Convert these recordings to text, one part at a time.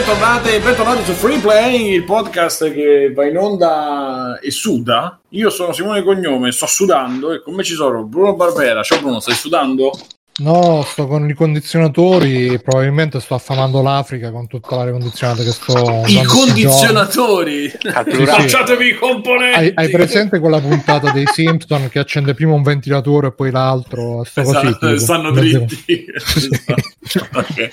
Bentornate, bentornati su Free Play, il podcast che va in onda e suda. Io sono Simone Cognome, sto sudando e con me ci sono Bruno Barbera. Ciao Bruno, stai sudando? No, sto con i condizionatori. Probabilmente sto affamando l'Africa con tutta l'aria condizionata che sto. I condizionatori! Facciatevi i componenti! Hai, hai, presente quella puntata dei Simpson che accende prima un ventilatore e poi l'altro? Sto esatto, così, stanno dritti. ok.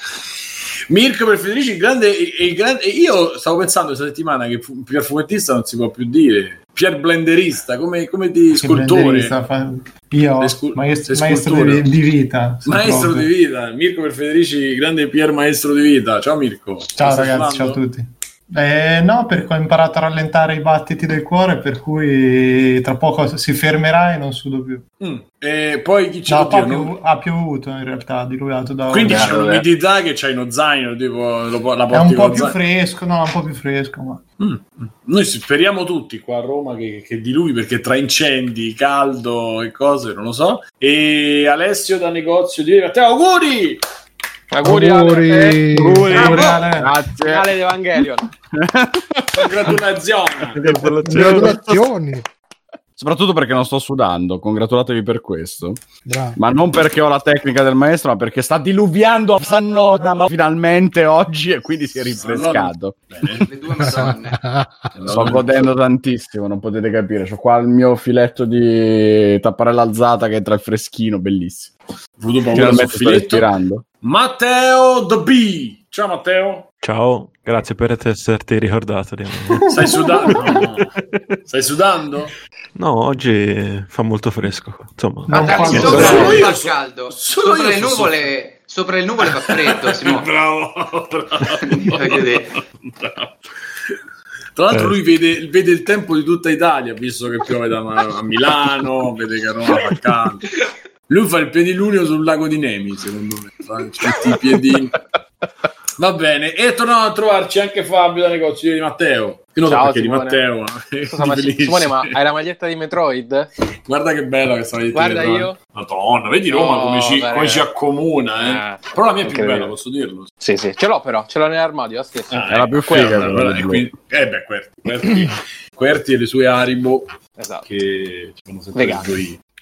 Mirko per Federici, il grande, il grande, io stavo pensando questa settimana che Pier Fumettista non si può più dire. Pier Blenderista, come, come di scultore. Fa... Io, scu- maestro, maestro di, di, vita. Maestro di vita, Mirko per Federici, grande Pier maestro di vita. Ciao Mirko. Ciao ragazzi, ciao a tutti. Eh, no, perché ho imparato a rallentare i battiti del cuore, per cui tra poco si fermerà e non sudo più. Mm. E poi chi c'è? No, Oddio, non... ha piovuto in realtà, diluviato da Quindi c'è l'umidità che c'hai uno zaino, tipo lo, la È un po' più zaino. fresco, no, un po' più fresco, ma... Mm. Noi speriamo tutti qua a Roma che, che diluvi perché tra incendi, caldo e cose, non lo so. E Alessio da negozio di te auguri! Auguri, auguri. Ale. auguri. auguri Ale. Grazie. Ale Evangelion. Congratulazioni. Congratulazioni. Soprattutto perché non sto sudando, congratulatevi per questo. Bravo. Ma non perché ho la tecnica del maestro, ma perché sta diluviando a Sannota finalmente oggi e quindi si è rinfrescato. Le due madonne. Sto godendo tantissimo, non potete capire. Ho qua il mio filetto di tapparella alzata che è tra il freschino, bellissimo. Paura sul filetto. Matteo The B. Ciao Matteo. Ciao, grazie per esserti ricordato di me. Stai sudando? No. Stai sudando? No, oggi fa molto fresco. Insomma, Ma ragazzi, sopra solo io fa caldo. Solo sopra, le nuvole, sopra le nuvole fa freddo. Simone. bravo, bravo. bravo. Tra l'altro, eh. lui vede, vede, il tempo di tutta Italia, visto che piove da, a Milano, vede che a Roma fa caldo. Lui fa il piedilunio sul lago di Nemi, secondo me. Fa tutti i piedini. Va bene, e tornano a trovarci anche Fabio da negozio di Matteo. Io non so perché Simone. di Matteo. Scusa, ma Simone, ma hai la maglietta di Metroid? Guarda che bella questa maglietta Guarda di io. Madonna, vedi Roma no, come, ci, come ci, accomuna, eh. eh. Però la mia è più bella, posso dirlo. Sì, sì, ce l'ho però, ce l'ho nell'armadio, la Ah, è la più figa. Quella, quella, quindi, eh beh, Querti, Querti, Querti e le sue Aribo esatto. che ci fanno sempre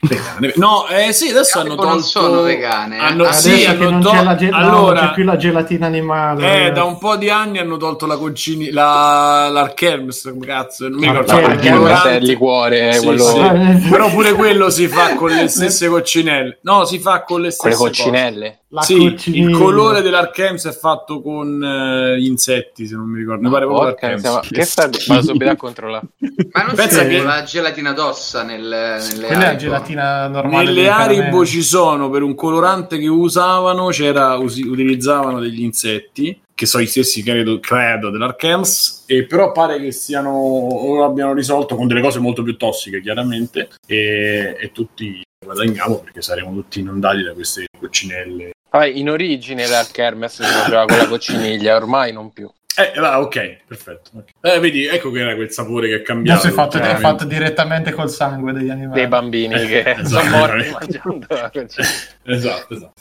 Vegane. No, eh sì, adesso hanno tolto... non sono vegane. Hanno, sì, hanno tolto... Non, ge- allora, non c'è più la gelatina animale. Eh, da un po' di anni hanno tolto la concini... la... l'Archermes, come cazzo, non mi ricordo. Il liquore, sì, quello... sì. Però pure quello si fa con le stesse coccinelle. No, si fa con le stesse con le coccinelle. Sì, coccinella. il colore dell'Archems è fatto con uh, insetti, se non mi ricordo. Mi pare proprio Porca, che sta... Vado subito a controllare. Ma non Pensa c'è che... la gelatina d'ossa nel, nelle Quella è la gelatina normale. Nelle Haribo ci sono, per un colorante che usavano, c'era, us- utilizzavano degli insetti che sono i stessi credo, credo dell'Archems e però pare che siano o abbiano risolto con delle cose molto più tossiche chiaramente e, e tutti guadagniamo perché saremo tutti inondati da queste coccinelle Vabbè, in origine l'Archermes si faceva con la cocciniglia ormai non più eh, va, ok, perfetto. Okay. Eh, vedi, ecco che era quel sapore che è cambiato. No, è fatto, è fatto direttamente col sangue degli animali. Dei bambini eh, che esatto, sono morti mangiando la Esatto, esatto.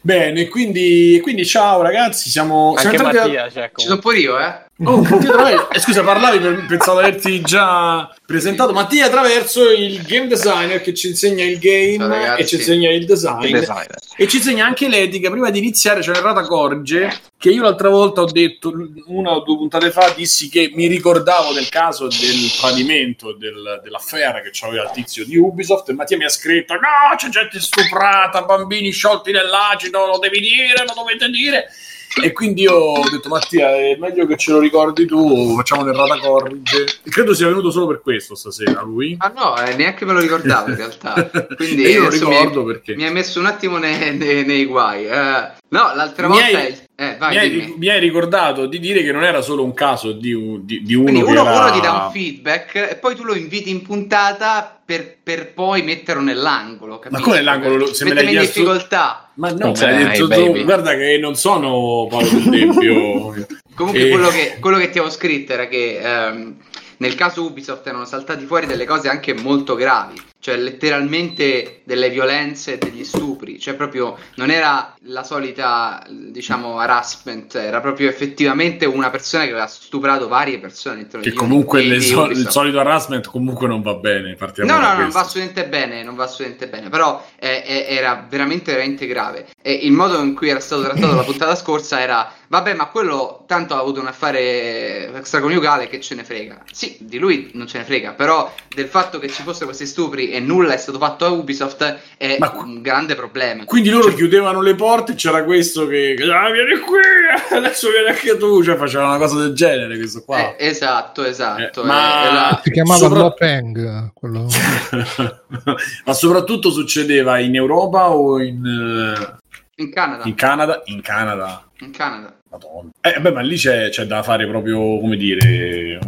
Bene, quindi, quindi ciao ragazzi, siamo... Anche siamo Mattia, a... cioè, Ci sono pure io, eh? Oh, eh, scusa, parlavi, per, pensavo di averti già presentato. Mattia attraverso il game designer che ci insegna il game Ciao, e ci insegna il design. Il e ci insegna anche l'etica. Prima di iniziare c'è un'errata corge che io l'altra volta ho detto, una o due puntate fa, dissi che mi ricordavo del caso del tradimento, del, dell'affare che c'aveva il tizio di Ubisoft e Mattia mi ha scritto no, c'è gente stuprata, bambini sciolti nell'acido, lo devi dire, lo dovete dire e quindi io ho detto Mattia è meglio che ce lo ricordi tu facciamo l'errata corrige. E credo sia venuto solo per questo stasera lui. Ah no eh, neanche me lo ricordavo in realtà. Quindi io lo ricordo mi, perché mi hai messo un attimo nei, nei, nei guai. Uh, no l'altra mi volta hai, eh, vai, mi, hai, mi, hai, ricordato di dire che non era solo un caso di, di, di uno quindi uno, era... uno ti dà un feedback e poi tu lo inviti in puntata per, per poi metterlo nell'angolo capisci? ma come nell'angolo? se me l'hai chiesto... in difficoltà ma no, me l'hai detto tu, guarda che non sono Paolo del Tempio comunque e... quello, che, quello che ti avevo scritto era che um, nel caso Ubisoft erano saltati fuori delle cose anche molto gravi cioè letteralmente delle violenze e degli stupri, cioè proprio non era la solita, diciamo, harassment, era proprio effettivamente una persona che aveva stuprato varie persone. Che comunque so- il solito harassment comunque non va bene, partiamo No, no, no, non va assolutamente bene, non va assolutamente bene, però eh, eh, era veramente, veramente grave. E il modo in cui era stato trattato la puntata scorsa era Vabbè, ma quello tanto ha avuto un affare extraconiugale che ce ne frega. Sì, di lui non ce ne frega, però del fatto che ci fossero questi stupri e nulla è stato fatto a Ubisoft è ma, un grande problema. Quindi loro cioè, chiudevano le porte c'era questo che ah, vieni qui, adesso vieni anche tu, cioè faceva una cosa del genere questo qua. Eh, esatto, esatto. Eh, ma è la... si chiamava Sopra... Lopeng, quello... ma soprattutto succedeva in Europa o in... In Canada. In Canada? In Canada. In Canada. Madonna. Eh, beh, ma lì c'è, c'è, da fare proprio, come dire...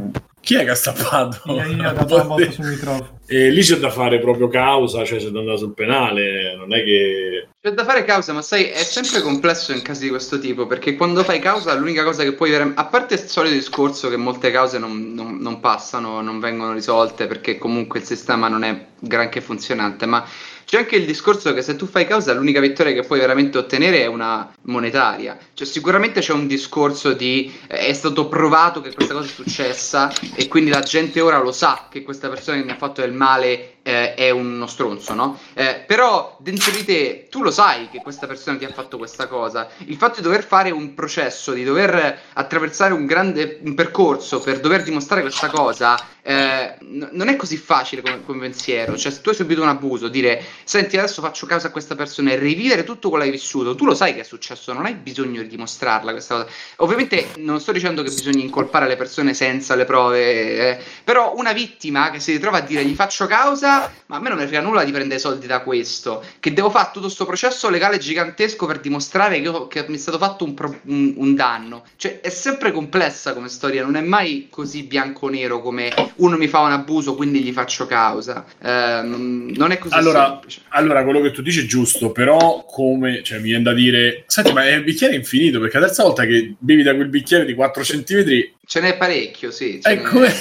Chi è che ha stappato? Io, io ho dato una sul microfono. E lì c'è da fare proprio causa, cioè c'è da andare sul penale, non è che... C'è da fare causa, ma sai, è sempre complesso in casi di questo tipo, perché quando fai causa l'unica cosa che puoi... Ver- a parte il solito discorso che molte cause non, non, non passano, non vengono risolte, perché comunque il sistema non è granché funzionante, ma c'è anche il discorso che se tu fai causa l'unica vittoria che puoi veramente ottenere è una monetaria. Cioè sicuramente c'è un discorso di eh, è stato provato che questa cosa è successa e quindi la gente ora lo sa che questa persona che mi ha fatto del male eh, è uno stronzo, no? Eh, però dentro di te tu lo sai che questa persona ti ha fatto questa cosa. Il fatto di dover fare un processo, di dover attraversare un grande un percorso per dover dimostrare questa cosa, eh, n- non è così facile come, come, pensiero. Cioè, se tu hai subito un abuso, dire senti, adesso faccio causa a questa persona e rivivere tutto quello che hai vissuto, tu lo sai che è successo, non hai bisogno di dimostrarla questa cosa. Ovviamente non sto dicendo che bisogna incolpare le persone senza le prove, eh, però una vittima che si ritrova a dire gli faccio causa ma a me non mi frega nulla di prendere soldi da questo, che devo fare tutto questo processo legale gigantesco per dimostrare che, io, che mi è stato fatto un, pro, un, un, danno. Cioè, è sempre complessa come storia, non è mai così bianco-nero come uno mi fa un abuso, quindi gli faccio causa. Eh, non è così allora, semplice. Allora, quello che tu dici è giusto, però come, cioè, mi viene da dire, senti, ma è il bicchiere infinito, perché la terza volta che bevi da quel bicchiere di 4 centimetri Ce n'è parecchio, sì. Ce come...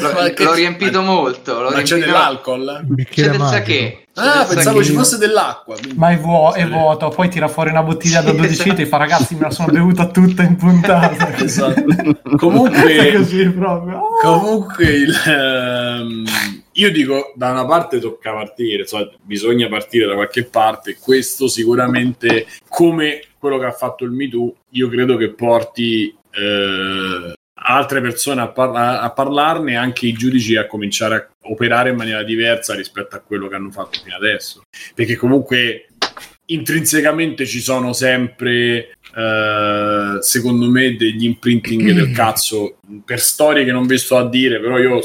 L'ho, l'ho riempito molto. L'ho ma riempito... c'è dell'alcol? C'è del sake. Ah, pensavo ci fosse dell'acqua. Ma è, vuo- è vuoto, poi tira fuori una bottiglia da 12 litri e fa ragazzi me la sono bevuta tutta in puntata. esatto. Comunque, così proprio. comunque il, um, io dico da una parte tocca partire, cioè, bisogna partire da qualche parte. Questo sicuramente, come quello che ha fatto il MeToo, io credo che porti eh, altre persone a, par- a, parlarne, anche i giudici a cominciare a operare in maniera diversa rispetto a quello che hanno fatto fino adesso. Perché comunque intrinsecamente ci sono sempre, eh, secondo me, degli imprinting del cazzo per storie che non vi sto a dire, però io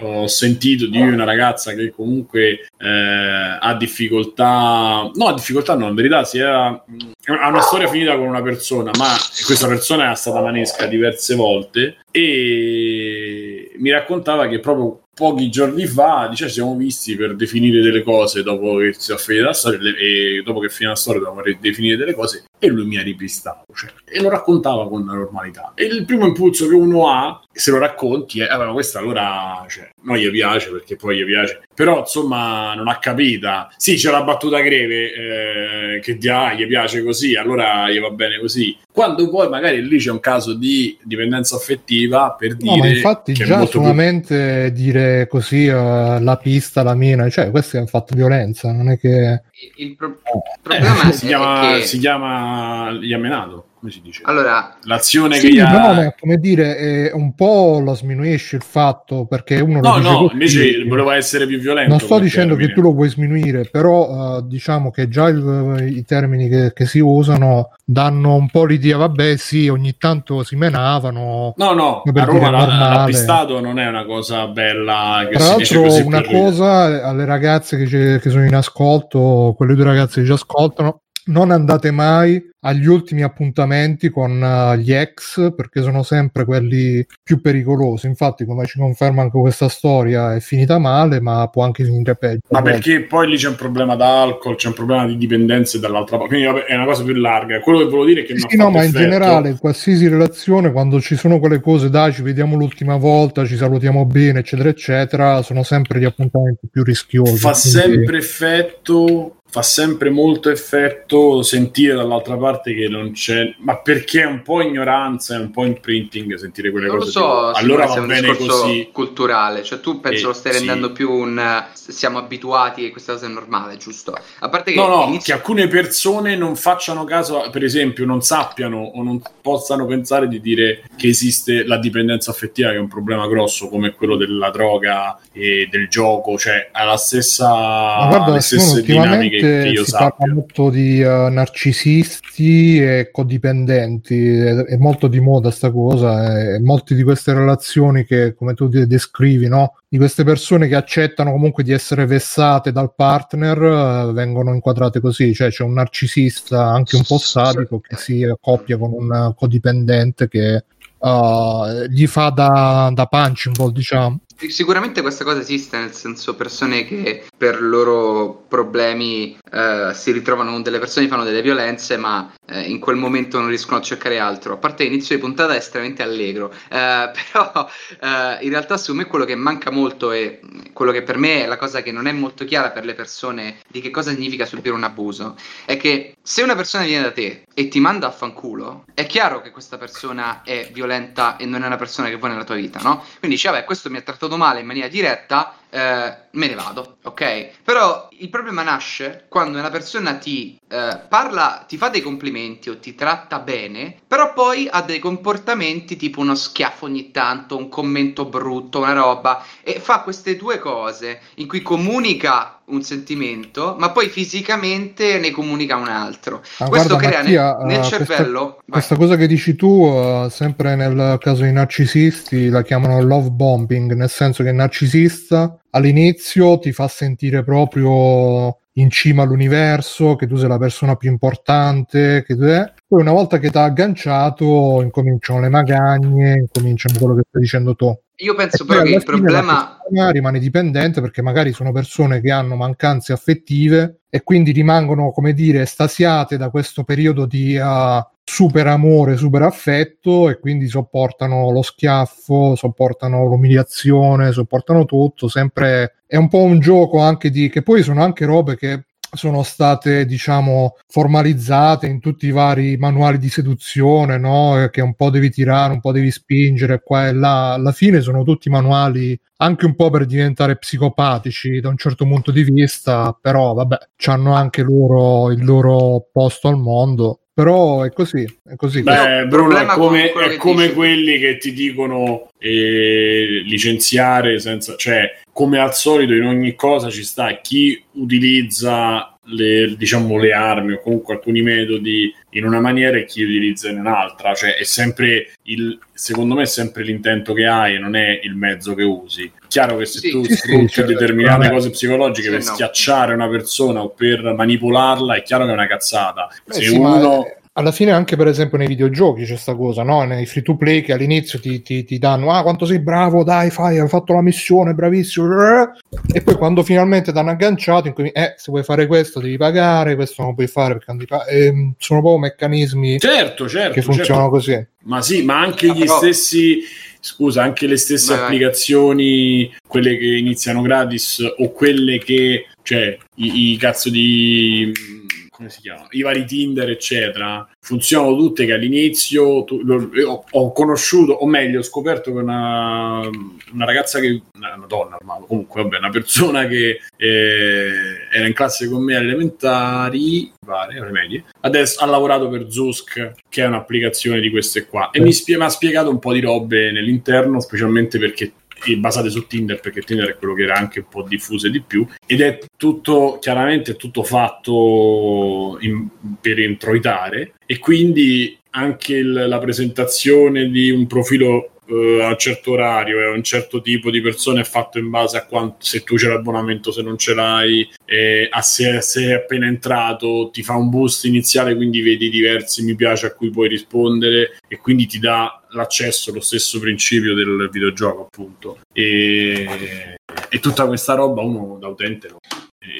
ho sentito di una ragazza che comunque eh, ha difficoltà, no, ha difficoltà no, in verità si era, ha una storia finita con una persona, ma questa persona è stata manesca diverse volte e mi raccontava che proprio pochi giorni fa dice, ci siamo visti per definire delle cose dopo che si è finita la storia e dopo che finita la storia dobbiamo definire delle cose e lui mi ha ripistato cioè, e lo raccontava con normalità. E il primo impulso che uno ha se lo racconti è eh, questa allora cioè, non gli piace perché poi gli piace. Però insomma non ha capita. Sì c'è la battuta greve eh, che di, ah, gli piace così allora gli va bene così. Quando poi magari lì c'è un caso di dipendenza affettiva per dire no, ma infatti già solamente più... dire così uh, la pista la mina cioè questo è un fatto violenza non è che il, pro- eh, problema eh, si, chiama, che... si chiama Yamenato come si dice? Allora, l'azione sì, che ha... no, come dire, è un po' lo sminuisce il fatto perché uno no, no, così, invece voleva essere più violento. Non sto dicendo termine. che tu lo vuoi sminuire, però uh, diciamo che già il, i termini che, che, si usano danno un po' l'idea, vabbè, sì, ogni tanto si menavano. No, no, a Roma l'appistato non è una cosa bella. Tra l'altro, una cosa alle ragazze che, che sono in ascolto, quelle due ragazze che ci ascoltano, non andate mai agli ultimi appuntamenti con uh, gli ex perché sono sempre quelli più pericolosi. Infatti, come ci conferma anche questa storia, è finita male, ma può anche finire peggio. Ma perché poi lì c'è un problema d'alcol, c'è un problema di dipendenze dall'altra parte. Quindi è una cosa più larga. Quello che volevo dire è che sì, no, ma effetto. in generale, in qualsiasi relazione, quando ci sono quelle cose, dai, ci vediamo l'ultima volta, ci salutiamo bene, eccetera, eccetera, sono sempre gli appuntamenti più rischiosi. Fa quindi... sempre effetto fa sempre molto effetto sentire dall'altra parte che non c'è, ma perché è un po' ignoranza, è un po' imprinting sentire quelle non cose. So, allora va bene così. culturale, cioè tu penso eh, lo stai rendendo sì. più un siamo abituati e questa cosa è normale, giusto? A parte che No, no, inizio... che alcune persone non facciano caso, per esempio, non sappiano o non possano pensare di dire che esiste la dipendenza affettiva che è un problema grosso come quello della droga e del gioco, cioè ha la stessa ma guarda, le stesse dinamiche io si sappia. parla molto di uh, narcisisti e codipendenti, è, è, molto di moda sta cosa e molte di queste relazioni che come tu descrivi, no? di queste persone che accettano comunque di essere vessate dal partner uh, vengono inquadrate così, cioè c'è un narcisista anche un po' sadico che si accoppia con un codipendente che uh, gli fa da, da punching ball diciamo Sicuramente questa cosa esiste, nel senso persone che per loro problemi eh, si ritrovano con delle persone che fanno delle violenze, ma eh, in quel momento non riescono a cercare altro. A parte l'inizio di puntata è estremamente allegro, eh, però eh, in realtà secondo me quello che manca molto e quello che per me è la cosa che non è molto chiara per le persone di che cosa significa subire un abuso, è che se una persona viene da te e ti manda a fanculo, è chiaro che questa persona è violenta e non è una persona che vuoi nella tua vita, no? Quindi dici, vabbè, questo mi ha trattato trattato male in maniera diretta, eh, me ne vado, ok? Però il problema nasce quando una persona ti eh, parla, ti fa dei complimenti o ti tratta bene, però poi ha dei comportamenti tipo uno schiaffo ogni tanto, un commento brutto, una roba, e fa queste due cose in cui comunica un sentimento, ma poi fisicamente ne comunica un altro. Ah, Questo guarda, crea Mattia, nel, nel uh, cervello. Questa, questa, cosa che dici tu, uh, sempre nel caso dei narcisisti, la chiamano love bombing, nel senso che il narcisista all'inizio ti fa sentire proprio in cima all'universo, che tu sei la persona più importante, che tu è. Poi una volta che ti ha agganciato, incominciano le magagne, incominciano quello che stai dicendo tu. Io penso però che il problema rimane dipendente perché magari sono persone che hanno mancanze affettive e quindi rimangono, come dire, estasiate da questo periodo di uh, super amore, super affetto e quindi sopportano lo schiaffo, sopportano l'umiliazione, sopportano tutto, sempre è un po' un gioco anche di che poi sono anche robe che sono state diciamo formalizzate in tutti i vari manuali di seduzione no? che un po' devi tirare un po' devi spingere qua e là alla fine sono tutti manuali anche un po' per diventare psicopatici da un certo punto di vista però vabbè hanno anche loro il loro posto al mondo però è così, è così. Beh, Bruno, è come, è come quelli che ti dicono eh, licenziare senza... Cioè, come al solito in ogni cosa ci sta chi utilizza le, diciamo, le armi o comunque alcuni metodi in una maniera e chi utilizza in un'altra. Cioè, è sempre il, secondo me è sempre l'intento che hai, non è il mezzo che usi. Chiaro che se sì, tu sì, sfrutti sì, determinate certo. cose psicologiche per no. schiacciare una persona o per manipolarla, è chiaro che è una cazzata. Beh, se uno alla fine anche per esempio nei videogiochi c'è questa cosa, no? nei free to play che all'inizio ti, ti, ti, danno ah quanto sei bravo, dai fai, hai fatto la missione, bravissimo e poi quando finalmente ti hanno agganciato eh se vuoi fare questo devi pagare, questo non puoi fare perché non ti pag- eh, sono proprio meccanismi certo, certo, che funzionano certo. così ma sì, ma anche gli però... stessi scusa, anche le stesse vai, applicazioni, quelle che iniziano gratis o quelle che, cioè, i, i cazzo di come si chiama? I vari Tinder, eccetera, funzionano tutte che all'inizio tu, lo, ho, ho, conosciuto, o meglio, ho scoperto che una, una ragazza che, una, una donna, ma comunque, vabbè, una persona che eh, era in classe con me alle elementari, pare, alle medie, adesso ha lavorato per Zusk, che è un'applicazione di queste qua, e mi, spie- mi ha spiegato un po' di robe nell'interno, specialmente perché basate su Tinder perché Tinder è quello che era anche un po' diffuso di più ed è tutto chiaramente tutto fatto in, per introitare e quindi anche il, la presentazione di un profilo uh, a un certo orario e a un certo tipo di persone è fatto in base a quanto se tu c'è l'abbonamento, se non ce l'hai, e a se sei appena entrato ti fa un boost iniziale, quindi vedi diversi mi piace a cui puoi rispondere e quindi ti dà l'accesso lo stesso principio del videogioco appunto e, e tutta questa roba uno da utente no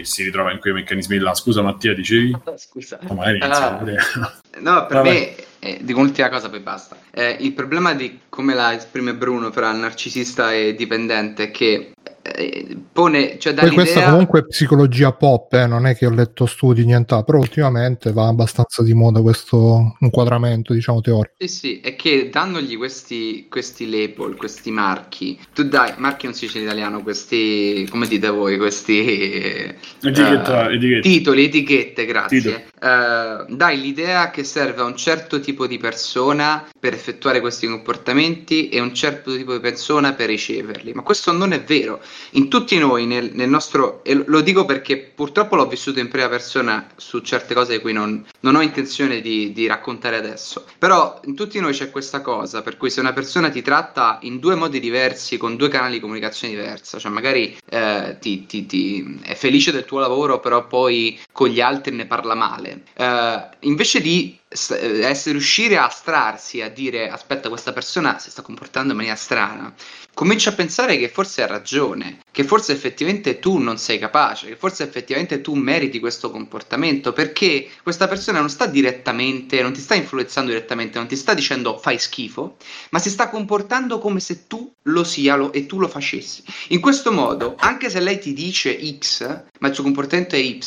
si ritrova in quei meccanismi là. Scusa Mattia, dicevi? Scusa. No, ah, no per Vabbè. me, eh, dico un'ultima cosa poi basta. Eh, il problema di come la esprime Bruno fra narcisista e dipendente è che eh, pone, cioè Poi questa comunque è psicologia pop, eh, non è che ho letto studi, niente, però ultimamente va abbastanza di moda questo inquadramento, diciamo, teorico. Sì, sì, è che dandogli questi, questi label, questi marchi, tu dai, marchi non si dice in italiano, questi, come dite voi, questi Etichetta, uh, etichette. titoli, etichette, grazie. Uh, dai l'idea che serve a un certo tipo di persona per effettuare questi comportamenti e un certo tipo di persona per riceverli, ma questo non è vero. In tutti noi, nel, nel, nostro, e lo dico perché purtroppo l'ho vissuto in prima persona su certe cose di cui non, non ho intenzione di, di, raccontare adesso, però in tutti noi c'è questa cosa, per cui se una persona ti tratta in due modi diversi, con due canali di comunicazione diversa, cioè magari eh, ti, ti, ti, è felice del tuo lavoro, però poi con gli altri ne parla male, eh, invece di essere riuscire a astrarsi, a dire aspetta questa persona si sta comportando in maniera strana cominci a pensare che forse ha ragione, che forse effettivamente tu non sei capace, che forse effettivamente tu meriti questo comportamento, perché questa persona non sta direttamente, non ti sta influenzando direttamente, non ti sta dicendo fai schifo, ma si sta comportando come se tu lo sia lo, e tu lo facessi. In questo modo, anche se lei ti dice X, ma il suo comportamento è Y,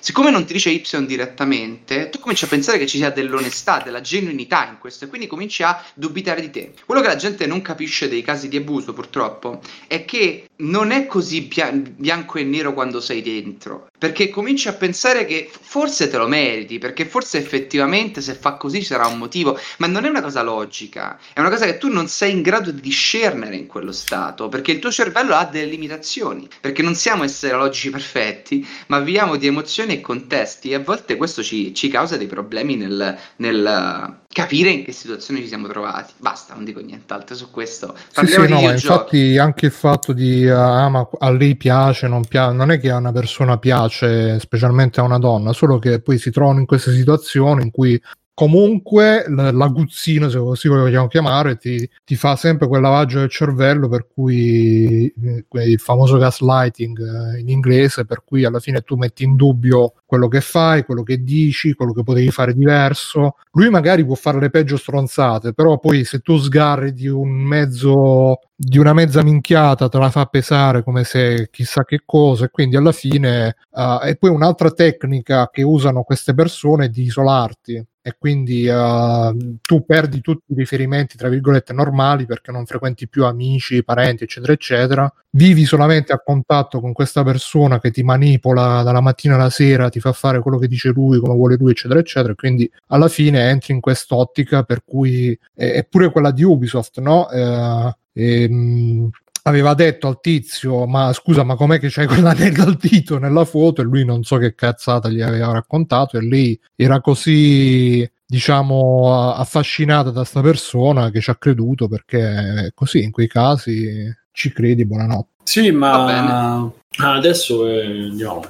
siccome non ti dice Y direttamente, tu cominci a pensare che ci sia dell'onestà, della genuinità in questo e quindi cominci a dubitare di te. Quello che la gente non capisce dei casi di abuso confuso purtroppo è che non è così bianco e nero quando sei dentro, perché cominci a pensare che forse te lo meriti, perché forse effettivamente se fa così ci sarà un motivo, ma non è una cosa logica, è una cosa che tu non sei in grado di discernere in quello stato, perché il tuo cervello ha delle limitazioni, perché non siamo esseri logici perfetti, ma viviamo di emozioni e contesti e a volte questo ci, ci causa dei problemi nel, nel capire in che situazione ci siamo trovati. Basta, non dico nient'altro su questo. Parliamo sì, sì, no, infatti anche il fatto di ah, ma a lei piace, non, piace, non è che a una persona piace, specialmente a una donna, solo che poi si trovano in queste situazioni in cui comunque l'aguzzino, se così vogliamo chiamare, ti, ti, fa sempre quel lavaggio del cervello per cui eh, il famoso gaslighting eh, in inglese, per cui alla fine tu metti in dubbio quello che fai, quello che dici, quello che potevi fare diverso. Lui magari può fare le peggio stronzate, però poi se tu sgarri di un mezzo di una mezza minchiata te la fa pesare come se chissà che cosa e quindi alla fine uh, e poi un'altra tecnica che usano queste persone è di isolarti e quindi uh, tu perdi tutti i riferimenti tra virgolette normali perché non frequenti più amici, parenti eccetera eccetera vivi solamente a contatto con questa persona che ti manipola dalla mattina alla sera ti fa fare quello che dice lui come vuole lui eccetera eccetera quindi alla fine entri in quest'ottica per cui è, pure quella di Ubisoft no? Uh, e, mh, aveva detto al tizio ma scusa ma com'è che c'hai quell'anello al dito nella foto? E lui non so che cazzata gli aveva raccontato e lei era così diciamo affascinata da sta persona che ci ha creduto perché così in quei casi ci credi buonanotte. Sì ma adesso eh, andiamo.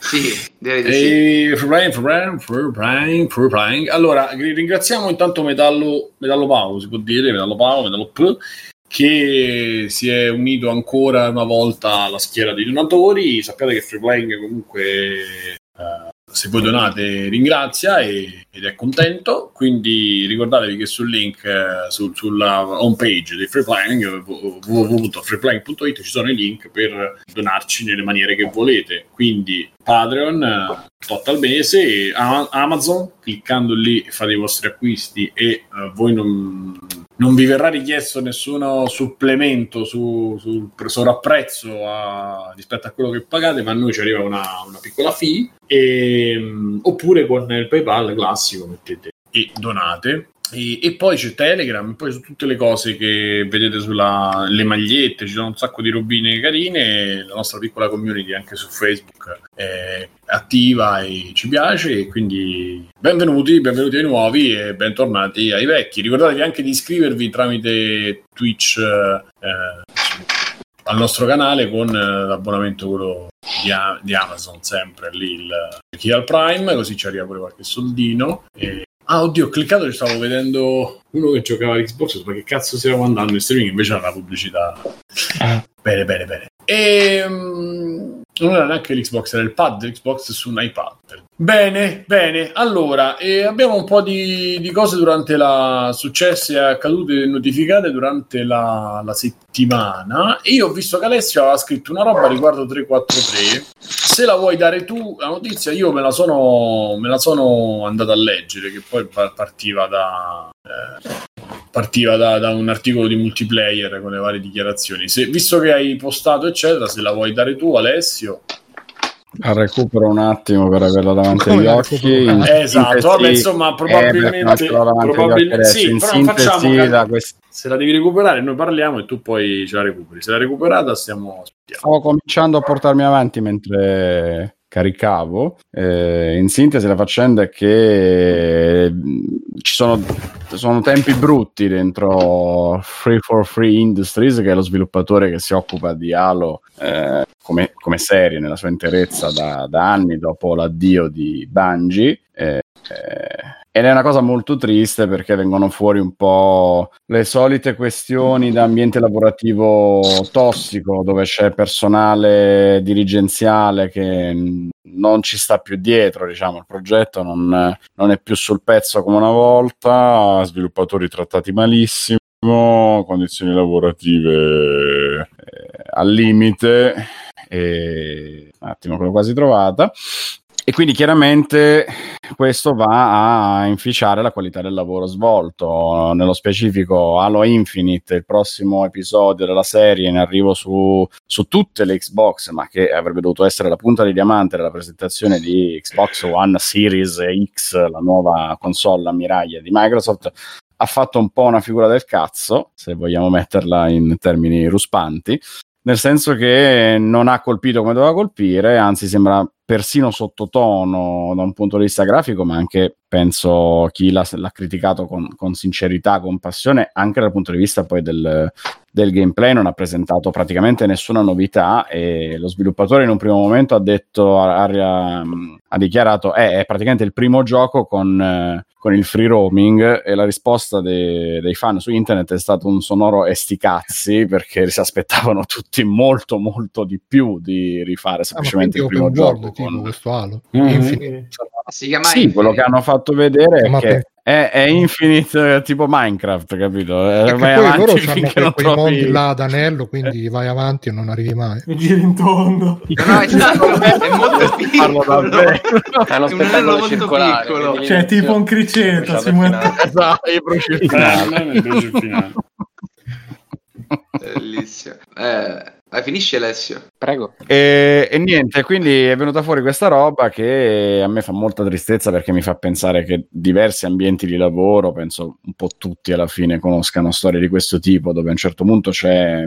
Sì, direi di sì. Allora, ringraziamo intanto Metallo, Metallo Paolo, si può dire, Metallo Paolo, Metallo P, che si è unito ancora una volta alla schiera dei donatori. Sappiate che Free Playing comunque uh, se voi donate ringrazia e, ed è contento quindi ricordatevi che sul link eh, su, sulla home page di Freeplanning www.freeplanning.it ci sono i link per donarci nelle maniere che volete quindi Patreon eh, tot al mese Amazon cliccando lì fate i vostri acquisti e uh, voi non non vi verrà richiesto nessuno supplemento su, sul sovrapprezzo a, rispetto a quello che pagate, ma a noi ci arriva una, una piccola fee. E, oppure con il PayPal classico mettete e donate. E, e, poi c'è Telegram, poi su tutte le cose che vedete sulle magliette, ci sono un sacco di robine carine, la nostra piccola community anche su Facebook è attiva e ci piace, quindi benvenuti, benvenuti ai nuovi e bentornati ai vecchi. Ricordatevi anche di iscrivervi tramite Twitch eh, al nostro canale con eh, l'abbonamento quello di, di, Amazon, sempre lì il, il al Prime, così ci arriva pure qualche soldino. E Ah, oddio, ho cliccato e stavo vedendo uno che giocava all'Xbox, ma che cazzo stiamo andando in streaming? Invece era la pubblicità. Ah. Bene, bene, bene. E um, non era neanche l'Xbox, era il pad dell'Xbox su un iPad. Bene, bene. Allora, eh, abbiamo un po' di, di, cose durante la successe e accadute notificate durante la, la settimana. io ho visto che Alessio aveva scritto una roba riguardo 343. Se la vuoi dare tu la notizia, io me la sono, me la sono andato a leggere, che poi partiva da. Eh, partiva da, da, un articolo di multiplayer con le varie dichiarazioni. Se, visto che hai postato, eccetera, se la vuoi dare tu, Alessio. A recupero un attimo per averla davanti agli occhi. In esatto, vabbè, insomma, probabilmente, probabilmente sì, in però facciamo quest... se la devi recuperare, noi parliamo e tu poi ce la recuperi. Se l'hai recuperata, stiamo. Stavo cominciando a portarmi avanti mentre caricavo. Eh, in sintesi, la faccenda è che ci sono, sono, tempi brutti dentro Free for Free Industries, che è lo sviluppatore che si occupa di Halo eh, come, come, serie nella sua interezza da, da anni dopo l'addio di Bungie. Eh, eh ed è una cosa molto triste perché vengono fuori un po' le solite questioni d'ambiente lavorativo tossico, dove c'è personale dirigenziale che non ci sta più dietro, diciamo, il progetto non, non è più sul pezzo come una volta, sviluppatori trattati malissimo, condizioni lavorative eh, al limite. E... Un attimo, l'ho quasi trovata. E quindi chiaramente questo va a inficiare la qualità del lavoro svolto. Nello specifico Halo Infinite, il prossimo episodio della serie in arrivo su, su tutte le Xbox, ma che avrebbe dovuto essere la punta di diamante della presentazione di Xbox One Series X, la nuova console ammiraglia di Microsoft, ha fatto un po' una figura del cazzo, se vogliamo metterla in termini ruspanti, nel senso che non ha colpito come doveva colpire, anzi sembra persino sottotono da un punto di vista grafico, ma anche penso chi l'ha, l'ha criticato con, con, sincerità, con passione, anche dal punto di vista poi del, del, gameplay, non ha presentato praticamente nessuna novità e lo sviluppatore in un primo momento ha detto, ha, ha dichiarato, eh, è praticamente il primo gioco con... Eh, con il free roaming e la risposta dei, dei fan su internet è stato un sonoro esticazzi perché si aspettavano tutti molto molto di più di rifare ah, semplicemente ah, il primo gioco con questo Halo. Mm-hmm. Si chiama sì, Infinite. quello che hanno fatto vedere è che è, è, Infinite tipo Minecraft, capito? Eh, vai poi loro hanno quei trovi... mondi là ad anello, quindi vai avanti e non arrivi mai. E giri in tondo. No, è, stato, è molto piccolo. È uno spettacolo circolare. Piccolo. Cioè, tipo un criceto. Si muove... Esatto, brucio il finale. Bellissimo. Eh, eh, finisce Alessio. Prego. E, e, niente, quindi è venuta fuori questa roba che a me fa molta tristezza perché mi fa pensare che diversi ambienti di lavoro, penso un po' tutti alla fine conoscano storie di questo tipo, dove a un certo punto c'è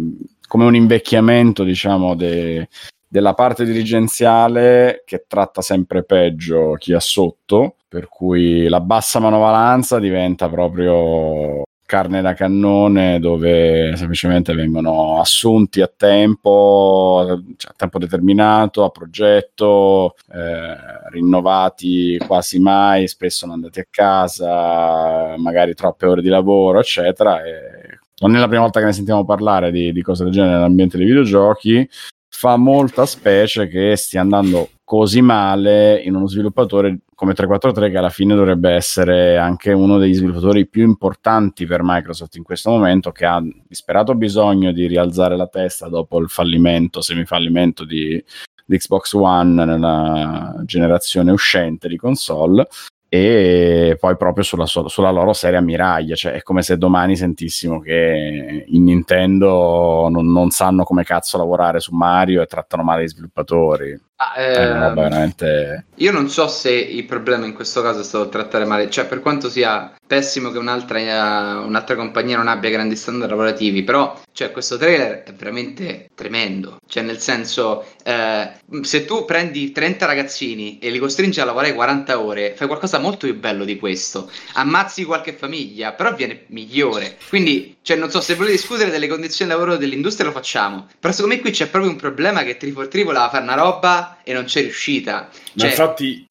come un invecchiamento, diciamo, de, della parte dirigenziale che tratta sempre peggio chi ha sotto, per cui la bassa manovalanza diventa proprio carne da cannone dove semplicemente vengono assunti a tempo, cioè a tempo determinato, a progetto, eh, rinnovati quasi mai, spesso non andati a casa, magari troppe ore di lavoro, eccetera. E non è la prima volta che ne sentiamo parlare di, di cose del genere nell'ambiente dei videogiochi. Fa molta specie che stia andando così male in uno sviluppatore come 343 che alla fine dovrebbe essere anche uno degli sviluppatori più importanti per Microsoft in questo momento che ha disperato bisogno di rialzare la testa dopo il fallimento, semifallimento di, di Xbox One nella generazione uscente di console e poi proprio sulla, sulla, loro serie ammiraglia, cioè è come se domani sentissimo che in Nintendo non, non, sanno come cazzo lavorare su Mario e trattano male gli sviluppatori. Ah, eh, veramente... Io non so se il problema in questo caso è stato trattare male, cioè per quanto sia pessimo che un'altra, uh, un'altra compagnia non abbia grandi standard lavorativi, però cioè, questo trailer è veramente tremendo, cioè nel senso eh, se tu prendi 30 ragazzini e li costringi a lavorare 40 ore, fai qualcosa molto più bello di questo, ammazzi qualche famiglia, però viene migliore, quindi cioè, non so se volete discutere delle condizioni di lavoro dell'industria lo facciamo, però secondo me qui c'è proprio un problema che 343 voleva fare una roba e non c'è riuscita. Cioè... Ma infatti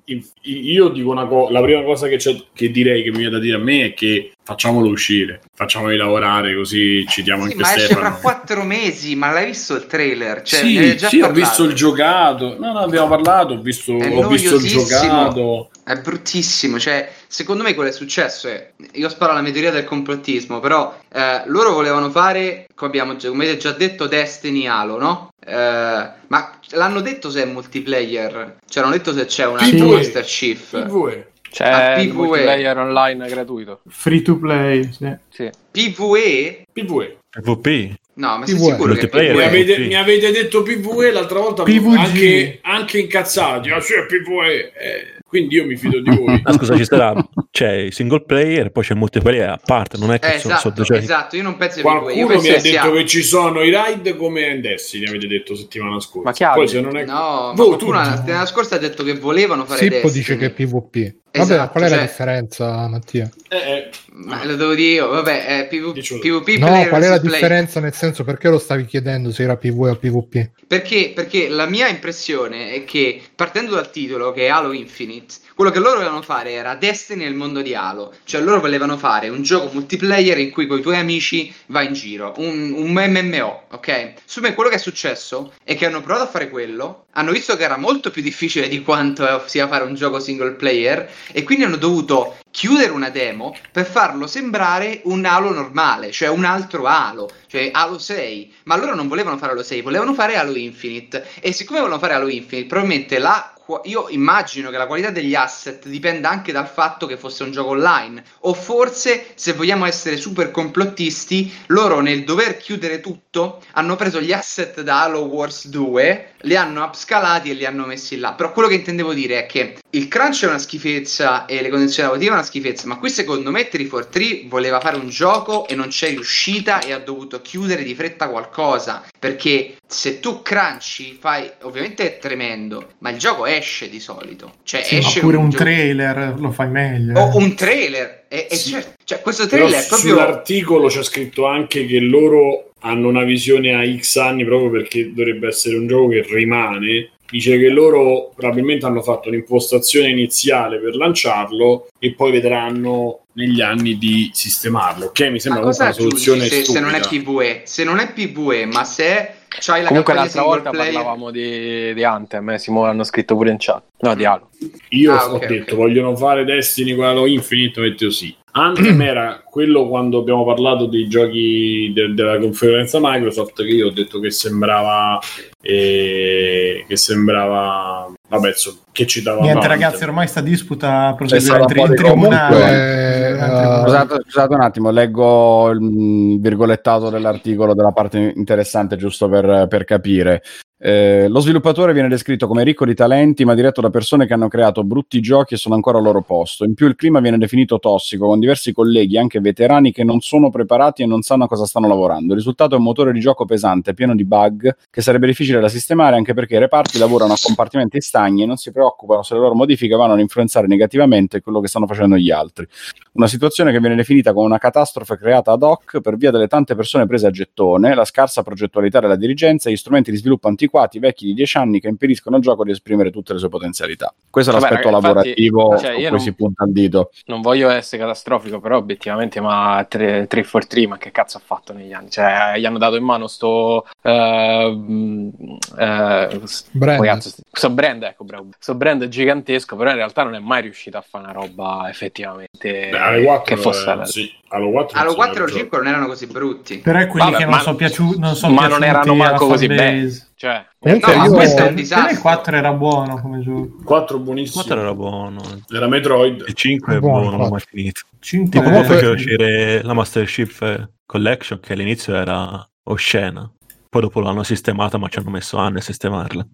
io dico una cosa, la prima cosa che, che, direi che mi viene da dire a me è che facciamolo uscire, facciamoli lavorare così ci diamo sì, anche ma Stefano. esce fra quattro mesi, ma l'hai visto il trailer? Cioè, sì, sì ho visto il giocato, no, no, abbiamo parlato, ho visto, ho visto il giocato. È bruttissimo, cioè, secondo me quello che è successo è, io sparo alla teoria del complottismo, però eh, loro volevano fare, come abbiamo come avete già detto, Destiny Halo, no? Eh, ma l'hanno detto se è multiplayer? Cioè, hanno detto se c'è una Master Chief? PvE. C'è ah, il multiplayer online gratuito. Free to play, sì. sì. PvE? PvE. PvP. No, ma sei sicuro che PvE? Mi avete, mi avete detto PvE l'altra volta PvG. anche, anche incazzati. Ah, sì, PvE. Eh, quindi io mi fido di voi. ah, scusa, ci sarà c'è il single player, poi c'è il multiplayer a parte, non è che eh, sono esatto, sono esatto, io non penso che Qualcuno io mi ha detto sia... che ci sono i raid come in Destiny, avete detto settimana scorsa. Ma chiaro. Poi se non è No, Voi, tu la settimana scorsa hai detto che volevano fare Sippo Destiny. dice che è PvP. Vabbè, esatto, qual è cioè... la differenza, Mattia? Eh, eh, ma lo devo dire io, vabbè, è PV... PvP No, qual è la differenza nel senso perché lo stavi chiedendo se era PvE o PvP? Perché, perché la mia impressione è che partendo dal titolo che è Halo Infinite quello che loro volevano fare era Destiny nel mondo di Halo, cioè loro volevano fare un gioco multiplayer in cui con i tuoi amici vai in giro, un, un MMO, ok? Su me quello che è successo è che hanno provato a fare quello, hanno visto che era molto più difficile di quanto sia fare un gioco single player e quindi hanno dovuto chiudere una demo per farlo sembrare un Halo normale, cioè un altro Halo, cioè Halo 6, ma loro non volevano fare Halo 6, volevano fare Halo Infinite. E siccome volevano fare Halo Infinite, probabilmente la io immagino che la qualità degli asset dipenda anche dal fatto che fosse un gioco online o forse se vogliamo essere super complottisti loro nel dover chiudere tutto hanno preso gli asset da Halo Wars 2 li hanno upscalati e li hanno messi là. Però quello che intendevo dire è che il crunch è una schifezza e le condizioni lavorative è una schifezza ma qui secondo me 343 voleva fare un gioco e non c'è riuscita e ha dovuto chiudere di fretta qualcosa perché se tu crunchi fai ovviamente è tremendo ma il gioco esce di solito. Cioè sì, esce oppure un, un trailer lo fai meglio o un trailer e sì. certo, cioè, questo trailer Però è proprio sull'articolo c'è scritto anche che loro hanno una visione a X anni proprio perché dovrebbe essere un gioco che rimane dice che loro probabilmente hanno fatto un'impostazione iniziale per lanciarlo e poi vedranno negli anni di sistemarlo. Ok, mi sembra una soluzione se, se, non è PvE, se non è PvE, ma se c'hai la Comunque l'altra volta player... parlavamo di, di Anthem, eh, Simone hanno scritto pure in chat. No, di Halo. Io ah, ho okay, detto, okay. vogliono fare Destiny con Halo Infinite, ho detto sì. Anthem era quello quando abbiamo parlato dei giochi de- della conferenza Microsoft che io ho detto che sembrava eh, che sembrava vabbè insomma che ci dava niente avanti. ragazzi ormai sta disputa proseguirà in, tri- in tribunale uh, scusate, scusate, un attimo leggo il virgolettato dell'articolo della parte interessante giusto per, per capire eh, lo sviluppatore viene descritto come ricco di talenti, ma diretto da persone che hanno creato brutti giochi e sono ancora al loro posto. In più, il clima viene definito tossico, con diversi colleghi, anche veterani, che non sono preparati e non sanno a cosa stanno lavorando. Il risultato è un motore di gioco pesante, pieno di bug, che sarebbe difficile da sistemare anche perché i reparti lavorano a compartimenti stagni e non si preoccupano se le loro modifiche vanno ad influenzare negativamente quello che stanno facendo gli altri. Una situazione che viene definita come una catastrofe creata ad hoc per via delle tante persone prese a gettone, la scarsa progettualità della dirigenza e gli strumenti di sviluppo antiquati vecchi di 10 anni che impediscono al gioco di esprimere tutte le sue potenzialità. Questo è Vabbè, l'aspetto ragazzi, lavorativo infatti, cioè, cui non, si punta il dito. Non voglio essere catastrofico, però obiettivamente, ma 343, ma che cazzo ha fatto negli anni? Cioè, gli hanno dato in mano sto... Uh, uh, brand. Cazzo, sto brand, ecco, bravo. Sto brand gigantesco, però in realtà non è mai riuscito a fare una roba effettivamente Beh, che fosse... Eh, sì. Halo 4, Halo 4 e 5 non erano così brutti. Però è quelli Vabbè, che non sono piaciuti. Non so ma non erano manco così belli. Cioè, Comunque no, io... questo è un disastro. Il 4 era buono come gioco. 4 buonissimo. 4 era buono. Era Metroid. Il 5 è buono, non l'ho mai finito. 5 tipo è... perché uscire la Master Chief Collection che all'inizio era oscena. Poi dopo l'hanno sistemata, ma ci hanno messo anni a sistemarla.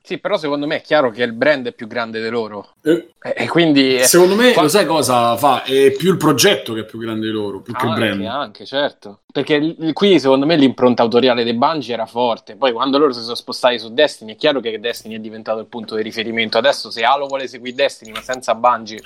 Sì, però secondo me è chiaro che il brand è più grande di loro. Eh, e quindi... Secondo me, Qua... lo sai cosa fa? È più il progetto che è più grande di loro, più anche, che il brand. Anche, certo. Perché qui, secondo me, l'impronta autoriale dei Bungie era forte. Poi, quando loro si sono spostati su Destiny, è chiaro che Destiny è diventato il punto di riferimento. Adesso, se Halo vuole seguire Destiny, ma senza Bungie...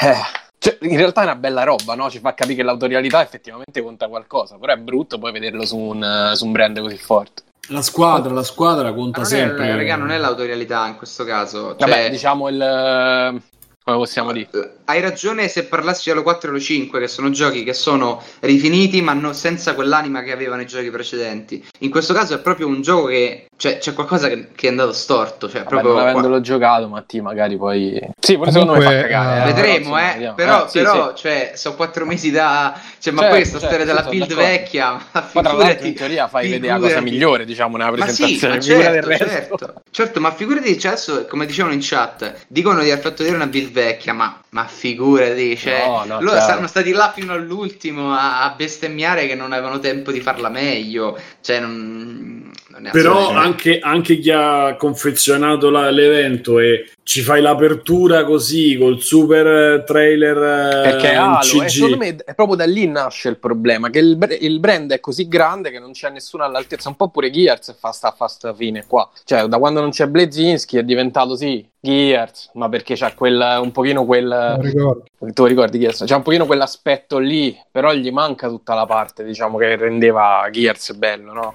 Eh cioè, in realtà è una bella roba, no? Ci fa capire che l'autorialità effettivamente conta qualcosa, però è brutto poi vederlo su un, su un brand così forte. La squadra, la squadra conta sempre. È, raga, non è l'autorialità in questo caso. Cioè... Vabbè, diciamo il come possiamo dire? Hai ragione se parlassi di Halo 4 e Halo 5, che sono giochi che sono rifiniti, ma no, senza quell'anima che avevano i giochi precedenti. In questo caso è proprio un gioco che cioè, c'è qualcosa che, che, è andato storto. Cioè, Vabbè, non avendolo qua... giocato, Matti, magari poi. Sì, pure secondo me fa cagare. Uh, Vedremo, eh. Però, eh, sì, però sì. Cioè, sono quattro mesi da. Cioè, ma certo, questa certo, storia della build d'accordo. vecchia. Ma, ma tra l'altro, in teoria fai vedere la cosa migliore, diciamo, nella presentazione. Ma sì, ma certo, certo, certo, ma figurati, cioè, adesso, come dicevano in chat, dicono di aver fatto vedere una build vecchia, ma ma figurati, cioè, no, no, loro saranno stati là fino all'ultimo a, a, bestemmiare che non avevano tempo di farla meglio. Cioè, non, non Però anche, anche, chi ha confezionato la, l'evento e ci fai l'apertura così col super trailer perché eh, Halo, eh, secondo me è proprio da lì nasce il problema che il, il, brand è così grande che non c'è nessuno all'altezza un po' pure Gears fa sta, fa sta fine qua. Cioè da quando non c'è Blazinski è diventato sì Gears ma perché c'è quel, un pochino quel tu ricordi? Gears? C'è un pochino quell'aspetto lì però gli manca tutta la parte diciamo che rendeva Gears bello no?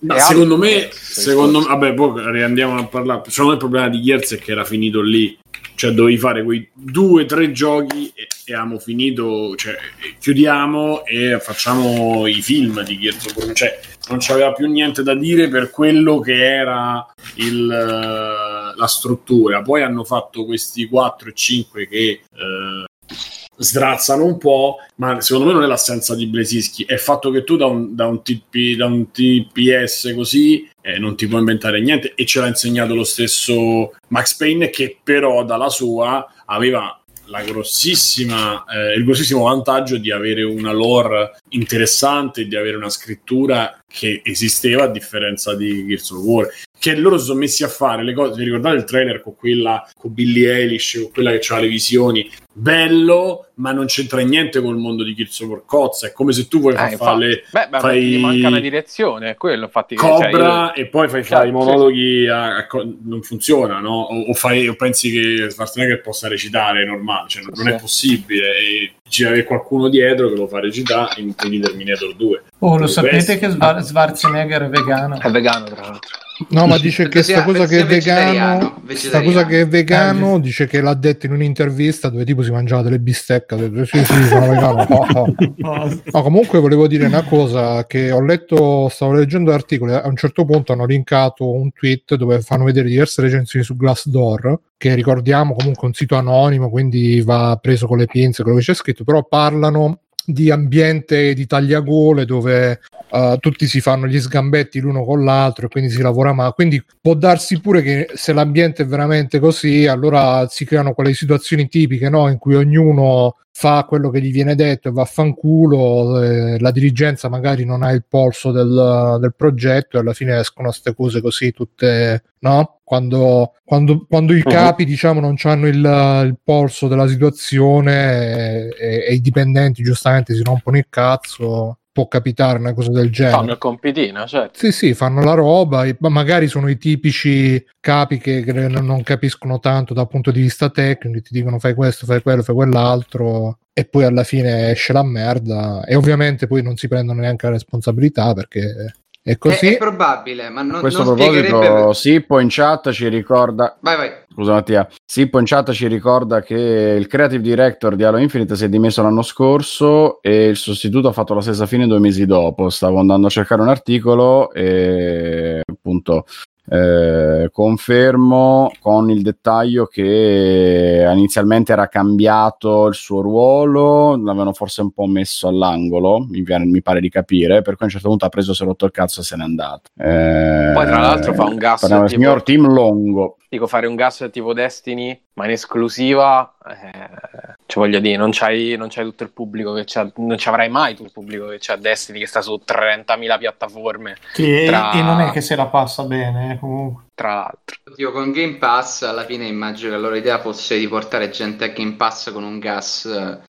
Ma secondo me, secondo me, vabbè, poi riandiamo a parlare. Secondo me il problema di Gears è che era finito lì. Cioè, dovevi fare quei due o tre giochi e, e abbiamo finito. Cioè, chiudiamo e facciamo i film di Gears. Cioè, non c'aveva più niente da dire per quello che era il, la struttura. Poi hanno fatto questi 4 e 5 che eh, sdrazzano un po', ma secondo me non è l'assenza di Blesischi, è il fatto che tu da un, da un, TP, da un TPS così eh, non ti puoi inventare niente. E ce l'ha insegnato lo stesso Max Payne che però dalla sua aveva la grossissima, eh, il grossissimo vantaggio di avere una lore interessante, di avere una scrittura che esisteva a differenza di Gears of War che loro sono messi a fare le cose. Vi ricordate il trailer con quella con Billy Eilish, con quella che ha le visioni? Bello, ma non c'entra niente col mondo di Gears of War Cozza. È come se tu vuoi eh, fare. Beh, beh fai... gli manca una direzione, quello. Infatti, Cobra cioè, io... e poi fai fare i monologhi. A, a, non funziona, no? O, o, fai, o pensi che Schwarzenegger possa recitare normale, cioè non, sì. non è possibile. E ci avere qualcuno dietro che lo fa recitare in, in Terminator 2. Oh, lo sapete che Schwarzenegger è vegano? È vegano, tra l'altro. No, ma dice che sta cosa che è vegano, sta cosa che è vegano, eh, dice che l'ha detto in un'intervista dove tipo si mangiava delle bistecche. Detto, sì, sì, sono vegano. No, no. no, comunque volevo dire una cosa che ho letto, stavo leggendo articoli, a un certo punto hanno linkato un tweet dove fanno vedere diverse recensioni su Glassdoor, che ricordiamo comunque un sito anonimo, quindi va preso con le pinze quello che c'è scritto, però parlano di ambiente di tagliagole dove uh, tutti si fanno gli sgambetti l'uno con l'altro e quindi si lavora ma quindi può darsi pure che se l'ambiente è veramente così allora si creano quelle situazioni tipiche no? in cui ognuno fa quello che gli viene detto e vaffanculo, eh, la dirigenza magari non ha il polso del, del progetto e alla fine escono queste cose così tutte, no? Quando, quando, quando i uh-huh. capi diciamo non hanno il, il, polso della situazione e, e, i dipendenti giustamente si rompono il cazzo può capitare una cosa del genere. Fanno il compitino, certo. Sì, sì, fanno la roba, ma magari sono i tipici capi che non capiscono tanto dal punto di vista tecnico, ti dicono fai questo, fai quello, fai quell'altro e poi alla fine esce la merda e ovviamente poi non si prendono neanche la responsabilità perché è così. È, è probabile, ma non, questo non proposito, Sippo in chat ci ricorda. Vai, vai. Scusa Mattia. Sippo in chat ci ricorda che il creative director di Halo Infinite si è dimesso l'anno scorso e il sostituto ha fatto la stessa fine due mesi dopo. Stavo andando a cercare un articolo e appunto eh, confermo con il dettaglio che inizialmente era cambiato il suo ruolo, l'avevano forse un po' messo all'angolo, mi, mi pare di capire, per cui a un certo punto ha preso, si è rotto il cazzo e se n'è andato. Eh, Poi tra l'altro fa un gas. Parliamo del signor Tim Longo. Dico fare un gas tipo Destiny, ma in esclusiva, eh, cioè voglio dire, non c'hai, non c'hai tutto il pubblico che c'ha, non ci avrai mai tutto il pubblico che c'ha Destiny che sta su 30.000 piattaforme. Sì, tra... e non è che se la passa bene, eh, comunque. Tra l'altro. Io con Game Pass alla fine immagino che la loro idea fosse di portare gente a Game Pass con un gas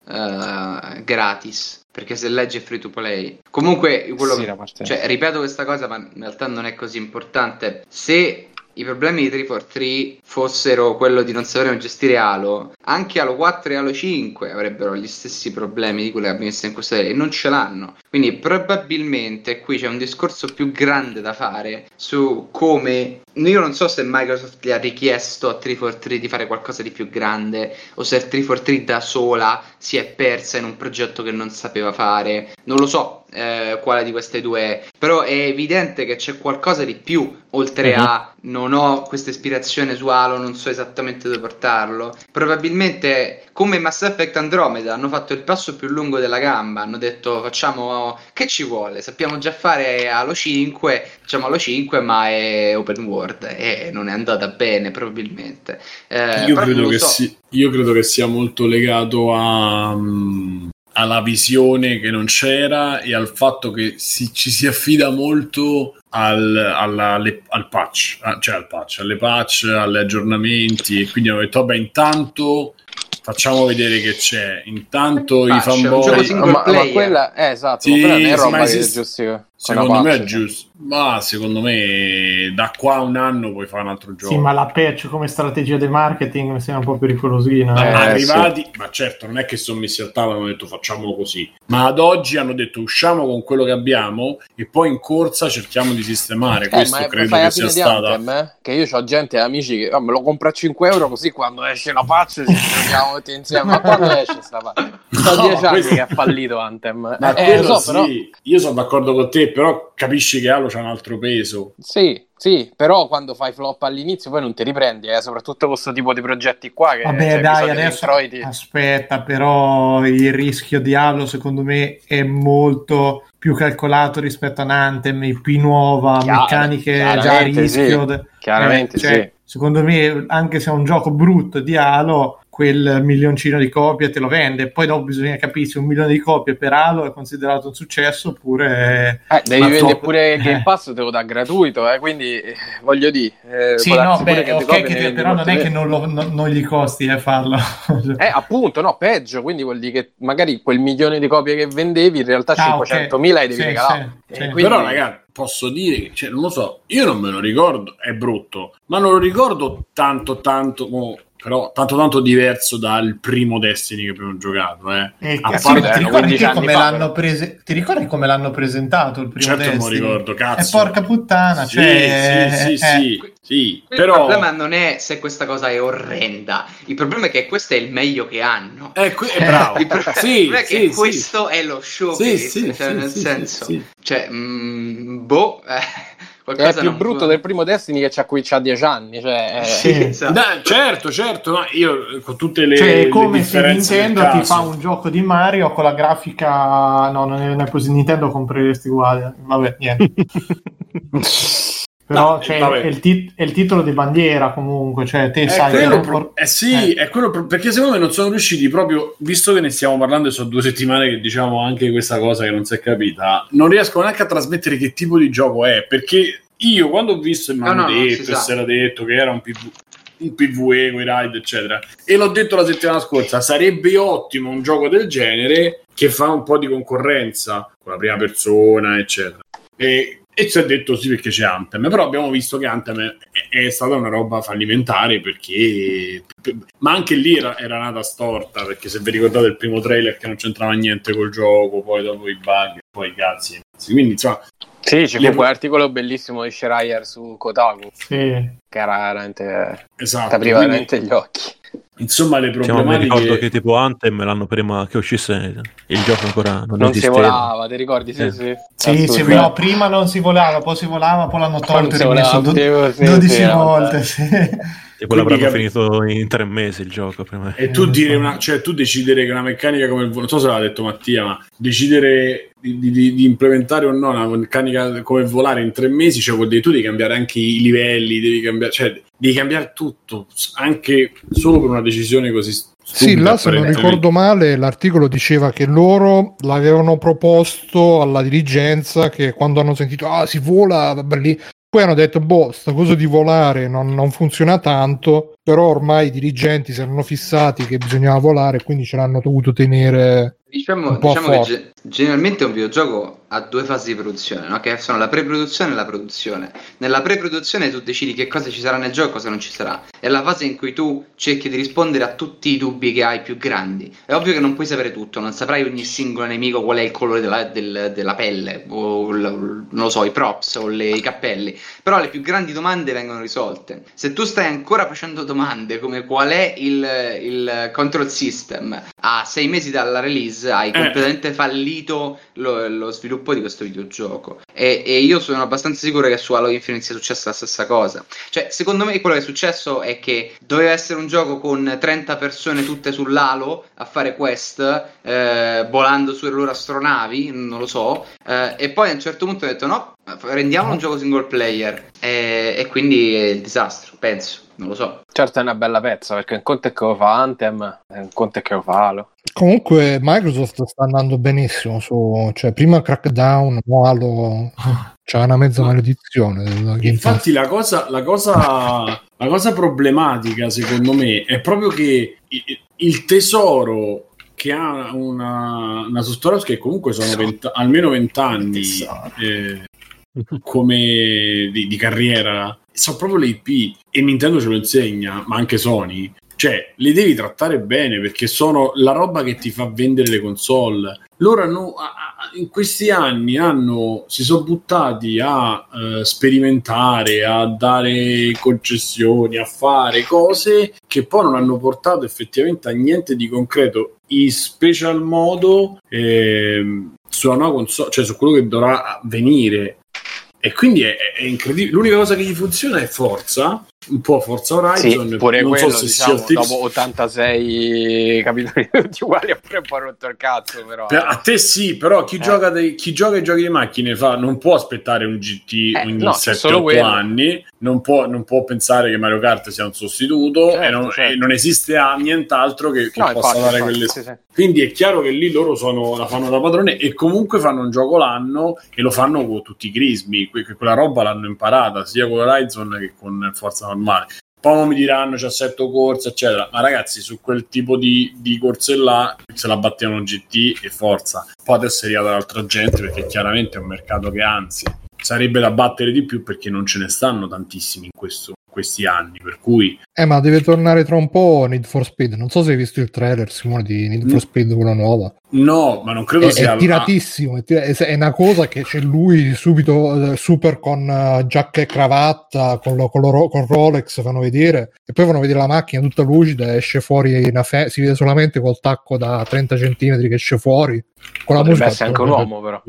uh, gratis perché se leggi è free to play. Comunque, quello sì, che, cioè, ripeto questa cosa, ma in realtà non è così importante. Se i problemi di 343 fossero quello di non sapere gestire Halo, anche Halo 4 e Halo 5 avrebbero gli stessi problemi di quelli che abbiamo visto in questa serie e non ce l'hanno. Quindi probabilmente qui c'è un discorso più grande da fare su come io non so se Microsoft gli ha richiesto a 343 di fare qualcosa di più grande o se 343 da sola si è persa in un progetto che non sapeva fare. Non lo so eh, quale di queste due è, però è evidente che c'è qualcosa di più oltre uh-huh. a non ho questa ispirazione su Halo, non so esattamente dove portarlo. Probabilmente come Mass Effect Andromeda hanno fatto il passo più lungo della gamba, hanno detto facciamo che ci vuole, sappiamo già fare Halo 5, facciamo Halo 5 ma è open world e non è andata bene probabilmente. Eh, io, credo che so. si, io, credo che sia molto legato a... Um alla visione che non c'era e al fatto che si, ci si affida molto al, alla, alle, al patch, cioè al patch, alle patch, agli aggiornamenti. E quindi hanno detto vabbè intanto facciamo vedere che c'è. Intanto i fanboy ma, ma quella è eh, esatto sì, ma quella non è roba che è giustifica Secondo me è giusto. Ma secondo me da qua a un anno puoi fare un altro gioco. Sì, ma la patch come strategia di marketing mi sembra un po' pericolosina. Eh, arrivati, sì. ma certo, non è che sono messi al tavolo e hanno detto facciamolo così. Ma ad oggi hanno detto usciamo con quello che abbiamo e poi in corsa cerchiamo di sistemare. Eh, Questo credo che sia stata. Anthem, eh? Che io ho gente e amici che oh, me lo compro a 5 euro così quando esce la patch ci giochiamo tutti insieme. Ma quando esce sta patch? Sono 10 no, anni questo... che è fallito Anthem. Ma eh, so, sì. però... Io sono d'accordo con te, però capisci che Halo c'ha un altro peso. Sì, sì, però quando fai flop all'inizio poi non ti riprendi, eh, soprattutto con questo tipo di progetti qua. Che, Vabbè, cioè, dai, adesso aspetta, però il rischio di Halo secondo me è molto più calcolato rispetto a un Anthem, IP nuova, Chiaro, meccaniche già a rischio. Sì, chiaramente eh, cioè, sì. Secondo me, anche se è un gioco brutto di Halo, quel milioncino di copie te lo vende. Poi dopo bisogna capire se un milione di copie per Halo è considerato un successo oppure. Eh, devi vendere top... pure Game Pass, te lo dà gratuito, eh, quindi eh, voglio dire. Eh, sì, no, beh, che okay, che però non è che non, lo, non, non, gli costi eh, farlo. eh, appunto, no, peggio. Quindi vuol dire che magari quel milione di copie che vendevi in realtà ah, 500.000 okay. devi sì, regalare. Sì, sì. Quindi... Però, ragazzi posso dire che, cioè, non lo so, io non me lo ricordo, è brutto, ma non lo ricordo tanto, tanto, però tanto tanto diverso dal primo Destiny che abbiamo giocato eh. eh a sì, ti, ricordi come l'hanno prese- ti ricordi come l'hanno presentato il primo certo Destiny? non ricordo cazzo e porca puttana sì, cioè, sì, sì, eh. sì, sì. però... il problema non è se questa cosa è orrenda il problema è che questo è il meglio che hanno eh, que- è bravo il problema sì, è che questo è lo showcase cioè nel senso cioè mh, boh eh Qualcosa è più brutto del primo Destiny che c'ha qui c'ha 10 anni. Cioè, sì, esatto. da, certo, certo, ma io con tutte le. Cioè, è come se Nintendo ti fa un gioco di Mario con la grafica. No, non è, non è così. Nintendo compreresti uguale. Vabbè, niente. Però no, cioè, è, il tit- è, il titolo di bandiera comunque, cioè te è sai... Pro- eh sì, eh. è quello pro- perché secondo me non sono riusciti proprio, visto che ne stiamo parlando e sono due settimane che diciamo anche questa cosa che non si è capita, non riescono neanche a trasmettere che tipo di gioco è, perché io quando ho visto e mi hanno no, no, detto e si era detto che era un, PV, un PvE con i raid eccetera, e l'ho detto la settimana scorsa, sarebbe ottimo un gioco del genere che fa un po' di concorrenza con la prima persona eccetera. E e ci ha detto sì perché c'è Anthem, però abbiamo visto che Anthem è, è stata una roba fallimentare perché... Ma anche lì era, era, nata storta, perché se vi ricordate il primo trailer che non c'entrava niente col gioco, poi dopo i bug, poi i cazzi. Quindi insomma... Sì, c'è le... quell'articolo bellissimo di Schreier su Kotaku, sì. che era veramente... Esatto. apriva quindi... veramente gli occhi. Insomma, le problematiche. Cioè, mi ricordo che tipo Anthem l'hanno prima che uscisse il gioco ancora non, non si volava, ti ricordi? Sì, eh. sì. Sì, sì, no, prima non si volava, poi si volava, poi l'hanno tolto e rimesso do- sì, 12 volte. Sì. E quello avranno cap- finito in tre mesi il gioco prima. E tu dire una, cioè tu decidere che una meccanica come il non so se l'ha detto Mattia, ma decidere di, di, di, implementare o no una meccanica come volare in tre mesi, cioè vuol dire tu devi cambiare anche i livelli, devi cambiare, cioè, devi cambiare tutto, anche solo per una decisione così sì, là se non ricordo male l'articolo diceva che loro l'avevano proposto alla dirigenza che quando hanno sentito ah si vola, lì poi hanno detto, boh, sta cosa di volare non, non, funziona tanto, però ormai i dirigenti si erano fissati che bisognava volare, quindi ce l'hanno dovuto tenere Diciamo, diciamo che generalmente un videogioco ha due fasi di produzione, no? che sono la pre-produzione e la produzione. Nella pre-produzione tu decidi che cosa ci sarà nel gioco e cosa non ci sarà. È la fase in cui tu cerchi di rispondere a tutti i dubbi che hai più grandi. È ovvio che non puoi sapere tutto, non saprai ogni singolo nemico qual è il colore della, del, della pelle, o non lo so, i props o le, i cappelli. Però le più grandi domande vengono risolte. Se tu stai ancora facendo domande come qual è il, il control system a sei mesi dalla release, hai eh. completamente fallito lo, lo, sviluppo di questo videogioco. E, e, io sono abbastanza sicuro che su Halo Infinite sia successa la stessa cosa. Cioè, secondo me quello che è successo è che doveva essere un gioco con 30 persone tutte sull'Halo a fare quest, eh, volando sulle loro astronavi, non lo so, eh, e poi a un certo punto ho detto no, rendiamolo un gioco single player. E, e quindi è il disastro, penso non lo so. Certo è una bella pezza perché un conto è che lo fa Anthem, un conto è che lo fa Halo. Comunque Microsoft sta andando benissimo su, cioè prima Crackdown, mo Halo c'è una mezza maledizione. Infatti la cosa, la, cosa, la cosa problematica secondo me è proprio che il tesoro che ha una, una software che comunque sono 20, almeno 20 anni eh, come di, di carriera sono proprio le IP e Nintendo ce lo insegna, ma anche Sony. Cioè, le devi trattare bene perché sono la roba che ti fa vendere le console. Loro hanno, in questi anni hanno, si sono buttati a uh, sperimentare, a dare concessioni, a fare cose che poi non hanno portato effettivamente a niente di concreto, in special modo eh, sulla nuova console, cioè su quello che dovrà venire. E quindi è, è, incredibile. L'unica cosa che gli funziona è forza, un po' Forza Horizon. Sì, pure non quello, so se diciamo, sia dopo 86 capitoli tutti uguali ha pure un po' rotto il cazzo. Però. Per, a te sì, però chi, eh. gioca dei, chi gioca i giochi di macchine fa, non può aspettare un GT eh, ogni no, 7-8 anni, non può, non può, pensare che Mario Kart sia un sostituto certo, e, non, certo. e, non, esiste nient'altro che, che no, possa infatti, dare infatti, quelle... Sì, sì. Quindi è chiaro che lì loro sono, la fanno da padrone e comunque fanno un gioco l'anno e lo fanno con tutti i crismi, que- quella roba l'hanno imparata sia con Horizon che con Forza normale. Poi mi diranno c'è assetto corsa, eccetera. Ma ragazzi, su quel tipo di, di corse là se la battevano GT e Forza. Poi adesso è arrivata l'altra gente perché chiaramente è un mercato che anzi sarebbe da battere di più perché non ce ne stanno tantissimi in questo questi anni, per cui... Eh, ma deve tornare tra un po' Need for Speed. Non so se hai visto il trailer, Simone, di Need for Speed, quella nuova. No, ma non credo è, sia... È tiratissimo, è, tir- è, una cosa che c'è lui subito, uh, super con uh, giacca e cravatta, con, lo, con, lo, con, Rolex, fanno vedere, e poi fanno vedere la macchina tutta lucida, esce fuori, una fe- si vede solamente col tacco da 30 cm che esce fuori. Con la potrebbe musica, essere anche un uomo, però.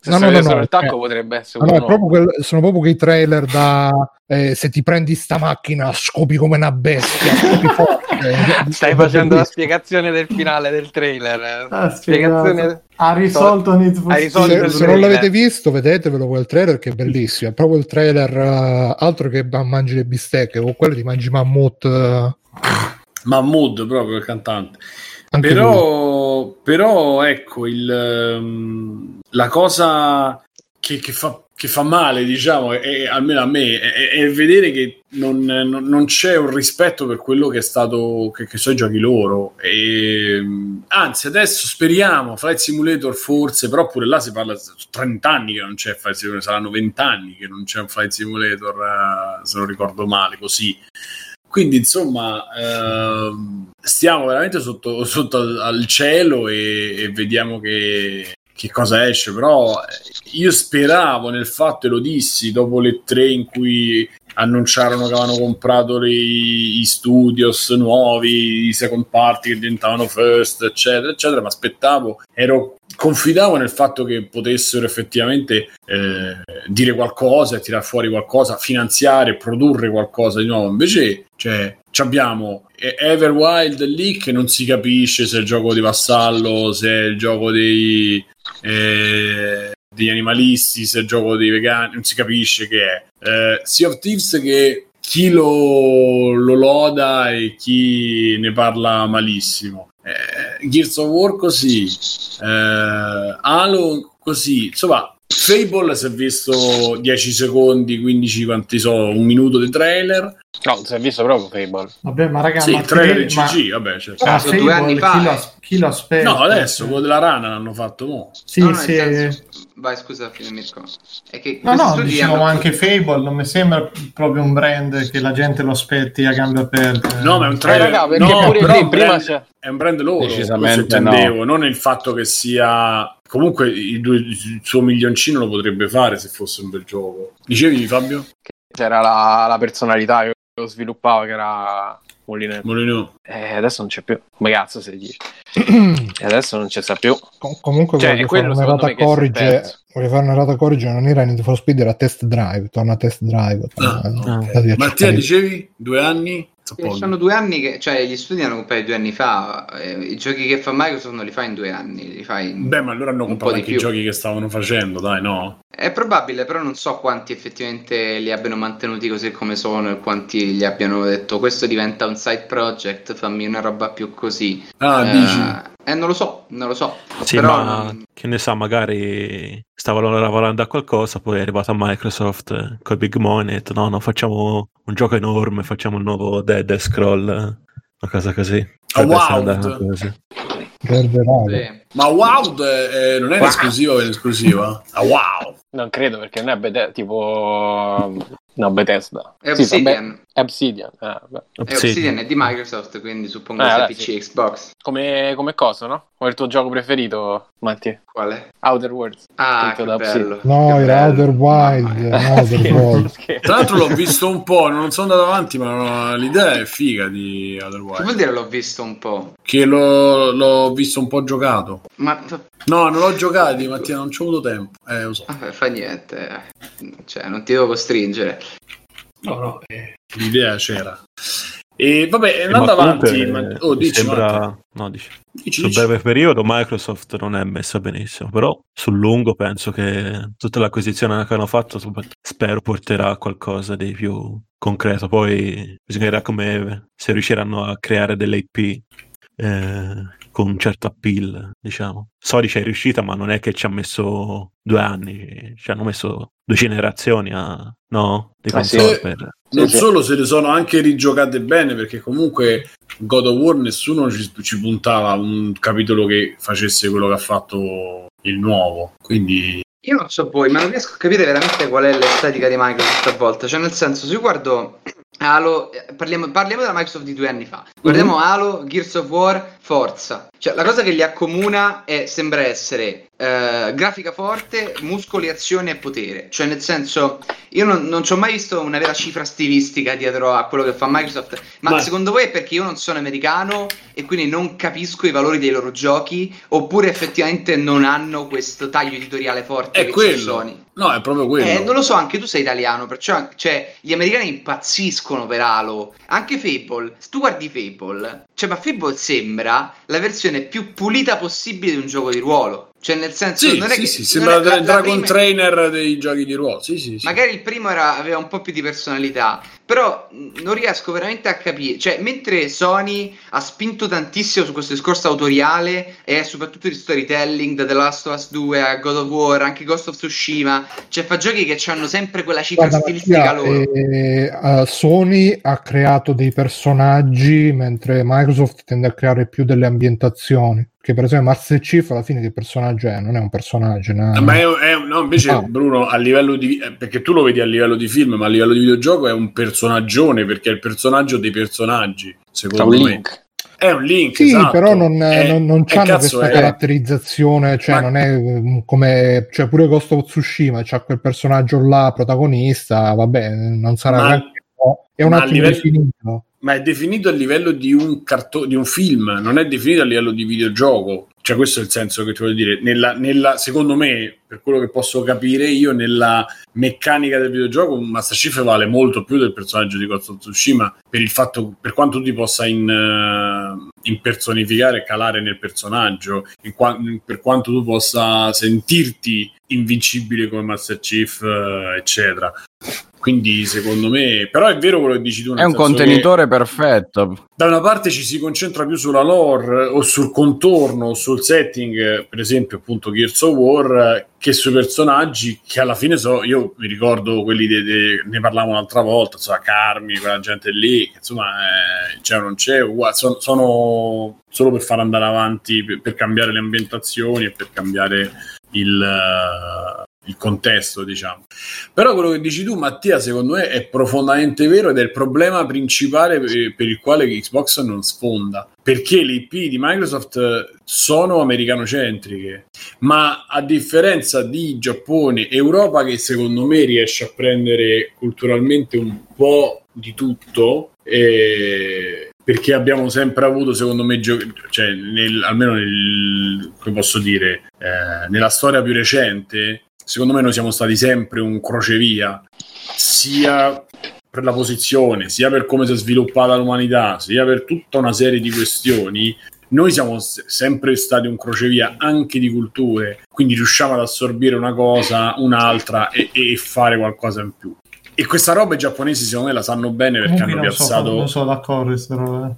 Se no, no, no, no, il tacco eh, potrebbe essere no, un uomo. Proprio quel, sono proprio quei trailer da eh, se ti prendi sta macchina scopi come una bestia. Stai facendo la spiegazione del finale del trailer. Ah, spiegazione... ha risolto Need for se, se non l'avete visto vedetevelo quel trailer che è bellissimo. È proprio il trailer uh, altro che mangi le bistecche o quello di mangi mammut uh... Mahmood proprio il cantante. Però, però, ecco il, um, la cosa che, che fa che fa male, diciamo, e, almeno a me, è, vedere che non, non, non, c'è un rispetto per quello che è stato, che, che sono i giochi loro. E, anzi, adesso speriamo, Flight Simulator forse, però pure là si parla di 30 anni che non c'è Flight Simulator, saranno 20 anni che non c'è un Flight Simulator, uh, se non ricordo male, così. Quindi, insomma, uh, stiamo veramente sotto, sotto al cielo e, e vediamo che, che cosa esce, però io speravo nel fatto, e lo dissi dopo le tre in cui annunciarono che avevano comprato i, i studios nuovi, i second party che diventavano first, eccetera, eccetera, ma aspettavo, ero confidavo nel fatto che potessero effettivamente eh, dire qualcosa tirare fuori qualcosa, finanziare, produrre qualcosa di nuovo. Invece, cioè, abbiamo Everwild lì che non si capisce se è il gioco di vassallo, se è il gioco dei, eh, degli animalisti, se è il gioco dei vegani, non si capisce che è. Eh, sea of Thieves che chi lo, lo loda e chi ne parla malissimo eh, Gears of War così, eh, Halo così, insomma, Fable si è visto 10 secondi, 15 quanti so, un minuto di trailer. No, si è visto proprio Fable. Vabbè, ma ragazzi, sì, il trailer in CG, ma... vabbè, certo. Ah, Fable, due anni fa. Chi lo, chi lo aspetta? No, adesso quello della rana l'hanno fatto mo. Sì, no, sì. Senso... Vai, scusa, Mirko. È che no, no, diciamo hanno... anche Fable non mi sembra proprio un brand che la gente lo aspetti a gambe aperte. No, ma è un trailer. Eh, raga, perché no, pure lì, prima c'è... è un brand loro, decisamente no. non il fatto che sia comunque il, il, suo milioncino lo potrebbe fare se fosse un bel gioco. Dicevi Fabio? C'era la, la personalità che lo sviluppava che era Molineux. Molineux. Eh, adesso non c'è più. Come cazzo si dice? e adesso non c'è sta più. Com- comunque cioè, voglio fare un'errata corrige. Voglio fare un'errata corrige, non era Need for Speed, era test drive. Torna a test drive. Ah, okay. Mattia, dicevi due anni? Sono due anni che, cioè, gli studi hanno comprato due anni fa. Eh, I giochi che fa Microsoft non li fa in due anni, li fa in Beh, ma allora hanno comprato anche i giochi che stavano facendo, dai, no? È probabile, però non so quanti effettivamente li abbiano mantenuti così come sono e quanti gli abbiano detto questo diventa un side project, fammi una roba più così. Ah, eh, dici? Eh, non lo so, non lo so. Sì, però ma non... che ne sa, magari stavano lavorando a qualcosa, poi è arrivata Microsoft col Big Money e ha detto no, no, facciamo un gioco enorme, facciamo il nuovo Dead Scroll, una cosa così. Oh, wow! Sì. Ma WoW eh, non è wow. esclusiva o è esclusiva? Ah, wow! Non credo perché non è Bethesda, tipo no, Bethesda. È Obsidian. Sì, è Obsidian. Eh, Obsidian. È Obsidian, è di Microsoft, quindi suppongo eh, sia PC, sì. Xbox. Come, come cosa, no? Qual è il tuo gioco preferito, Matti? Quale? Outer Worlds. Ah, che bello. No, che era Outer Wild. No, Outer Worlds. Tra l'altro l'ho visto un po', non sono andato avanti, ma l'idea è figa di Outer Wild. Che vuol dire l'ho visto un po'? Che l'ho, l'ho visto un po' giocato. Ma... No, non l'ho giocato, Mattia, non ci ho avuto tempo. Eh, lo so. Vabbè, fa niente. Cioè, non ti devo costringere. No, no, eh, l'idea c'era. E vabbè, andando avanti, ma... oh, dici, sembra... no, dici. Dici, sul dici. breve periodo Microsoft non è messa benissimo, però sul lungo penso che tutta l'acquisizione che hanno fatto spero porterà a qualcosa di più concreto. Poi bisognerà come se riusciranno a creare delle IP eh, con un certo appeal, diciamo. Sodi ci è riuscita, ma non è che ci ha messo due anni, ci hanno messo due generazioni a, no? Di ah, sì. per... Non solo se le sono anche rigiocate bene, perché comunque God of War nessuno ci, ci puntava un capitolo che facesse quello che ha fatto il nuovo, quindi io non so voi, ma non riesco a capire veramente qual è l'estetica di Microsoft a volte. Cioè, nel senso, se io guardo Halo, eh, parliamo, parliamo, della Microsoft di due anni fa. Guardiamo mm-hmm. Halo, Gears of War, Forza. Cioè, la cosa che li accomuna è, sembra essere eh, grafica forte, muscoli, azione e potere. Cioè, nel senso, io non, non ci ho mai visto una vera cifra stilistica dietro a quello che fa Microsoft. Ma, ma secondo voi è perché io non sono americano e quindi non capisco i valori dei loro giochi? Oppure effettivamente non hanno questo taglio editoriale forte? È quello. No, è proprio quello. Eh, non lo so, anche tu sei italiano, perciò cioè, gli americani impazziscono per Halo. Anche Fable. Se tu guardi Fable, cioè, ma Fable sembra la versione più pulita possibile di un gioco di ruolo. Cioè, nel senso, sì, non è sì, che sì, sembra il Dragon prima... Trainer dei giochi di ruolo. Sì, sì. Magari il primo era, aveva un po' più di personalità, però non riesco veramente a capire. Cioè, mentre Sony ha spinto tantissimo su questo discorso autoriale e soprattutto di storytelling, da The Last of Us 2 a God of War, anche Ghost of Tsushima, cioè fa giochi che hanno sempre quella cifra Guarda, stilistica loro. Eh, uh, Sony ha creato dei personaggi, mentre Microsoft tende a creare più delle ambientazioni che per esempio Master Chief alla fine che personaggio è? Non è un personaggio. No, ma è, è no, invece no. Bruno a livello di eh, perché tu lo vedi a livello di film, ma a livello di videogioco è un personaggione perché è il personaggio dei personaggi, secondo me. Link. È un link, sì, esatto. però non, è, non, non c'hanno questa è... caratterizzazione, cioè Ma... non è mm, come, cioè pure Ghost of Tsushima, c'ha quel personaggio là, protagonista, vabbè, non sarà Ma... neanche è un attimo livello... definito. Ma è definito a livello di un, carto- di un film, non è definito a livello di videogioco. Cioè, questo è il senso che ti voglio dire. Nella, nella, secondo me, per quello che posso capire io, nella meccanica del videogioco, Master Chief vale molto più del personaggio di Ghost of Tsushima per il fatto, per quanto tu ti possa in, uh, impersonificare e calare nel personaggio, qua- per quanto tu possa sentirti invincibile come Master Chief, uh, eccetera. Quindi secondo me, però è vero quello che dici tu. È un contenitore perfetto. Da una parte ci si concentra più sulla lore o sul contorno o sul setting, per esempio appunto Gears of War, che sui personaggi che alla fine so, io mi ricordo quelli de, de, ne parlavamo un'altra volta, insomma Carmi, quella gente lì, che insomma eh, c'è o non c'è, sono, sono, solo per far andare avanti, per, per cambiare le ambientazioni e per cambiare il, il contesto, diciamo. Però quello che dici tu, Mattia, secondo me è profondamente vero ed è il problema principale per il quale Xbox non sfonda. Perché le IP di Microsoft sono americanocentriche, ma a differenza di Giappone Europa, che secondo me riesce a prendere culturalmente un po' di tutto, e perché abbiamo sempre avuto, secondo me, gio- cioè nel, almeno nel, come posso dire, eh, nella storia più recente, secondo me noi siamo stati sempre un crocevia, sia per la posizione, sia per come si è sviluppata l'umanità, sia per tutta una serie di questioni. Noi siamo sempre stati un crocevia anche di culture, quindi riusciamo ad assorbire una cosa, un'altra e, e fare qualcosa in più. E questa roba i giapponesi secondo me la sanno bene perché Comunque hanno piazzato... So, non sono d'accordo,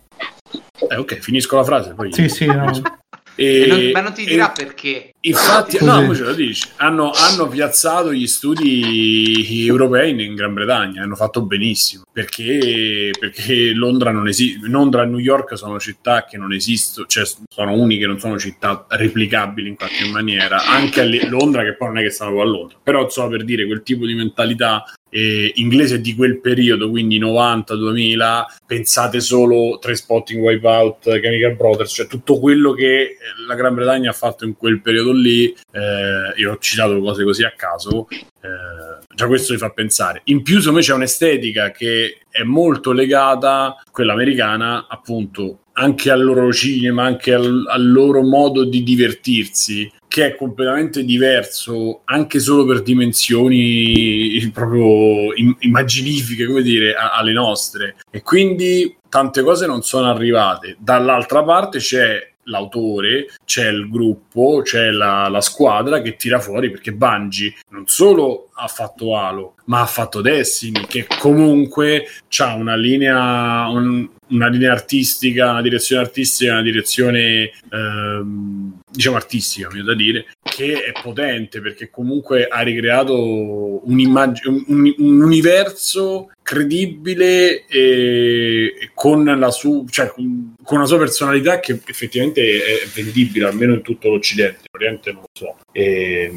eh, ok, finisco la frase. Poi sì, sì, no. E, non, ma non ti dirà e, perché. Infatti, no, no ce lo dici. Hanno, hanno, piazzato gli studi europei in Gran Bretagna, hanno fatto benissimo perché, perché Londra non esiste. Londra e New York sono città che non esistono, cioè sono uniche, non sono città replicabili in qualche maniera. Anche a Londra, che poi non è che stanno a Londra, però so per dire quel tipo di mentalità eh, inglese di quel periodo, quindi 90-2000, pensate solo tre spotting Wipeout, Chemical Brothers, cioè tutto quello che la Gran Bretagna ha fatto in quel periodo lì, eh, io ho citato cose così a caso, eh, già questo mi fa pensare. In più, secondo me c'è un'estetica che è molto legata, quella americana, appunto, anche al loro cinema, anche al, al loro modo di divertirsi che è completamente diverso anche solo per dimensioni proprio immaginifiche, come dire, a- alle nostre. E quindi tante cose non sono arrivate. Dall'altra parte c'è l'autore, c'è il gruppo, c'è la, la, squadra che tira fuori perché Bungie non solo ha fatto Halo, ma ha fatto Destiny, che comunque ha una linea, un, una linea artistica, una direzione artistica, una direzione ehm, diciamo artistica, mi da dire, che è potente perché comunque ha ricreato un, immag- un, un universo credibile e con la, su- cioè, con una sua personalità che effettivamente è vendibile, almeno in tutto l'Occidente, l'Oriente non lo so. E,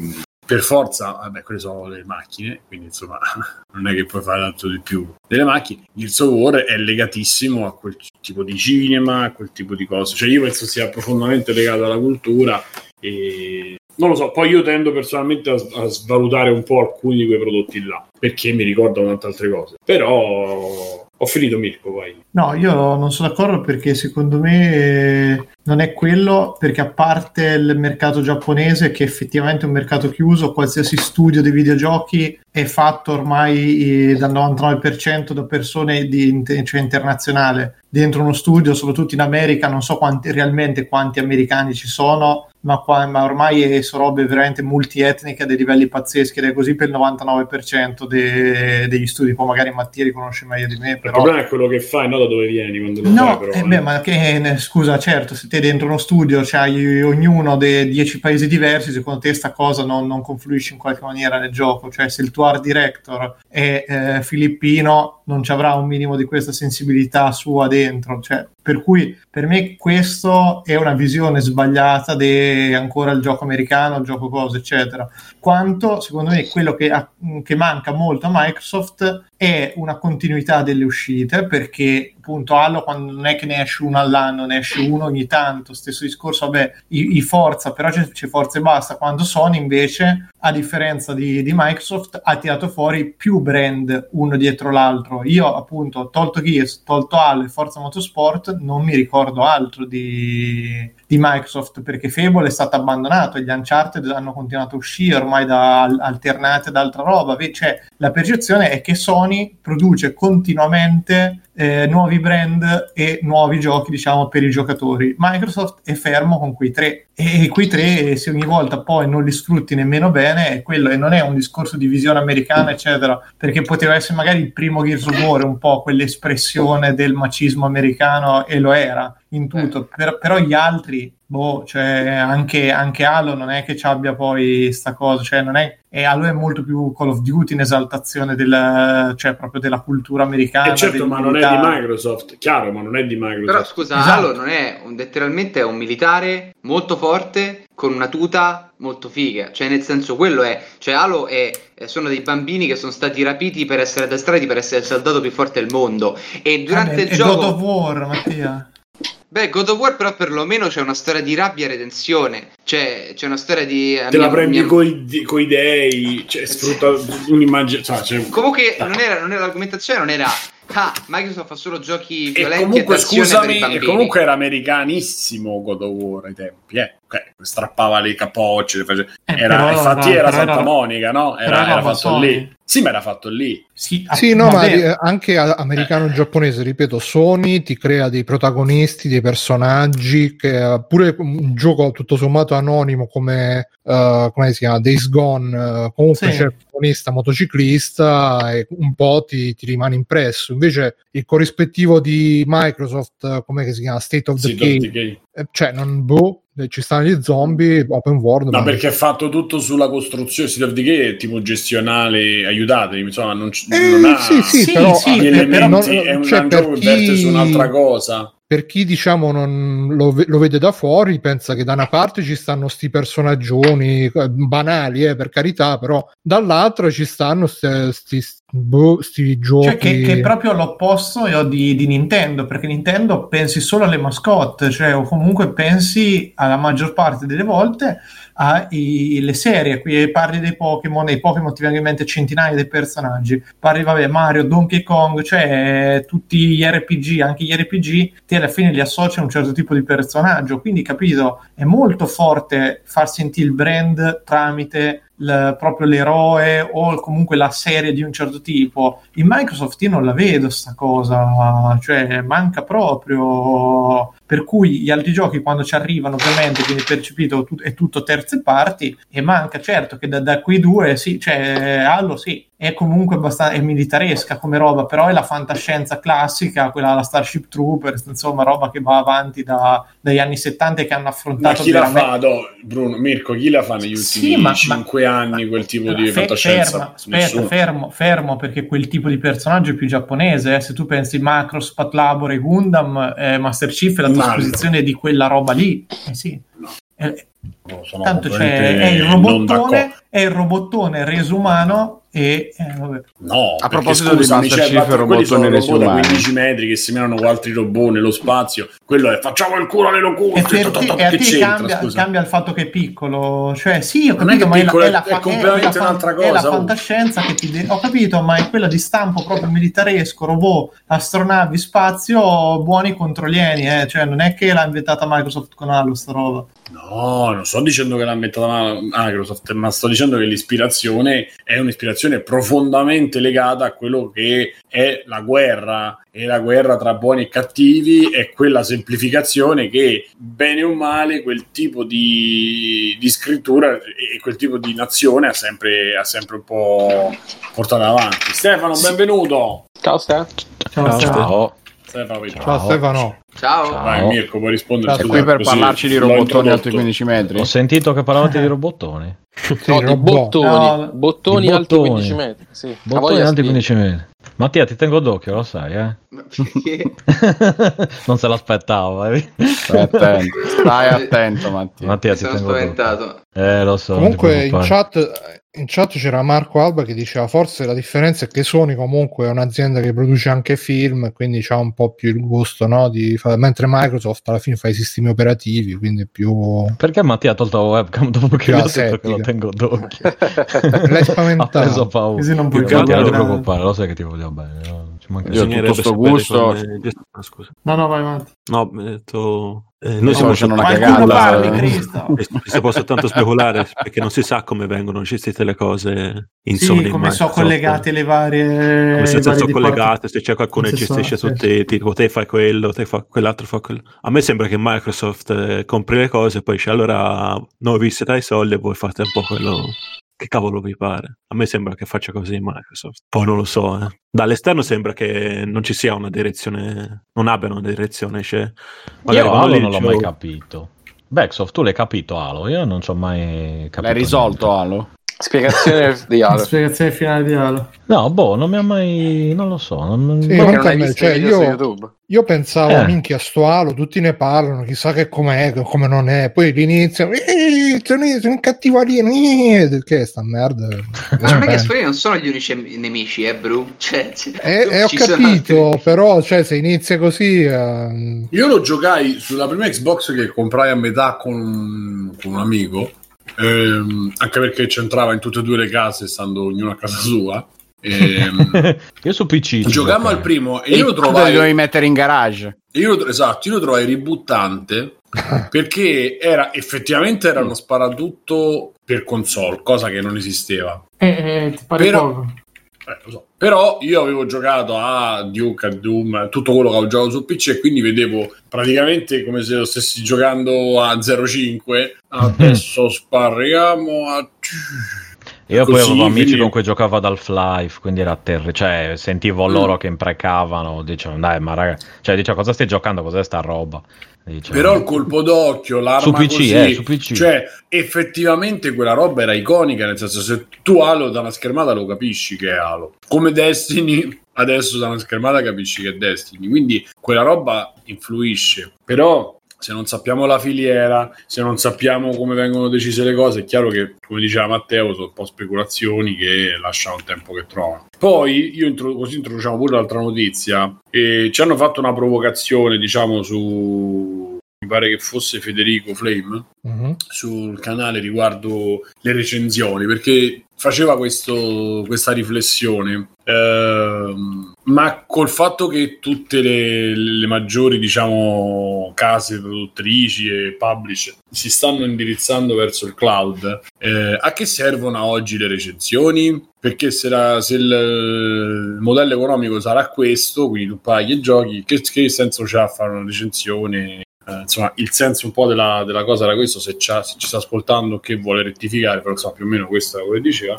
per forza, vabbè, quelle sono le macchine, quindi insomma non è che puoi fare tanto di più delle macchine. Gears of War è legatissimo a quel tipo di cinema, a quel tipo di cose. Cioè io penso sia profondamente legato alla cultura e non lo so, poi io tendo personalmente a, a svalutare un po' alcuni di quei prodotti là, perché mi ricordano tante altre cose. Però ho finito Mirko, vai. No, io non sono d'accordo perché secondo me non è quello, perché a parte il mercato giapponese, che effettivamente è un mercato chiuso, qualsiasi studio di videogiochi è fatto ormai eh, dal 99% da persone di, cioè internazionale dentro uno studio, soprattutto in America, non so quanti, realmente quanti americani ci sono, ma, qua, ma ormai sono robe veramente multietniche a dei livelli pazzeschi ed è così per il 99% de, degli studi. Poi magari Mattia riconosce meglio di me. Però... Il problema è quello che fai, no da dove vieni quando lo no, fai. Però, eh, beh, ma che, scusa, certo, se te dentro uno studio c'hai ognuno dei 10 paesi diversi, secondo te sta cosa non, non, confluisce in qualche maniera nel gioco. Cioè, se il tuo art director è eh, filippino, non ci avrà un minimo di questa sensibilità sua dentro. Cioè, per cui per me questo è una visione sbagliata di ancora il gioco americano, il gioco cose, eccetera. Quanto secondo me quello che, ha, che manca molto a Microsoft è una continuità delle uscite perché appunto Halo quando non è che ne esce uno all'anno, ne esce uno ogni tanto, stesso discorso, vabbè, i, i Forza, però c'è, c'è Forza e basta, quando Sony invece, a differenza di, di, Microsoft, ha tirato fuori più brand uno dietro l'altro. Io appunto ho tolto Gears, tolto Halo e Forza Motorsport, non mi ricordo altro di, di Microsoft perché Fable è stato abbandonato gli Uncharted hanno continuato a uscire ormai da alternate ad altra roba. Cioè, la percezione è che Sony produce continuamente eh, nuovi brand e nuovi giochi, diciamo, per i giocatori. Microsoft è fermo con quei tre e quei tre, se ogni volta poi non li sfrutti nemmeno bene, è quello e non è un discorso di visione americana, eccetera, perché poteva essere magari il primo Gears of War, un po' quell'espressione del macismo americano e lo era in tutto, per, però gli altri boh, cioè anche, anche Halo non è che ci abbia poi sta cosa, cioè non è, e Halo è molto più Call of Duty in esaltazione del, cioè proprio della cultura americana. Eh certo, ma non è di Microsoft, chiaro, ma non è di Microsoft. Però scusa, esatto. Halo non è un, letteralmente è un militare molto forte con una tuta molto figa, cioè nel senso quello è, cioè Halo è, sono dei bambini che sono stati rapiti per essere addestrati per essere il soldato più forte del mondo e durante ah, il gioco... God of War, Mattia. Beh, God of War però perlomeno c'è una storia di rabbia e redenzione. Cioè, c'è una storia di... Te mia, la prendi mia... coi, coi dei, cioè, sfrutta un'immagine... Cioè... Comunque non era, non era l'argomentazione, non era... Ah, Microsoft fa solo giochi violenti e comunque, scusami, e comunque era americanissimo God of War ai tempi, eh. Okay, strappava le capocce, face... eh, era, infatti era, era Santa era, Monica, no? Era, era fatto Sony. lì. Sì, ma era fatto lì. Sì, sì no, ma eh, anche americano-giapponese, ripeto, Sony ti crea dei protagonisti, dei personaggi, che pure un gioco tutto sommato anonimo come, uh, come si chiama, Days Gone, uh, comunque sì. c'è protagonista motociclista e un po' ti, ti, rimane impresso. Invece il corrispettivo di Microsoft, come si chiama, State of the Game, eh, cioè non boh, ci stanno gli zombie open world ma perché è fatto tutto sulla costruzione State of Decay è tipo gestionale aiutatemi insomma non, c- eh, non ha sì, sì, sì però, sì, però non, è un, cioè, un gioco chi... che verte su un'altra cosa per chi diciamo non lo, lo, vede da fuori pensa che da una parte ci stanno sti personaggioni eh, banali eh, per carità però dall'altra ci stanno sti, boh, sti giochi. cioè che, che, è proprio l'opposto io di, di, Nintendo perché Nintendo pensi solo alle mascotte cioè o comunque pensi alla maggior parte delle volte alle serie qui parli dei Pokémon e i Pokémon ti vengono in mente centinaia di personaggi. Parli vabbè Mario Donkey Kong cioè tutti gli RPG anche gli RPG ti alla fine li associ a un certo tipo di personaggio. Quindi capito è molto forte far sentire il brand tramite l- proprio l'eroe o comunque la serie di un certo tipo. In Microsoft io non la vedo sta cosa, cioè manca proprio. Per cui gli altri giochi quando ci arrivano ovviamente viene percepito tut- è tutto terze parti e manca certo che da, da quei due sì, cioè Halo sì, è comunque abbastanza è militaresca come roba, però è la fantascienza classica, quella la Starship Troopers, insomma, roba che va avanti da, dagli anni 70 e che hanno affrontato. Ma chi veramente... la fa, do, Bruno, Mirko, chi la fa negli ultimi sì, ma, 5 ma, anni quel tipo ma, di fe- fantascienza? Ferma, aspetta, fermo, fermo, perché quel tipo di personaggio è più giapponese. Eh. Se tu pensi Macross, Patlabor e Gundam, eh, Master Chief è la trasposizione di quella roba lì. Eh sì. No. Eh, tanto c'è, è il robottone, è il robottone reso umano e eh, no, a proposito scusa, di Master Chief, quelli sono robot da 15 metri che seminano altri robot nello spazio. Quello è facciamo il culo alle locuste. E, per te, e a te cambia, cambia, il fatto che è piccolo, cioè sì, ho capito, ma è, piccolo, è, la, è, completamente è la, un'altra cosa. È la oh. fantascienza che ti de- ho capito, ma è quella di stampo proprio militaresco, robot, astronavi, spazio, buoni contro alieni, eh? cioè non è che l'ha inventata Microsoft con Halo sta roba. No, non sto dicendo che l'ha inventata Microsoft, ma sto dicendo che l'ispirazione è un'ispirazione profondamente legata a quello che è la guerra e la guerra tra buoni e cattivi è quella semplificazione che bene o male quel tipo di, di scrittura e quel tipo di nazione ha sempre, ha sempre un po' portato avanti. Stefano, benvenuto. Ciao Stefano. Ciao. Ciao. Stefano. Ciao Stefano. Ciao. Vai Mirko, puoi rispondere. Sei qui per così, parlarci di robottoni alti 15 metri. Ho sentito che parlavate di robottoni. Sì, no, di bottoni. No, bottoni, di alti 15 metri. Sì. Bottoni alti 15 metri. Mattia, ti tengo d'occhio, lo sai, eh? non se l'aspettavo. Eh? Stai attento, stai attento Mattia. Mattia ti tengo spaventato. Eh, lo so. Comunque in chat, in chat c'era Marco Alba che diceva forse la differenza è che Sony comunque è un'azienda che produce anche film, quindi ha un po' più il gusto, no? Di fare... mentre Microsoft alla fine fa i sistemi operativi, quindi è più... Perché Mattia ha tolto la webcam dopo che ho detto che lo tengo d'occhio? L'hai spaventato. ha preso paura. Così non puoi Mattia, non ti preoccupare, lo sai che ti voglio bene. No? Ci manca Io tutto sto gusto. Ah, scusa. No, no, vai avanti. No, ho detto eh, noi stiamo facendo una cagata. Parli, si può soltanto speculare perché non si sa come vengono gestite le cose in sì, Sony. Come sono collegate le varie. Come se sono collegate, se c'è qualcuno che gestisce su te, tipo te fai quello, te fa quell'altro fa quello. A me sembra che Microsoft eh, compri le cose e poi c'è allora noi vi siete ai soldi e voi fate un po' quello che cavolo vi pare? A me sembra che faccia così Microsoft. Poi non lo so, eh. Dall'esterno sembra che non ci sia una direzione, non abbiano una direzione. Cioè, Io Halo non l'ho mai capito. Backsoft, tu l'hai capito Halo? Io non ci ho mai capito. L'hai risolto niente. Halo? Spiegazione di Halo. Spiegazione finale di Halo. No, boh, non mi ha mai. Non lo so. Non, sì, non non me, cioè, io, io, pensavo, eh. minchia, sto Halo, tutti ne parlano, chissà che com'è, come non è. Poi l'inizio, eh, sono cattivo lì, eh, che è sta merda. Ma non è che Square non sono gli unici nemici, eh, Bru? Cioè, cioè, eh, eh ho capito, però, cioè, se inizia così. Uh... Io lo giocai sulla prima Xbox che comprai a metà con, con un amico ehm, anche perché c'entrava in tutte e due le case, stando ognuno a casa sua. Ehm, io su PC giocammo al primo e io lo trovai. dovevi mettere in garage. Io, esatto, io lo trovai ributtante perché era effettivamente era uno sparatutto per console, cosa che non esisteva. Eh, eh, ti pare Però, poco. Eh, so. Però io avevo giocato a Duke, a Doom, tutto quello che avevo giocato su PC e quindi vedevo praticamente come se lo stessi giocando a 05. Adesso sparriamo a... Io poi avevo amici quindi... con cui giocavo ad Half-Life, quindi era terribile. Cioè, sentivo mm. loro che imprecavano. Dicevano, dai, ma raga, cioè, dicevo, cosa stai giocando? Cos'è sta roba? Diciamo. Però il colpo d'occhio, l'arma su PC, così, eh, su PC. cioè effettivamente quella roba era iconica, nel senso se tu Halo da una schermata lo capisci che è Halo. Come Destiny, adesso da una schermata capisci che è Destiny, quindi quella roba influisce. Però se non sappiamo la filiera, se non sappiamo come vengono decise le cose, è chiaro che, come diceva Matteo, sono un po' speculazioni che lasciano il tempo che trovano. Poi, io intro- così introduciamo pure l'altra notizia, e ci hanno fatto una provocazione, diciamo, su mi pare che fosse Federico Flame uh-huh. sul canale riguardo le recensioni perché faceva questo, questa riflessione eh, ma col fatto che tutte le, le, maggiori diciamo case produttrici e publisher si stanno indirizzando verso il cloud eh, a che servono oggi le recensioni perché se, la, se il, modello economico sarà questo quindi tu paghi e giochi che, che senso c'ha fare una recensione eh, insomma, il senso un po' della, della cosa era questo. Se, se, ci sta ascoltando, che vuole rettificare, però insomma, più o meno questo è quello che diceva.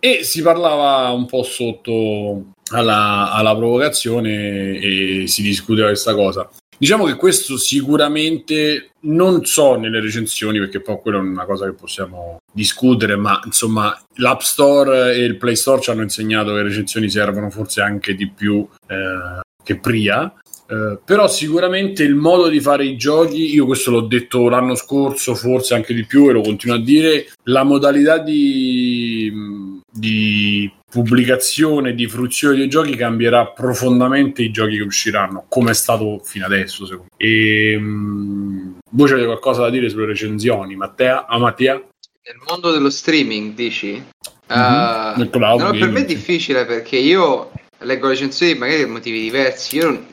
E si parlava un po' sotto alla, alla provocazione e si discuteva questa cosa. Diciamo che questo sicuramente non so nelle recensioni, perché poi quella è una cosa che possiamo discutere, ma insomma l'App Store e il Play Store ci hanno insegnato che le recensioni servono forse anche di più eh, che prima. Eh, però sicuramente il modo di fare i giochi, io questo l'ho detto l'anno scorso, forse anche di più, e lo continuo a dire, la modalità di, di pubblicazione, di fruizione dei giochi cambierà profondamente i giochi che usciranno, come è stato fino adesso. Secondo me. E, um, voi avete qualcosa da dire sulle recensioni, Mattea? Ah, Mattia? Nel mondo dello streaming, dici? Mm-hmm. Uh, no, per me è difficile perché io leggo recensioni magari per motivi diversi. Io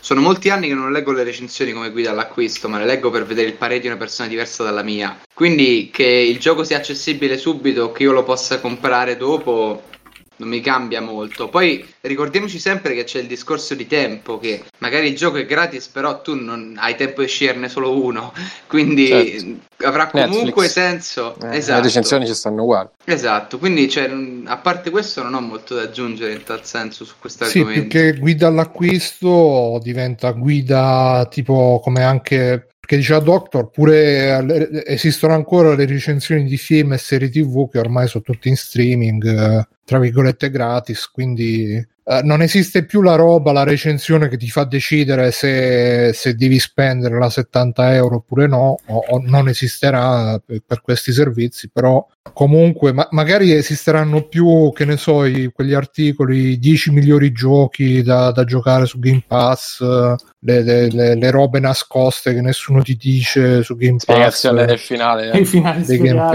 sono molti anni che non leggo le recensioni come guida all'acquisto, ma le leggo per vedere il parere di una persona diversa dalla mia. Quindi che il gioco sia accessibile subito, che io lo possa comprare dopo, non mi cambia molto. Poi ricordiamoci sempre che c'è il discorso di tempo, che magari il gioco è gratis, però tu non hai tempo di sceglierne solo uno, quindi certo. avrà comunque Netflix. senso. Eh, esatto. Le recensioni ci stanno uguali. Esatto, quindi cioè, a parte questo non ho molto da aggiungere in tal senso su questo sì, argomento. Sì, più che guida all'acquisto diventa guida tipo come anche perché diceva Doctor pure esistono ancora le recensioni di film e serie tv che ormai sono tutti in streaming tra virgolette gratis, quindi Uh, non esiste più la roba, la recensione che ti fa decidere se, se devi spendere la 70 euro oppure no, o, o non esisterà per, per, questi servizi, però comunque ma, magari esisteranno più, che ne so, i, quegli articoli, 10 migliori giochi da, da giocare su Game Pass, le, le, le, le, robe nascoste che nessuno ti dice su Game Pass. Spiegazione del finale. Eh. finale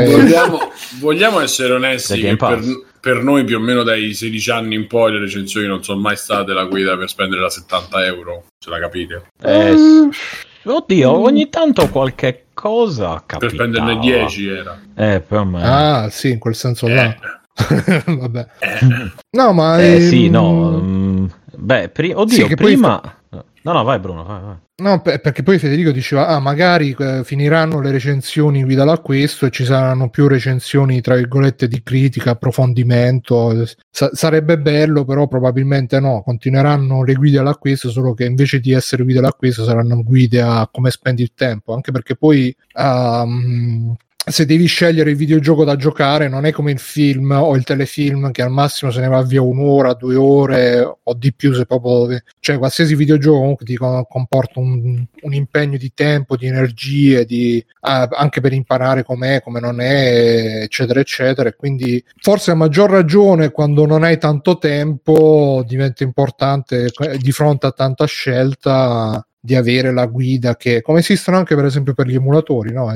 vogliamo, vogliamo, essere onesti per, per, noi più o meno dai 16 anni in poi le recensioni non sono mai state la guida per spendere la 70 euro, ce la capite? Eh, mm. Oddio, ogni tanto qualche cosa capitava. Per spenderne 10 era. Eh, per me. Ah, sì, in quel senso eh. là. Vabbè. Eh. No, ma... Eh, ehm... sì, no. Mm, beh, pri- oddio, sì, prima... Poi No, no, vai Bruno, vai, vai. No, perché poi Federico diceva, ah, magari eh, finiranno le recensioni guida all'acquisto e ci saranno più recensioni, tra virgolette, di critica, approfondimento. Sa- sarebbe bello, però probabilmente no, continueranno le guide all'acquisto, solo che invece di essere guide all'acquisto saranno guide a come spendi il tempo, anche perché poi... Um, se devi scegliere il videogioco da giocare non è come il film o il telefilm che al massimo se ne va via un'ora, due ore o di più se proprio cioè qualsiasi videogioco comunque ti comporta un, un impegno di tempo, di energie di, ah, anche per imparare com'è, come non è eccetera eccetera. Quindi forse a maggior ragione quando non hai tanto tempo diventa importante eh, di fronte a tanta scelta di avere la guida che come esistono anche per esempio per gli emulatori no?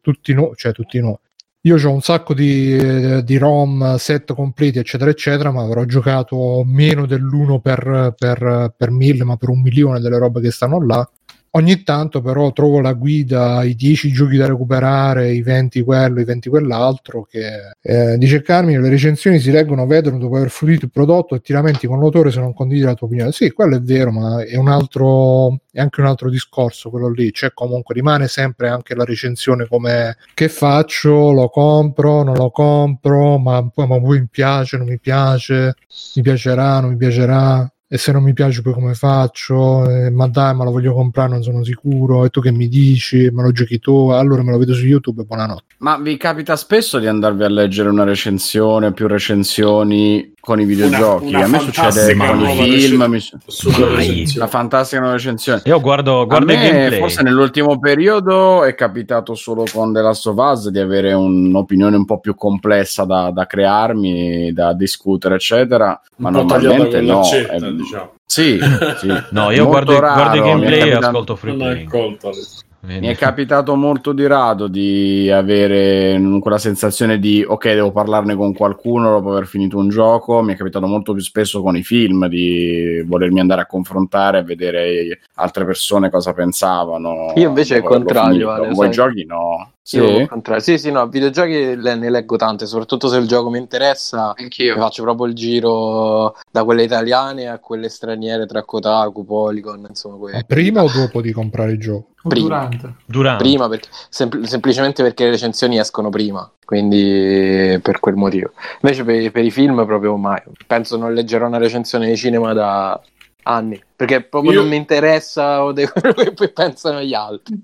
tutti no, cioè tutti no io ho un sacco di, di, ROM set completi eccetera eccetera ma avrò giocato meno dell'1 per, per, per mille ma per un milione delle robe che stanno là Ogni tanto però trovo la guida, i 10 giochi da recuperare, i 20 quello, i 20 quell'altro, che eh, dice Carmine, le recensioni si leggono, vedono dopo aver fruito il prodotto e ti lamenti con l'autore se non condividi la tua opinione. Sì, quello è vero, ma è un altro, è anche un altro discorso quello lì, cioè comunque rimane sempre anche la recensione come che faccio, lo compro, non lo compro, ma ma poi mi piace, non mi piace, mi piacerà, non mi piacerà e se non mi piace poi come faccio eh, ma dai ma lo voglio comprare non sono sicuro. E tu che mi dici? Me lo giochi tu? Allora me lo vedo su youtube buonanotte. Ma vi capita spesso di andarvi a leggere una recensione più recensioni con i videogiochi. Una, una a me succede con i film, mi... una fantastica nuova recensione. Io guardo, guardo a me, forse nell'ultimo periodo è capitato solo con The Last of Us di avere un'opinione un po' più complessa da, da crearmi, da discutere, eccetera. Ma normalmente no. È... Diciamo. Sì, sì. no, io guardo, guardo i gameplay e ascolto free play. Mi è capitato molto di rado di avere quella sensazione di ok, devo parlarne con qualcuno dopo aver finito un gioco. Mi è capitato molto più spesso con i film di volermi andare a confrontare e vedere altre persone cosa pensavano. Io invece è il contrario. Con voi giochi no. Sì? sì, sì, no, videogiochi ne leggo tante, soprattutto se il gioco mi interessa. Anch'io. Faccio proprio il giro da quelle italiane a quelle straniere tra Kotaku, Polygon, insomma. Quelle. Prima o dopo di comprare il gioco? Prima. Durante. Durante. Prima, perché, sempl- semplicemente perché le recensioni escono prima, quindi per quel motivo. Invece per, per i film proprio mai. Penso non leggerò una recensione di cinema da, anni perché proprio io... non mi interessa o de- quello che poi pensano gli altri.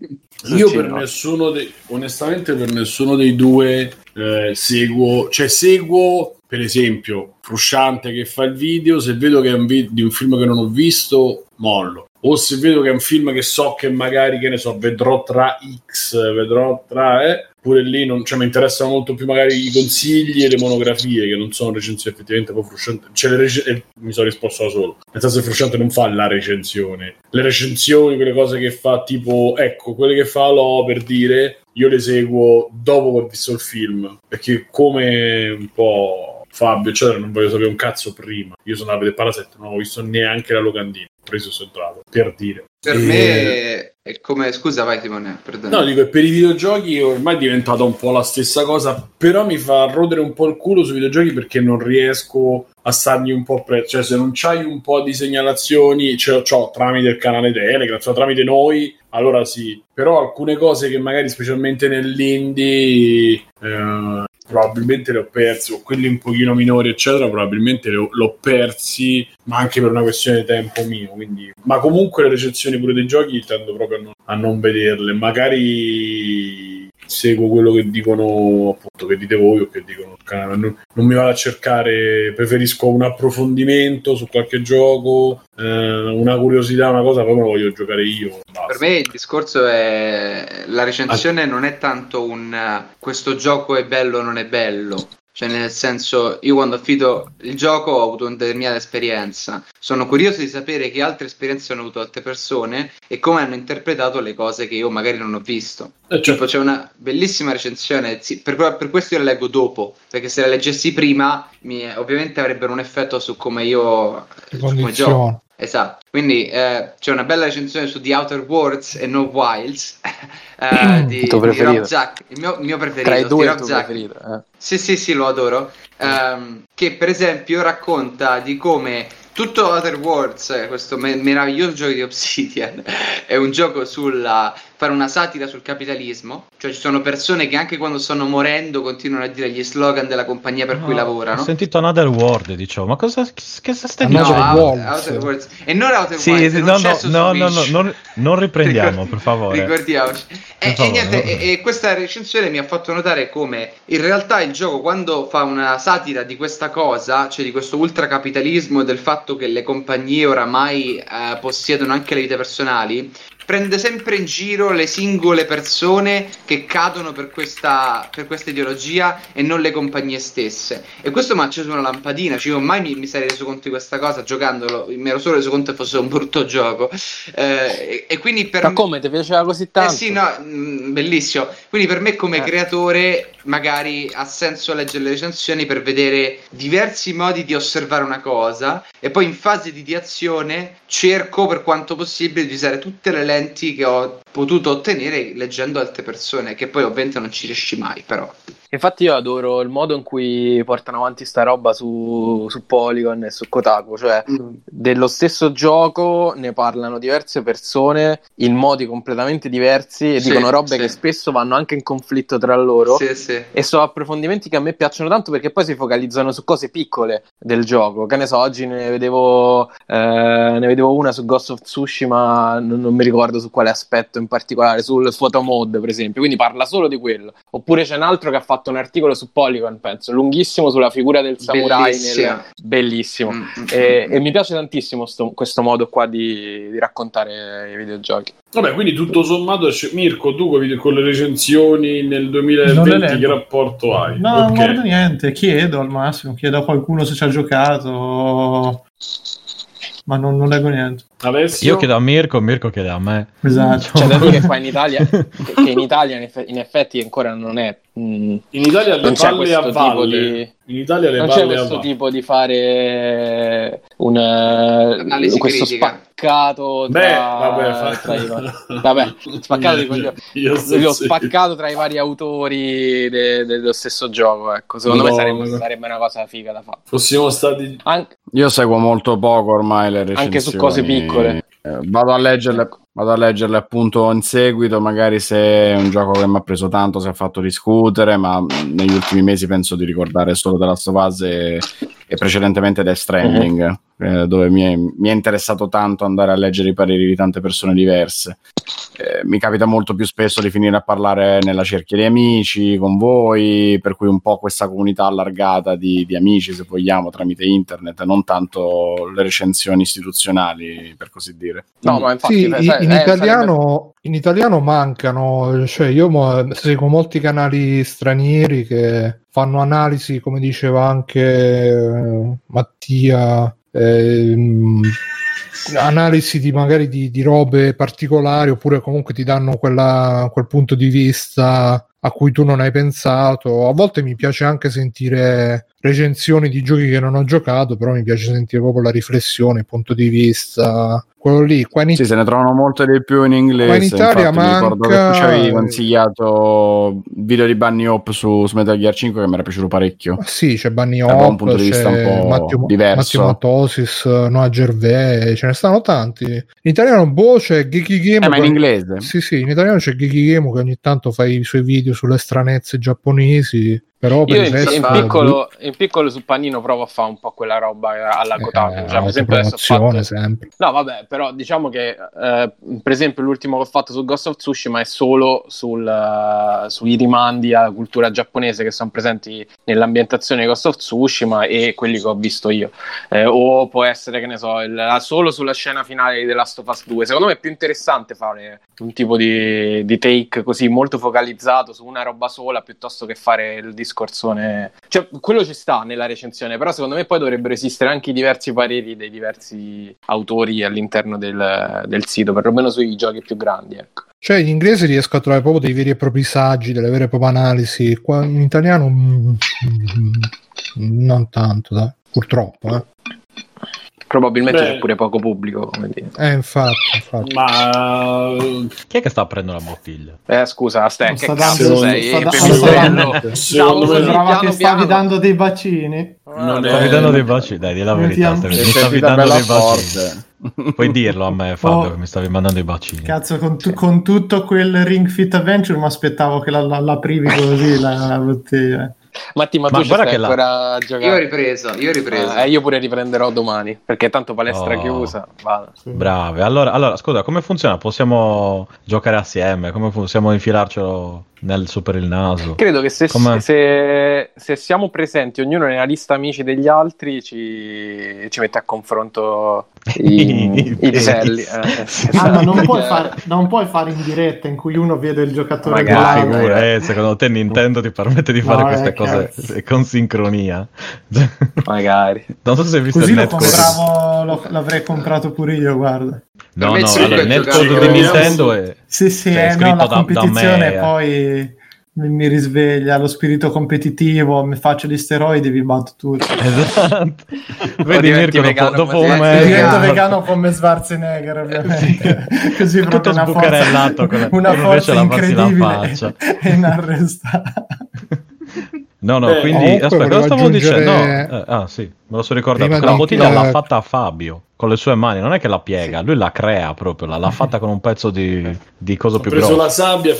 Io per nessuno dei, onestamente per nessuno dei due eh, seguo, cioè seguo per esempio Frusciante che fa il video, se vedo che è un video di un film che non ho visto, mollo o se vedo che è un film che so che magari, che ne so, vedrò tra X, vedrò tra... Eh, pure lì non, cioè, mi interessano molto più magari i consigli e le monografie che non sono recensioni effettivamente poi frusciante cioè, rec- eh, mi sono risposto da solo. Nel senso che frusciante non fa la recensione. Le recensioni, quelle cose che fa tipo ecco, quelle che fa l'ho per dire io le seguo dopo che ho visto il film perché come un po' Fabio eccetera non voglio sapere un cazzo prima. Io sono andato a vedere Parasette non ho visto neanche la locandina. Preso e entrato per dire. Per e... me è come scusa, vai Simone. Perdono. No, dico, per i videogiochi ormai è diventata un po' la stessa cosa, però mi fa rodere un po' il culo sui videogiochi perché non riesco a stargli un po' presso. Cioè, se non c'hai un po' di segnalazioni, ce l'ho tramite il canale Telegram, cioè tramite noi, allora sì. Però alcune cose che magari, specialmente nell'indie, eh, probabilmente le ho persi, o quelli un pochino minori, eccetera, probabilmente le ho, l'ho persi, ma anche per una questione di tempo mio. Quindi... Ma comunque le recensioni pure dei giochi tendo proprio a non, a non vederle. Magari seguo quello che dicono appunto che dite voi o che dicono il canale non, non mi vado a cercare preferisco un approfondimento su qualche gioco eh, una curiosità una cosa come lo voglio giocare io basta. per me il discorso è la recensione ah. non è tanto un questo gioco è bello o non è bello cioè, nel senso, io quando affido il gioco ho avuto una determinata esperienza. Sono curioso di sapere che altre esperienze hanno avuto altre persone e come hanno interpretato le cose che io magari non ho visto. Eh, cioè. Tipo, c'è una bellissima recensione, per, per, questo io la leggo dopo, perché se la leggessi prima, mi, ovviamente avrebbero un effetto su come io su come gioco. Esatto, quindi eh, c'è una bella recensione su The Outer Worlds e No Wilds eh, di, di Rob Zack, il mio, il mio preferito. Tra i due Rob Zack. Preferito, eh. Sì, sì, sì, lo adoro. Um, che per esempio racconta di come tutto Outer Worlds, eh, questo me- meraviglioso gioco di Obsidian, è un gioco sulla fare una satira sul capitalismo, cioè ci sono persone che anche quando stanno morendo continuano a dire gli slogan della compagnia per no, cui lavorano. Ho sentito Another World, diciamo, ma cosa che stai dicendo? No, Outer, Worlds. E non Outer sì, Worlds, sì, no, no, no, no, no, non, non riprendiamo, per favore. Ricordiamoci. E, e, niente, e, e, questa recensione mi ha fatto notare come in realtà il gioco quando fa una satira di questa cosa, cioè di questo ultracapitalismo e del fatto che le compagnie oramai eh, possiedono anche le vite personali, prende sempre in giro le singole persone che cadono per questa, per questa ideologia e non le compagnie stesse. E questo mi ha acceso una lampadina, cioè io mai mi, mi, sarei reso conto di questa cosa giocandolo, mi ero solo reso conto che fosse un brutto gioco. Eh, e, e, quindi per Ma come ti piaceva così tanto? Eh sì, no, mh, mm, bellissimo. Quindi per me come eh. creatore magari ha senso leggere le recensioni per vedere diversi modi di osservare una cosa e poi in fase di, di azione cerco per quanto possibile di usare tutte le lenti che ho potuto ottenere leggendo altre persone, che poi ovviamente non ci riesci mai, però. Infatti io adoro il modo in cui portano avanti sta roba su, su Polygon e su Kotaku, cioè mm. dello stesso gioco ne parlano diverse persone in modi completamente diversi e sì, dicono robe sì. che spesso vanno anche in conflitto tra loro. Sì, e sono approfondimenti che a me piacciono tanto perché poi si focalizzano su cose piccole del gioco, che ne so, oggi ne vedevo, eh, ne vedevo una su Ghost of Tsushima, non, non mi ricordo su quale aspetto in particolare, sul photo mode per esempio, quindi parla solo di quello, oppure c'è un altro che ha fatto un articolo su Polygon, penso, lunghissimo sulla figura del samurai. Bellissimo. Nel... Bellissimo. Mm-hmm. E, e, mi piace tantissimo sto, questo modo qua di, di, raccontare i videogiochi. Vabbè, quindi tutto sommato, Mirko, tu con le recensioni nel 2020 che rapporto hai? No, okay. non guardo niente, chiedo al massimo, chiedo a qualcuno se ci ha giocato ma non, non leggo niente. Alessio? Io chiedo a Mirko, Mirko chiede a me. Esatto. C'è da dire che qua in Italia, che in Italia in effetti ancora non è... Mm, in Italia le palle a valle. Di, in Italia le non c'è questo tipo di fare un, uh, questo critica. Spaccato tra, Beh, vabbè, fa... tra i, vabbè, spaccato di coglioni. L'ho spaccato tra i vari autori de, de, dello stesso gioco. Ecco. Secondo no, me sarebbe, no. sarebbe, una cosa figa da fare. Fossimo stati. An- Io seguo molto poco ormai le recensioni. Anche su cose piccole. Eh, vado a leggerle. Vado a leggerle appunto in seguito, magari se è un gioco che mi ha preso tanto, si è fatto discutere, ma negli ultimi mesi penso di ricordare solo della Last of e, e precedentemente Death Stranding, uh-huh. eh, dove mi è, mi è, interessato tanto andare a leggere i pareri di tante persone diverse. Eh, mi capita molto più spesso di finire a parlare nella cerchia di amici, con voi, per cui un po' questa comunità allargata di, di amici, se vogliamo, tramite internet, non tanto le recensioni istituzionali, per così dire. No, ma infatti... Sì, sai, in, eh, italiano, sarebbe... in italiano mancano, cioè io seguo molti canali stranieri che fanno analisi, come diceva anche eh, Mattia, eh, analisi di magari di, di, robe particolari oppure comunque ti danno quella, quel punto di vista a cui tu non hai pensato. A volte mi piace anche sentire recensioni di giochi che non ho giocato, però mi piace sentire proprio la riflessione, il punto di vista quello lì. Qua in... Sì, se ne trovano molte di più in inglese. Qua in Italia Infatti, manca... Mi che tu ci avevi consigliato video di Bunny Hop su, su, Metal Gear 5 che mi era piaciuto parecchio. Sì, c'è Bunny Hop, un punto di vista un po' Matteo, diverso. Matteo Matosis, Noah Gervais, ce ne stanno tanti. In italiano boh c'è Geeky Game. Eh, ma in inglese? Sì, sì, in italiano c'è Geeky Game che ogni tanto fa i suoi video sulle stranezze giapponesi Però Io in, in, piccolo, in, piccolo, su Panino provo a fare un po' quella roba alla Kotaku. Eh, cioè, per esempio, adesso fatto... sempre. No, vabbè, però diciamo che eh, per esempio l'ultimo che ho fatto su Ghost of Tsushima è solo sul, uh, sui rimandi alla cultura giapponese che sono presenti nell'ambientazione di Ghost of Tsushima e quelli che ho visto io. Eh, o può essere, che ne so, il, solo sulla scena finale di The Last of Us 2. Secondo me è più interessante fare un tipo di, di take così molto focalizzato su una roba sola piuttosto che fare il discorso scorzone. Cioè, quello ci sta nella recensione, però secondo me poi dovrebbero esistere anche i diversi pareri dei diversi autori all'interno del, del sito, perlomeno sui giochi più grandi, ecco. Cioè, in inglese riesco a trovare proprio dei veri e propri saggi, delle vere e proprie analisi. Qua in italiano mm, mm, non tanto, dai. purtroppo. Eh. Probabilmente Beh, c'è pure poco pubblico, come dire. Eh, infatti, infatti. Ma chi è che sta prendendo la bottiglia? Eh, scusa, Ste, che cazzo sei? Sembrava che stavi dando dei bacini. Non stavi dando dei bacini, dai, di la verità. Mi stavi dando dei bacini. Puoi dirlo a me, Fabio, oh, che mi stavi mandando i bacini. Cazzo, con, tu, con tutto quel Ring Fit Adventure mi aspettavo che la, la, la privi così la, la bottiglia. Matti, ma, ma tu guarda che la... ancora giocare? Io ho ripreso, io ho ripreso. Eh, io pure riprenderò domani, perché tanto palestra oh. chiusa. Vado. Brave. Allora, allora, scusa, come funziona? Possiamo giocare assieme? Come possiamo infilarcelo nel super il naso. Credo che se, se, se, siamo presenti, ognuno nella lista amici degli altri, ci, ci mette a confronto i, i piselli. Eh, ah, ma non puoi, fare, non puoi, fare, in diretta in cui uno vede il giocatore Magari, eh, secondo te Nintendo ti permette di fare no, queste eh, cose cazzo. con sincronia? Magari. Non so se hai visto Così il lo compravo, lo, l'avrei comprato pure io, guarda. No, no, allora, nel codice di Nintendo è, sì, sì, cioè, è no, la competizione da, da poi mi risveglia lo spirito competitivo, mi faccio gli steroidi, vi batto tutti. Esatto. Vedi Mirko vegano, dopo, dopo me... Divento vegano come Schwarzenegger, ovviamente. Sì. Così Tutto una forza, con una forza incredibile e inarrestabile. No, no, Beh, quindi aspetta, cosa stavo aggiungere... dicendo? No, eh, ah, sì, me lo sono ricordato. La bottiglia l'ha fatta Fabio con le sue mani, non è che la piega, lui la crea proprio, l'ha, l'ha fatta con un pezzo di, di cosa più grosso. Ha preso la sabbia.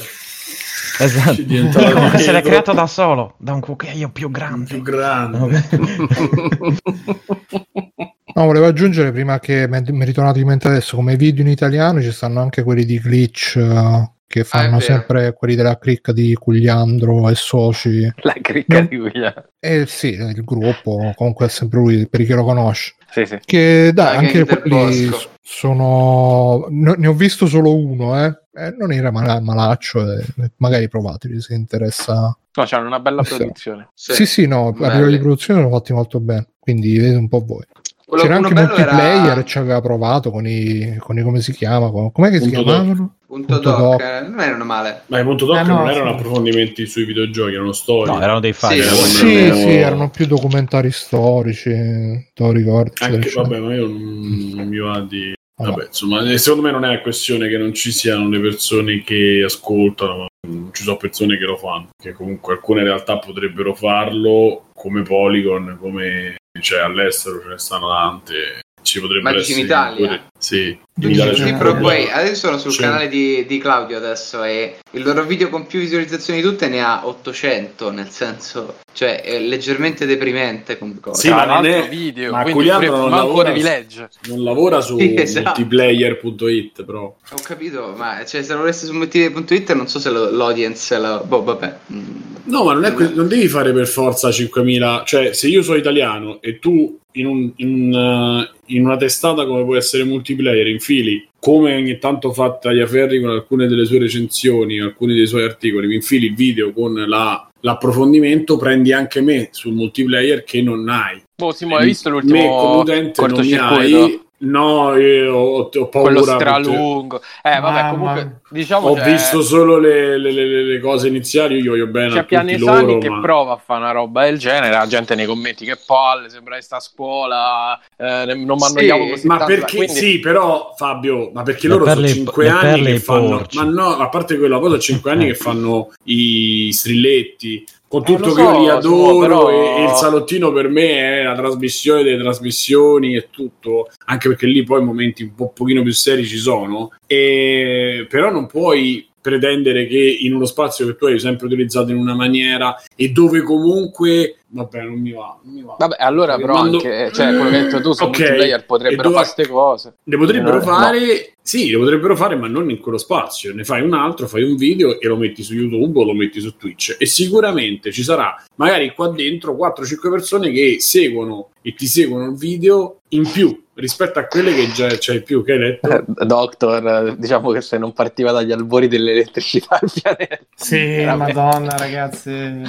Esatto. come se l'è creato da solo, da un cucchiaio più grande. Più grande. No, volevo aggiungere prima che mi è ritornato in mente adesso, come video in italiano ci stanno anche quelli di Glitch uh, che ah, fanno ah, sempre quelli della cricca di Cugliandro e soci. La cricca no? di Cugliandro. Eh sì, il gruppo, comunque è sempre lui, per chi lo conosce. Sì, sì. Che dai, ah, anche quelli sono... Ne ho visto solo uno, eh. eh non era mal- malaccio, eh. magari provateli se interessa. No, c'hanno una bella produzione. Sì, sì, sì no, a livello di produzione sono fatti molto bene, quindi vedete un po' voi. Quello C'era anche multiplayer, era... ci aveva provato con i, con i come si chiama? Com'è che punto si chiamavano? Punto, punto doc, doc. Eh, non erano male. Ma i punto doc eh no, non erano sì. approfondimenti sui videogiochi, erano storie. No, erano dei file. Sì, sì, erano... sì, erano più documentari storici, te lo ricordi? Anche, vabbè, ma io non, non mi va di... Vabbè, insomma, secondo me non è questione che non ci siano le persone che ascoltano, ci sono persone che lo fanno, che comunque alcune realtà potrebbero farlo come Polygon, come cioè all'estero ce ne stanno tante ci potrebbe Ma essere in Italia? Pure... Sì, sì, Pray. adesso sono sul c'è. canale di, di, Claudio adesso e il loro video con più visualizzazioni di tutte ne ha 800 nel senso cioè è leggermente deprimente come cosa sì ma non è video ma Culiandro non lavora, non lavora su sì, esatto. multiplayer.it però ho capito ma cioè, se lavorassi su multiplayer.it non so se l'audience la... boh vabbè no ma non, è que- non devi fare per forza 5000 cioè se io sono italiano e tu in, un, in, uh, in, una testata come può essere multiplayer infili come ogni tanto fa Tagliaferri con alcune delle sue recensioni alcuni dei suoi articoli. Mi infili il video con la, l'approfondimento prendi anche me sul multiplayer che non hai. Boh, Simo, hai visto l'ultimo me come No, io ho, ho paura. Quello stralungo. Eh, vabbè, ah, comunque, diciamo. Ho visto solo le, le, le, le, cose iniziali. Io voglio bene. C'è Pianesani che ma... prova a fare una roba del genere. La gente nei commenti che palle, sembra che sta a scuola. Eh, non mi annoiamo sì, così. Ma tanto, perché quindi... sì, però, Fabio, ma perché loro sono 5 anni che fanno. Porci. Ma no, a parte quella cosa, 5 anni che fanno i strilletti con eh, tutto eh, che so, io li adoro però... e, e, il salottino per me è la trasmissione delle trasmissioni e tutto, anche perché lì poi momenti un po' pochino più seri ci sono, e, però non puoi pretendere che in uno spazio che tu hai sempre utilizzato in una maniera e dove comunque vabbè non mi va, non mi va. vabbè allora però Quando... anche cioè quello che hai detto tu su okay. multiplayer potrebbero dove... fare queste cose le potrebbero no, fare no. sì le potrebbero fare ma non in quello spazio ne fai un altro fai un video e lo metti su youtube o lo metti su twitch e sicuramente ci sarà magari qua dentro 4-5 persone che seguono e ti seguono il video in più rispetto a quelle che già c'hai più che hai letto. Eh, doctor, diciamo che se non partiva dagli albori dell'elettricità il pianeta. Sì, madonna, ragazzi.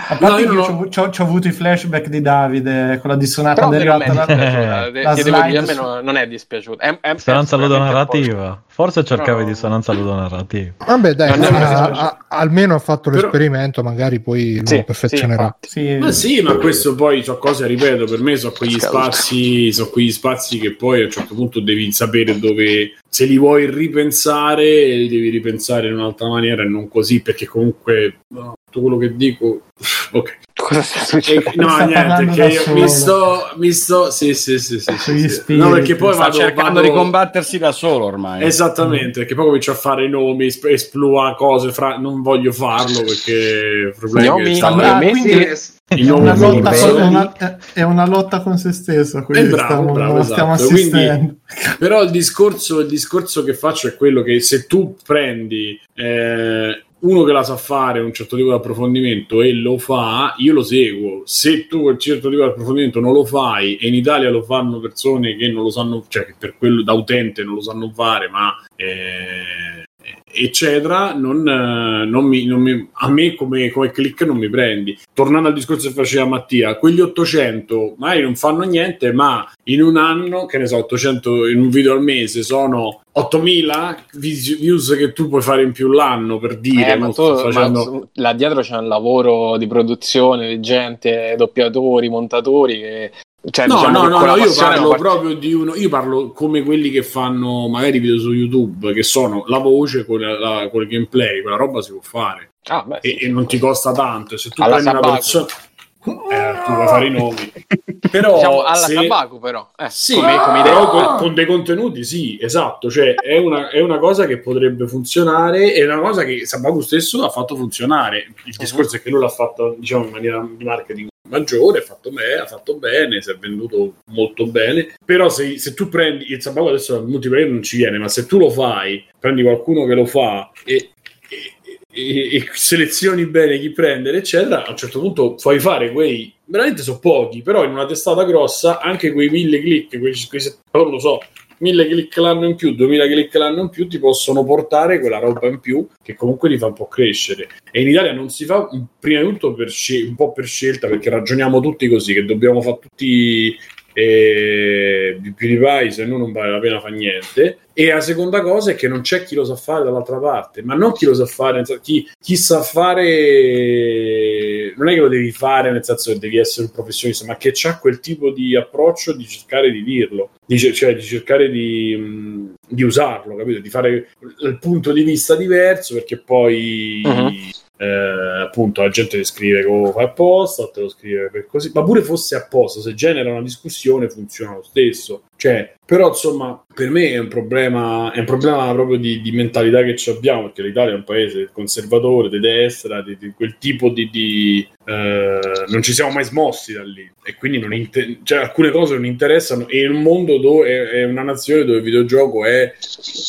A parte no, io, io no. ho avuto i flashback di Davide con la dissonata del gatto. La, la, la slide a me non, non è dispiaciuto. È, è, dissonanza ludonarrativa. Forse cercavi no. dissonanza ludonarrativa. Vabbè, dai, a, a, almeno ha fatto Però... l'esperimento, magari poi sì, lo perfezionerà. Sì, sì. Ma sì, ma questo poi sono cose, ripeto, per me sono quegli spazi, sono quegli spazi che poi a un certo punto devi sapere dove se li vuoi ripensare, li devi ripensare in un'altra maniera e non così, perché comunque no, tutto quello che dico, ok. Cosa sta succedendo? No, niente, che io mi sto, mi sto, sì, sì, sì, sì, sì, sì. No, perché poi sta vado, cercando vado... di combattersi da solo ormai. Esattamente, mm. perché poi comincio a fare i nomi, esplua cose, fra... non voglio farlo perché problemi no, che mi... ah, quindi è una, lotta con, una, è una lotta con se stesso è bravo, stiamo, bravo, stiamo esatto. Quindi, però il discorso, il discorso che faccio è quello che se tu prendi eh, uno che la sa fare un certo tipo di approfondimento e lo fa, io lo seguo. Se tu quel certo tipo di approfondimento non lo fai e in Italia lo fanno persone che non lo sanno, cioè che per quello da utente non lo sanno fare, ma eh, eccetera, non, non, mi, non mi, a me come, come, click non mi prendi. Tornando al discorso che faceva Mattia, quegli 800 magari non fanno niente, ma in un anno, che ne so, 800 in un video al mese sono 8000 views che tu puoi fare in più l'anno per dire. Eh, ma tu, facendo... ma là dietro c'è un lavoro di produzione di gente, doppiatori, montatori che cioè, no, diciamo no, no, no, io parlo part... proprio di uno. Io parlo come quelli che fanno magari video su YouTube, che sono la voce con, la, con il gameplay, quella roba si può fare. Ah, beh, e, sì, e, non ti costa tanto. Se tu alla prendi una persona. Eh, tu puoi fare i nomi, però diciamo alla se... tabacco, però eh, sì, come, come però con, con, dei contenuti, sì, esatto. Cioè, è una, è una, cosa che potrebbe funzionare, è una cosa che Sabaku stesso ha fatto funzionare. Il discorso uh-huh. è che lui l'ha fatto, diciamo, in maniera di marketing maggiore, fatto bene, ha fatto bene, si è venduto molto bene. Però se, se tu prendi il Sabato adesso il multiplayer non ci viene, ma se tu lo fai, prendi qualcuno che lo fa e, e, e, e selezioni bene chi prendere, eccetera, a un certo punto fai fare quei veramente sono pochi, però in una testata grossa anche quei mille click, quei, quei non lo so, 1000 click l'anno in più, 2000 click l'anno in più ti possono portare quella roba in più che comunque ti fa un po' crescere. E in Italia non si fa prima di tutto per un po' per scelta perché ragioniamo tutti così che dobbiamo fare tutti eh, più di PewDiePie se no non vale la pena fare niente e la seconda cosa è che non c'è chi lo sa fare dall'altra parte ma non chi lo sa fare chi, chi sa fare non è che lo devi fare nel senso che devi essere un professionista ma che ha quel tipo di approccio di cercare di dirlo di, cioè di cercare di, di usarlo capito? di fare il punto di vista diverso perché poi uh-huh eh, appunto la gente ti scrive come fai apposta, te lo scrive per così, ma pure fosse apposta, se genera una discussione funziona lo stesso. Cioè, però insomma, per me è un problema, è un problema proprio di, di mentalità che ci abbiamo, perché l'Italia è un paese conservatore, di destra, di, di quel tipo di... di eh, non ci siamo mai smossi da lì. E quindi non inter- cioè, alcune cose non interessano. E un mondo dove è, una nazione dove il videogioco è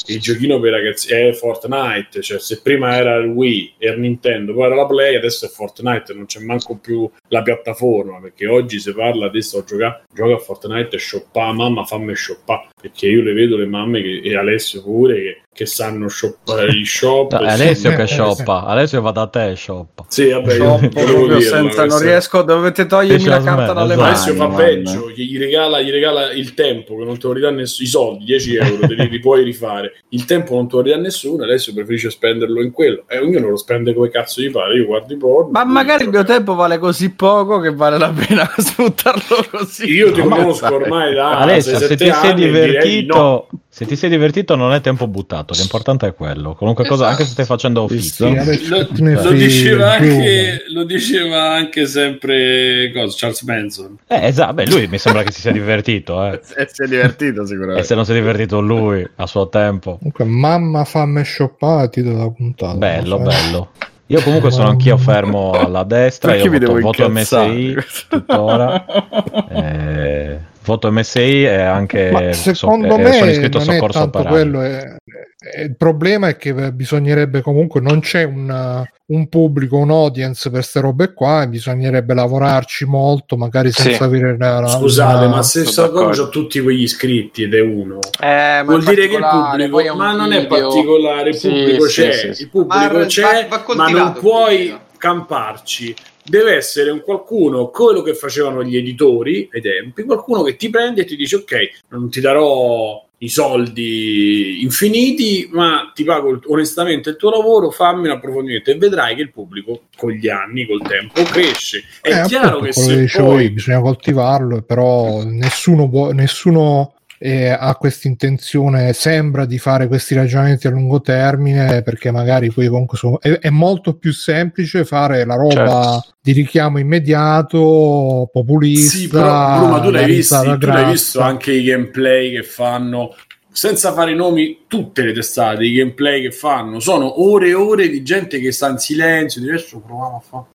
il giochino per ragazzi, è Fortnite, cioè se prima era il Wii e il Nintendo, poi era la Play, adesso è Fortnite, non c'è manco più la piattaforma, perché oggi si parla adesso a giocare, gioca a Fortnite e shoppa, mamma fammi shoppa, perché io le vedo le mamme che, e Alessio pure che che sanno shoppare gli shop. No, Alessio che shoppa, Alessio va da te shoppa. Sì, vabbè, io, io senza, non riesco, dovete togliermi la carta dalle esatto. mani. Alessio fa peggio, gli regala, gli regala il tempo che non te lo ridà nessuno, i soldi, 10 euro, te li, li puoi rifare. Il tempo non te lo ridà nessuno, Alessio preferisce spenderlo in quello. E ognuno lo spende come cazzo gli pare, io guardo i porno. Ma magari il mio tempo vale così poco che vale la pena sfruttarlo così. Io ti conosco ormai da Alessio, se ti sei divertito... Se ti sei divertito non è tempo buttato, l'importante è quello. Qualunque esatto. cosa, anche se stai facendo fisso. Lo, lo, diceva anche, lo, diceva anche, sempre cosa, Charles Manson. Eh, esatto, beh, lui mi sembra che si sia divertito. Eh. si è divertito sicuramente. E se non si è divertito lui a suo tempo. Comunque, mamma fammi shoppare, titolo della puntata. Bello, bello. Io comunque sono anch'io fermo alla destra, Perché io voto, voto MSI tuttora. eh, voto MSI e anche Ma secondo so, me sono iscritto non è tanto quello è, è, il problema è che bisognerebbe comunque non c'è una, un pubblico, un audience per queste robe qua e bisognerebbe lavorarci molto, magari senza sì. avere una, Scusate, una... ma se ho tutti quegli iscritti ed è uno, eh, vuol dire che il pubblico, ma non è particolare, il sì, pubblico sì, c'è, il pubblico ma c'è, va, va ma non puoi camparci. Deve essere un qualcuno, quello che facevano gli editori ai tempi, qualcuno che ti prende e ti dice ok, non ti darò i soldi infiniti, ma ti pago onestamente il tuo lavoro, fammi un approfondimento e vedrai che il pubblico con gli anni, col tempo cresce. È eh, chiaro che se poi... bisogna coltivarlo, però nessuno, può, nessuno e ha questa intenzione, sembra di fare questi ragionamenti a lungo termine, perché magari poi comunque sono, è, è, molto più semplice fare la roba certo. di richiamo immediato, populista. Sì, però Bruno, tu l'hai, visto, tu l'hai visto anche i gameplay che fanno senza fare nomi, tutte le testate, i gameplay che fanno sono ore e ore di gente che sta in silenzio. Adesso proviamo a fare.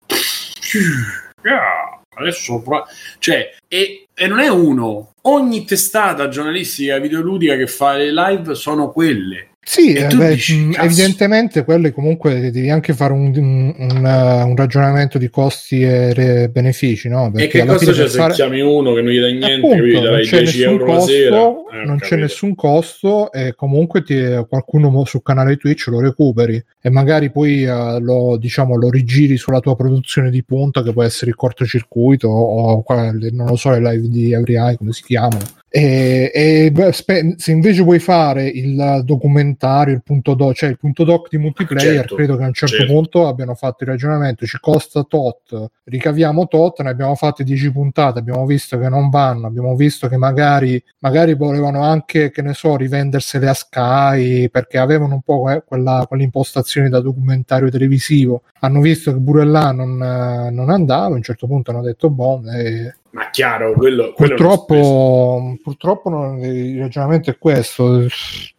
Adesso proviamo. Cioè, e, e non è uno, ogni testata giornalistica videoludica che fa le live sono quelle. Sì, eh, beh, dici, evidentemente quelle comunque devi anche fare un, un, un, un ragionamento di costi e re, benefici, no? Perché e che cosa c'è se fare... chiami uno che non gli dà niente, Appunto, gli darai 10 euro costo, sera? Eh, non c'è nessun costo e comunque ti, qualcuno sul canale Twitch lo recuperi e magari poi uh, lo, diciamo, lo rigiri sulla tua produzione di punta che può essere il cortocircuito o, o non lo so, le live di Every Eye, come si chiamano e, e spe- se invece vuoi fare il documentario, il punto doc, cioè il punto doc di multiplayer, certo, credo che a un certo, certo, punto abbiano fatto il ragionamento, ci costa tot, ricaviamo tot, ne abbiamo fatte 10 puntate, abbiamo visto che non vanno, abbiamo visto che magari, magari volevano anche, che ne so, rivendersele a Sky perché avevano un po' eh, quella, quell'impostazione da documentario televisivo, hanno visto che pure là non, non andava, a un certo punto hanno detto boh, eh, ma chiaro, quello, quello purtroppo, purtroppo non, il ragionamento è questo.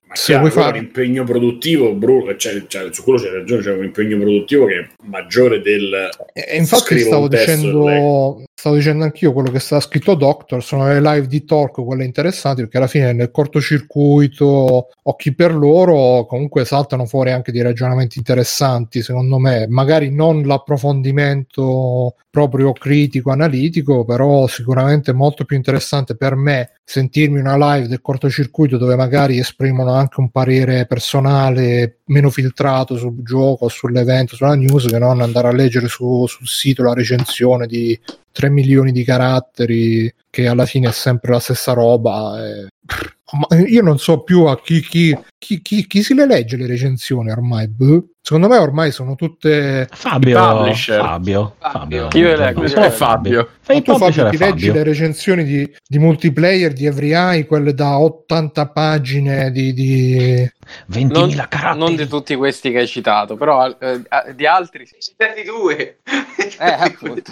Ma se vuoi fare un impegno produttivo, Bruno, cioè, cioè, su quello c'è ragione, c'è un impegno produttivo che è maggiore del. E infatti stavo dicendo, stavo dicendo anch'io quello che sta scritto Doctor, sono le live di talk quelle interessanti perché alla fine nel cortocircuito occhi per loro comunque saltano fuori anche dei ragionamenti interessanti secondo me, magari non l'approfondimento proprio critico, analitico, però sicuramente molto più interessante per me sentirmi una live del cortocircuito dove magari esprimono anche un parere personale meno filtrato sul gioco, sull'evento, sulla news che non andare a leggere su, sul sito la recensione di 3 milioni di caratteri che alla fine è sempre la stessa roba. E... Ma io non so più a chi, chi, chi, chi, si le legge le recensioni ormai. Buh. Secondo me ormai sono tutte Fabio. Fabio. Fabio. Io le leggo. Io Fabio. Fai tu Fabio, ti leggi le recensioni di, di multiplayer di Every Eye, quelle da 80 pagine di, di... 20.000 non, caratteri. Non di tutti questi che hai citato, però eh, di altri. Citati due. eh, appunto.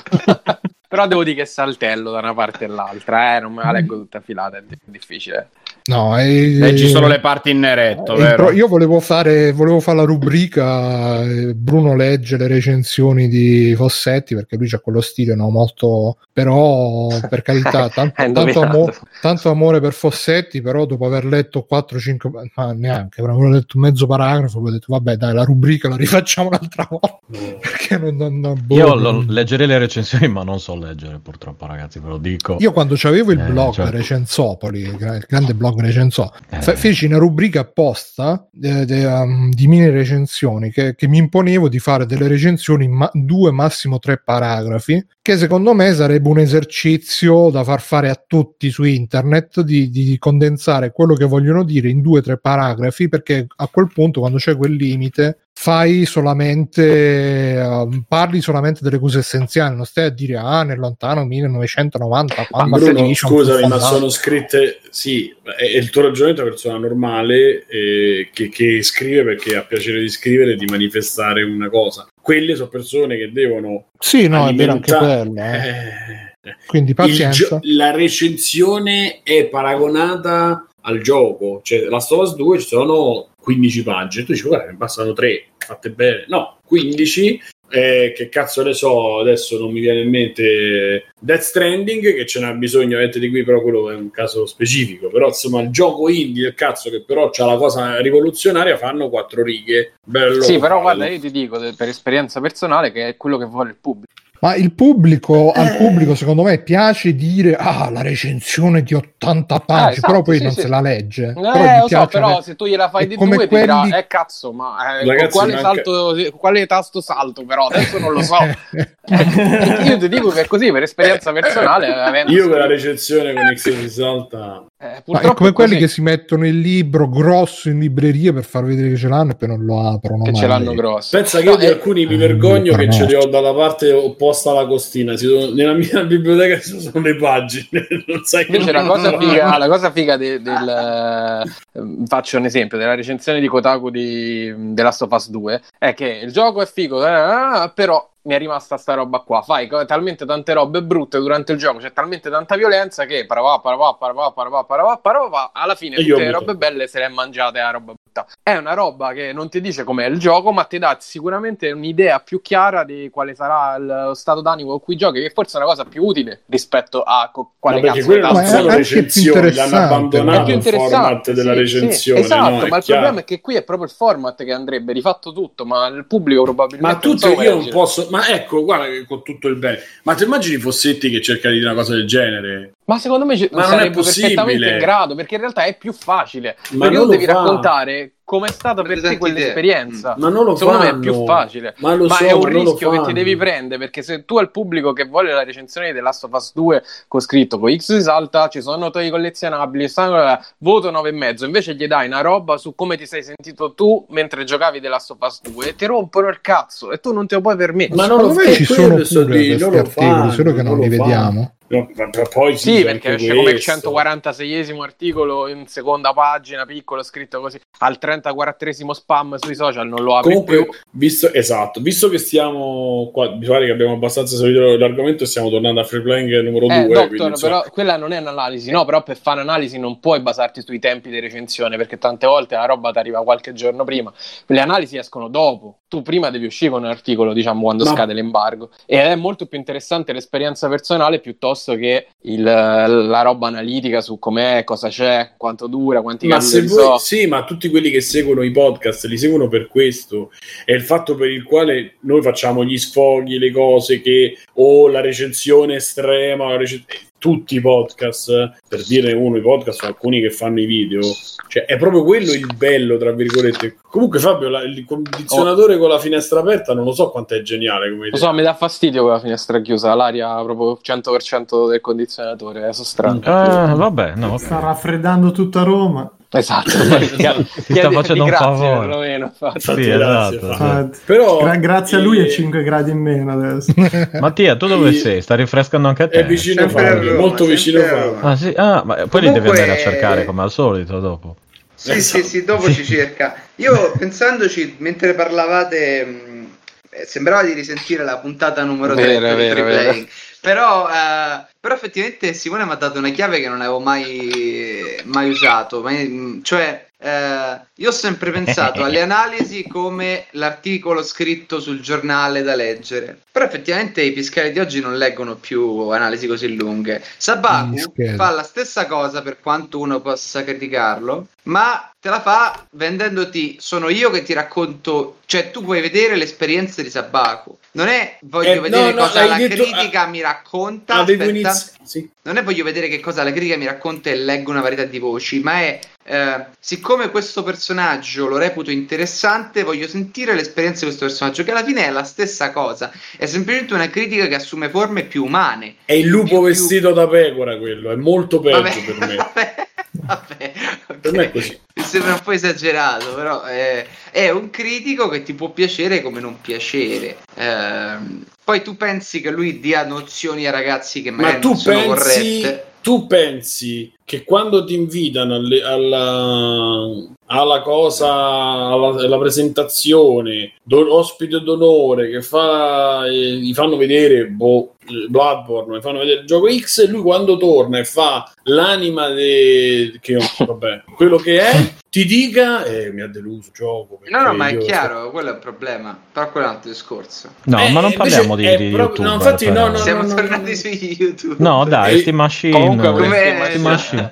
Però devo dire che saltello da una parte all'altra, eh, non me la leggo tutta filata, è difficile. No, è... leggi solo le parti in neretto. Pro... io volevo fare, volevo fare la rubrica. Eh, Bruno legge le recensioni di Fossetti perché lui c'ha quello stile no? molto. Però, per carità, tanto, tanto, amo- tanto, amore per Fossetti. Però, dopo aver letto 4-5, ma neanche, avrò letto mezzo paragrafo. Ho detto, vabbè, dai, la rubrica la rifacciamo un'altra volta. perché non, non, non boh, io lo, leggerei le recensioni, ma non so leggere, purtroppo, ragazzi, ve lo dico. Io quando c'avevo il eh, blog certo. Recensopoli, il grande blog blog recensò. Eh. feci una rubrica apposta de, de, um, di mini recensioni che, che, mi imponevo di fare delle recensioni in ma- due, massimo tre paragrafi, che secondo me sarebbe un esercizio da far fare a tutti su internet di, di condensare quello che vogliono dire in due o tre paragrafi, perché a quel punto, quando c'è quel limite, fai solamente uh, parli solamente delle cose essenziali non stai a dire ah nel lontano 1990 quando Bruno, scusami ma sono scritte sì è, il tuo ragionamento è una persona normale eh, che, che, scrive perché ha piacere di scrivere di manifestare una cosa. Quelle sono persone che devono sì no è vero anche quello eh. Eh, quindi pazienza. gio- la recensione è paragonata al gioco cioè la Stovas 2 ci sono 15 pagine tu dici guarda ne passano 3 fatte bene, no, 15. Eh, che cazzo ne so, adesso non mi viene in mente Death Stranding, che ce n'ha bisogno ovviamente di qui, però quello è un caso specifico. Però insomma, il gioco indie del cazzo che però c'ha la cosa rivoluzionaria, fanno quattro righe. Bello. Sì, però guarda, io ti dico per esperienza personale che è quello che vuole il pubblico. Ma il pubblico, eh. al pubblico, secondo me, piace dire ah, la recensione di 80 pagine, eh, esatto, però poi sì, non sì. se la legge. Eh, però, lo so, però se tu gliela fai di due, quelli... dirà, eh cazzo, ma eh, Ragazzi, quale, manca... salto, quale tasto salto, però adesso non lo so. Eh, io ti dico che è così, per esperienza personale. Io per la recensione con X si salta eh, è come quelli che si mettono il libro grosso in libreria per far vedere che ce l'hanno e poi non lo aprono. Che ce l'hanno grosso. Pensa che no, io di eh, alcuni mi vergogno che ce li ho dalla parte opposta alla costina. nella mia biblioteca ci sono le pagine. non sai Invece la cosa, figa, la cosa figa de, del. Uh, faccio un esempio della recensione di Kotaku di The Last of Us 2 è che il gioco è figo, eh, però mi è rimasta sta roba qua. Fai talmente tante robe brutte durante il gioco, c'è talmente tanta violenza che paravà, paravà, paravà, paravà, paravà, paravà, alla fine tutte le robe belle se le è mangiate la roba brutta. È una roba che non ti dice com'è il gioco, ma ti dà sicuramente un'idea più chiara di quale sarà lo stato d'animo con cui giochi, che forse è una cosa più utile rispetto a co- quale no, cazzo quello non sono recensioni, l'hanno abbandonato il format della sì, recensione. Sì, esatto, no, ma il problema è che qui è proprio il format che andrebbe rifatto tutto, ma il pubblico probabilmente Ma tutto io non posso, ma ecco, guarda che con tutto il bene. Ma ti immagini Fossetti che cerca di dire una cosa del genere? Ma secondo me ma non è perfettamente in grado, perché in realtà è più facile. Ma perché non devi fa. raccontare come è stata per te quell'esperienza. Ma non lo Secondo fanno. me è più facile. Ma, ma so, è un rischio che ti devi prendere perché se tu al pubblico che vuole la recensione di The Last of Us 2 con scritto con X risalta, ci sono i collezionabili, stanno, voto 9,5, invece gli dai una roba su come ti sei sentito tu mentre giocavi The Last of Us 2 e ti rompono il cazzo e tu non te lo puoi permettere. Ma non lo fai, ci sono pure questi articoli, solo che non li vediamo. No, poi sì, perché esce come il 146esimo articolo in seconda pagina, piccolo, scritto così, al 34esimo spam sui social, non lo apri Comunque, più. Visto, esatto, visto che stiamo qua, mi pare che abbiamo abbastanza seguito l'argomento, stiamo tornando a free playing numero 2. Eh, doctor, però quella non è un'analisi, no? Però per fare un'analisi non puoi basarti sui tempi di recensione, perché tante volte la roba ti arriva qualche giorno prima. Le analisi escono dopo, tu prima devi uscire con un articolo, diciamo, quando Ma... scade l'embargo. Ed è molto più interessante l'esperienza personale piuttosto piuttosto che il, la roba analitica su com'è, cosa c'è, quanto dura, quanti ma se voi, so. Sì, ma tutti quelli che seguono i podcast li seguono per questo. È il fatto per il quale noi facciamo gli sfoghi, le cose che o la recensione estrema, la recen- tutti i podcast, per dire uno, i podcast sono alcuni che fanno i video, cioè è proprio quello il bello, tra virgolette. Comunque Fabio, la, il condizionatore oh. con la finestra aperta non lo so quanto è geniale. Come lo so, mi dà fastidio con la finestra chiusa, l'aria proprio 100% del condizionatore, è so strano. Ah, vabbè, no. Sta raffreddando tutta Roma. Esatto, ti sta facendo un favore. Perlomeno, sì, esatto. Ah, Però, Gra- grazie a lui è 5 gradi in meno adesso. Mattia, tu dove sei? Sta rinfrescando anche a te? È vicino a Fabio, molto vicino a Fabio. Ah, sì? ah, ma poi Comunque... li devi andare a cercare come al solito dopo. Sì, esatto. sì, sì, dopo ci cerca. Io pensandoci, mentre parlavate, mh, eh, sembrava di risentire la puntata numero 3 vero, vero, vero. Però, eh, però effettivamente Simone mi ha dato una chiave che non avevo mai, mai usato. Mai, cioè, eh, io ho sempre pensato alle analisi come l'articolo scritto sul giornale da leggere. Però effettivamente i fiscali di oggi non leggono più analisi così lunghe. Sabaku fa la stessa cosa per quanto uno possa criticarlo, ma te la fa vendendoti sono io che ti racconto, cioè tu puoi vedere l'esperienza di Sabaku. Non è voglio eh, vedere no, cosa no, la detto, critica ah, mi racconta. Aspetta, sì. Non è voglio vedere che cosa la critica mi racconta e leggo una varietà di voci, ma è eh, siccome questo personaggio lo reputo interessante, voglio sentire l'esperienza di questo personaggio, che alla fine è la stessa cosa, è semplicemente una critica che assume forme più umane. È il lupo più, vestito più... da pecora quello, è molto peggio vabbè, per me. Vabbè, vabbè, per me è così. Mi sembra un po' esagerato, però è, è, un critico che ti può piacere come non piacere. Eh, poi tu pensi che lui dia nozioni ai ragazzi che magari Ma tu non sono pensi... corrette tu pensi che quando ti invitano alle, alla, alla, cosa, alla, alla presentazione, do, ospite d'onore che fa, eh, gli fanno vedere boh, Bloodborne, gli fanno vedere il gioco X e lui quando torna e fa l'anima de... che vabbè, quello che è, ti dica eh, mi ha deluso il gioco. No, no, ma è chiaro, so... quello è il problema, però quello è un altro discorso. No, eh, ma non parliamo di, di YouTube. No, infatti, no, no, Siamo no, tornati no, su YouTube. No, dai, Steam Machine. Comunque, come Steam Machine.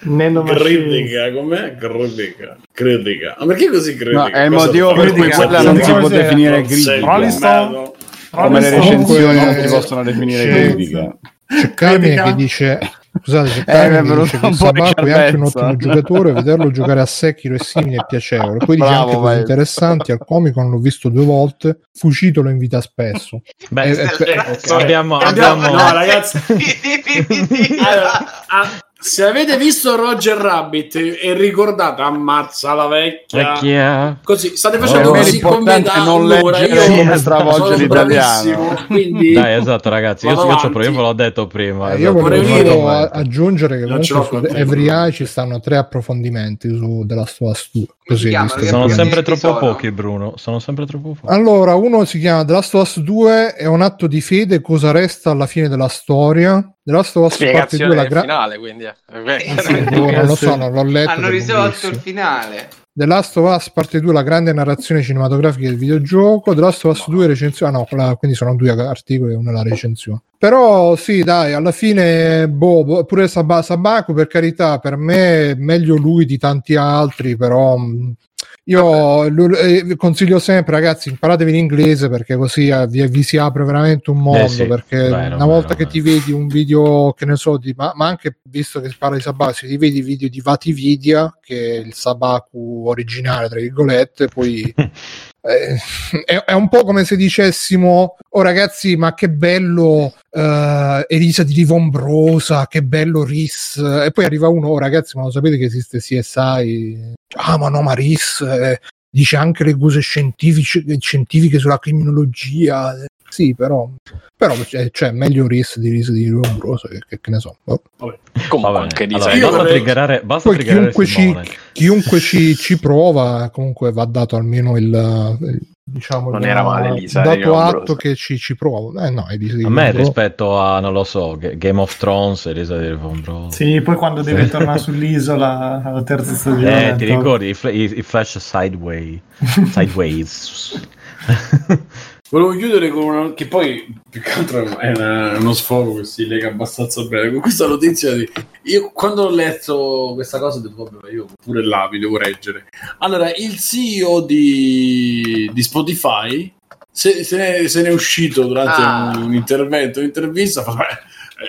Critica, com'è? Critica, critica. Ma perché così critica? No, è il motivo per cui quella non si può definire critica. Come le recensioni non si possono definire critica. C'è Carmine che dice Scusate, c'è Carmine eh, che dice che Sabaku è anche un ottimo giocatore, vederlo giocare a Sekiro e simili è piacevole. Poi dice anche cose interessanti, al comico non l'ho visto due volte, Fucito lo invita spesso. Beh, eh, eh, okay. abbiamo, abbiamo... No, ragazzi. allora, a se avete visto Roger Rabbit e ricordate, ammazza la vecchia. vecchia. Così state facendo oh, così come da non leggere io come stravolge l'italiano. Quindi... Dai, esatto, ragazzi. Io, io, io, ve l'ho detto prima. Eh, io volevo aggiungere che comunque su Every Eye ci stanno tre approfondimenti su della sua Us Così, sono sempre troppo pochi, Bruno. Sono sempre troppo pochi. Allora, uno si chiama The Last of Us 2, è un atto di fede, cosa resta alla fine della storia. The Last of Us Parte 2 la gra- finale, quindi eh, sì, non lo so, non l'ho letto. Hanno risolto il finale. The Last of Us Parte 2 la grande narrazione cinematografica del videogioco. The Last of Us 2 recensione. Ah no, quella, quindi sono due articoli e una la recensione. Però sì, dai, alla fine, boh, boh pure Sab- Sabaku per carità, per me è meglio lui di tanti altri, però io eh, consiglio sempre, ragazzi, imparatevi l'inglese perché così eh, vi, vi, si apre veramente un mondo. Eh sì, perché vero, una volta vero, che vero. ti vedi un video, che ne so, di, ma, ma, anche visto che si parla di Sabaku, ti vedi i video di Vatividia, che è il Sabaku originale, tra virgolette, poi eh, è, è, un po' come se dicessimo oh ragazzi ma che bello uh, Elisa di Rivombrosa che bello Riss e poi arriva uno oh ragazzi ma lo sapete che esiste CSI ah ma no ma Riss eh, dice anche le cose scientifiche, scientifiche sulla criminologia sì, però, però cioè, cioè meglio Riss di Riss di Lombroso che, che, che, ne so. Oh. Vabbè. Comunque, Vabbè. Allora, basta vorrei... triggerare, basta chiunque, ci, chiunque ci, ci, prova, comunque va dato almeno il, il diciamo non era male Lisa dato atto che ci, ci prova eh, no, di, a me rispetto a non lo so Game of Thrones Elisa di Lombroso sì poi quando deve tornare sull'isola alla terza stagione eh, ti ricordi? I, i, i flash sideways sideways Volevo chiudere con una che poi più che altro è una, uno sfogo che si lega abbastanza bene con questa notizia di io quando ho letto questa cosa ho detto vabbè io pure là vi devo reggere. Allora, il CEO di, di Spotify se, se, ne, se, ne, è uscito durante ah. un, intervento, un'intervista, vabbè,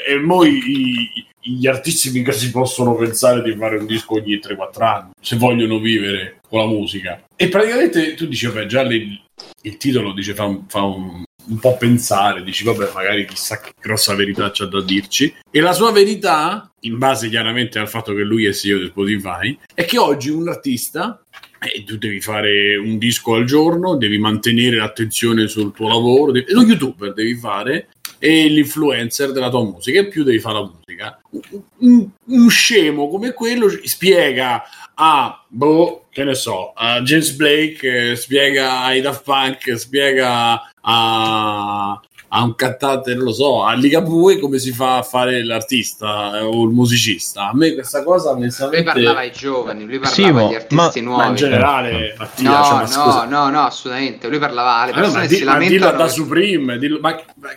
e poi gli artisti mica si possono pensare di fare un disco ogni 3-4 anni se vogliono vivere con la musica. E praticamente tu dici, vabbè, già lì il titolo dice fa, un, fa un, un, po' pensare, dici vabbè magari chissà che grossa verità c'ha da dirci e la sua verità, in base chiaramente al fatto che lui è CEO di Spotify, è che oggi un artista eh, tu devi fare un disco al giorno, devi mantenere l'attenzione sul tuo lavoro, devi, lo youtuber devi fare e l'influencer della tua musica e più devi fare la musica. Un, un scemo come quello spiega a, boh, che ne so, a James Blake, eh, spiega ai Daft Punk, spiega a, a un cantante, non lo so, a Ligabue come si fa a fare l'artista eh, o il musicista. A me questa cosa onestamente... Lui parlava ai giovani, lui parlava sì, agli artisti ma, nuovi. Ma in generale, Mattia, no, cioè, no, no, no, assolutamente. Lui parlava alle persone allora, che si lamentano. da Supreme, dillo, ma, ma,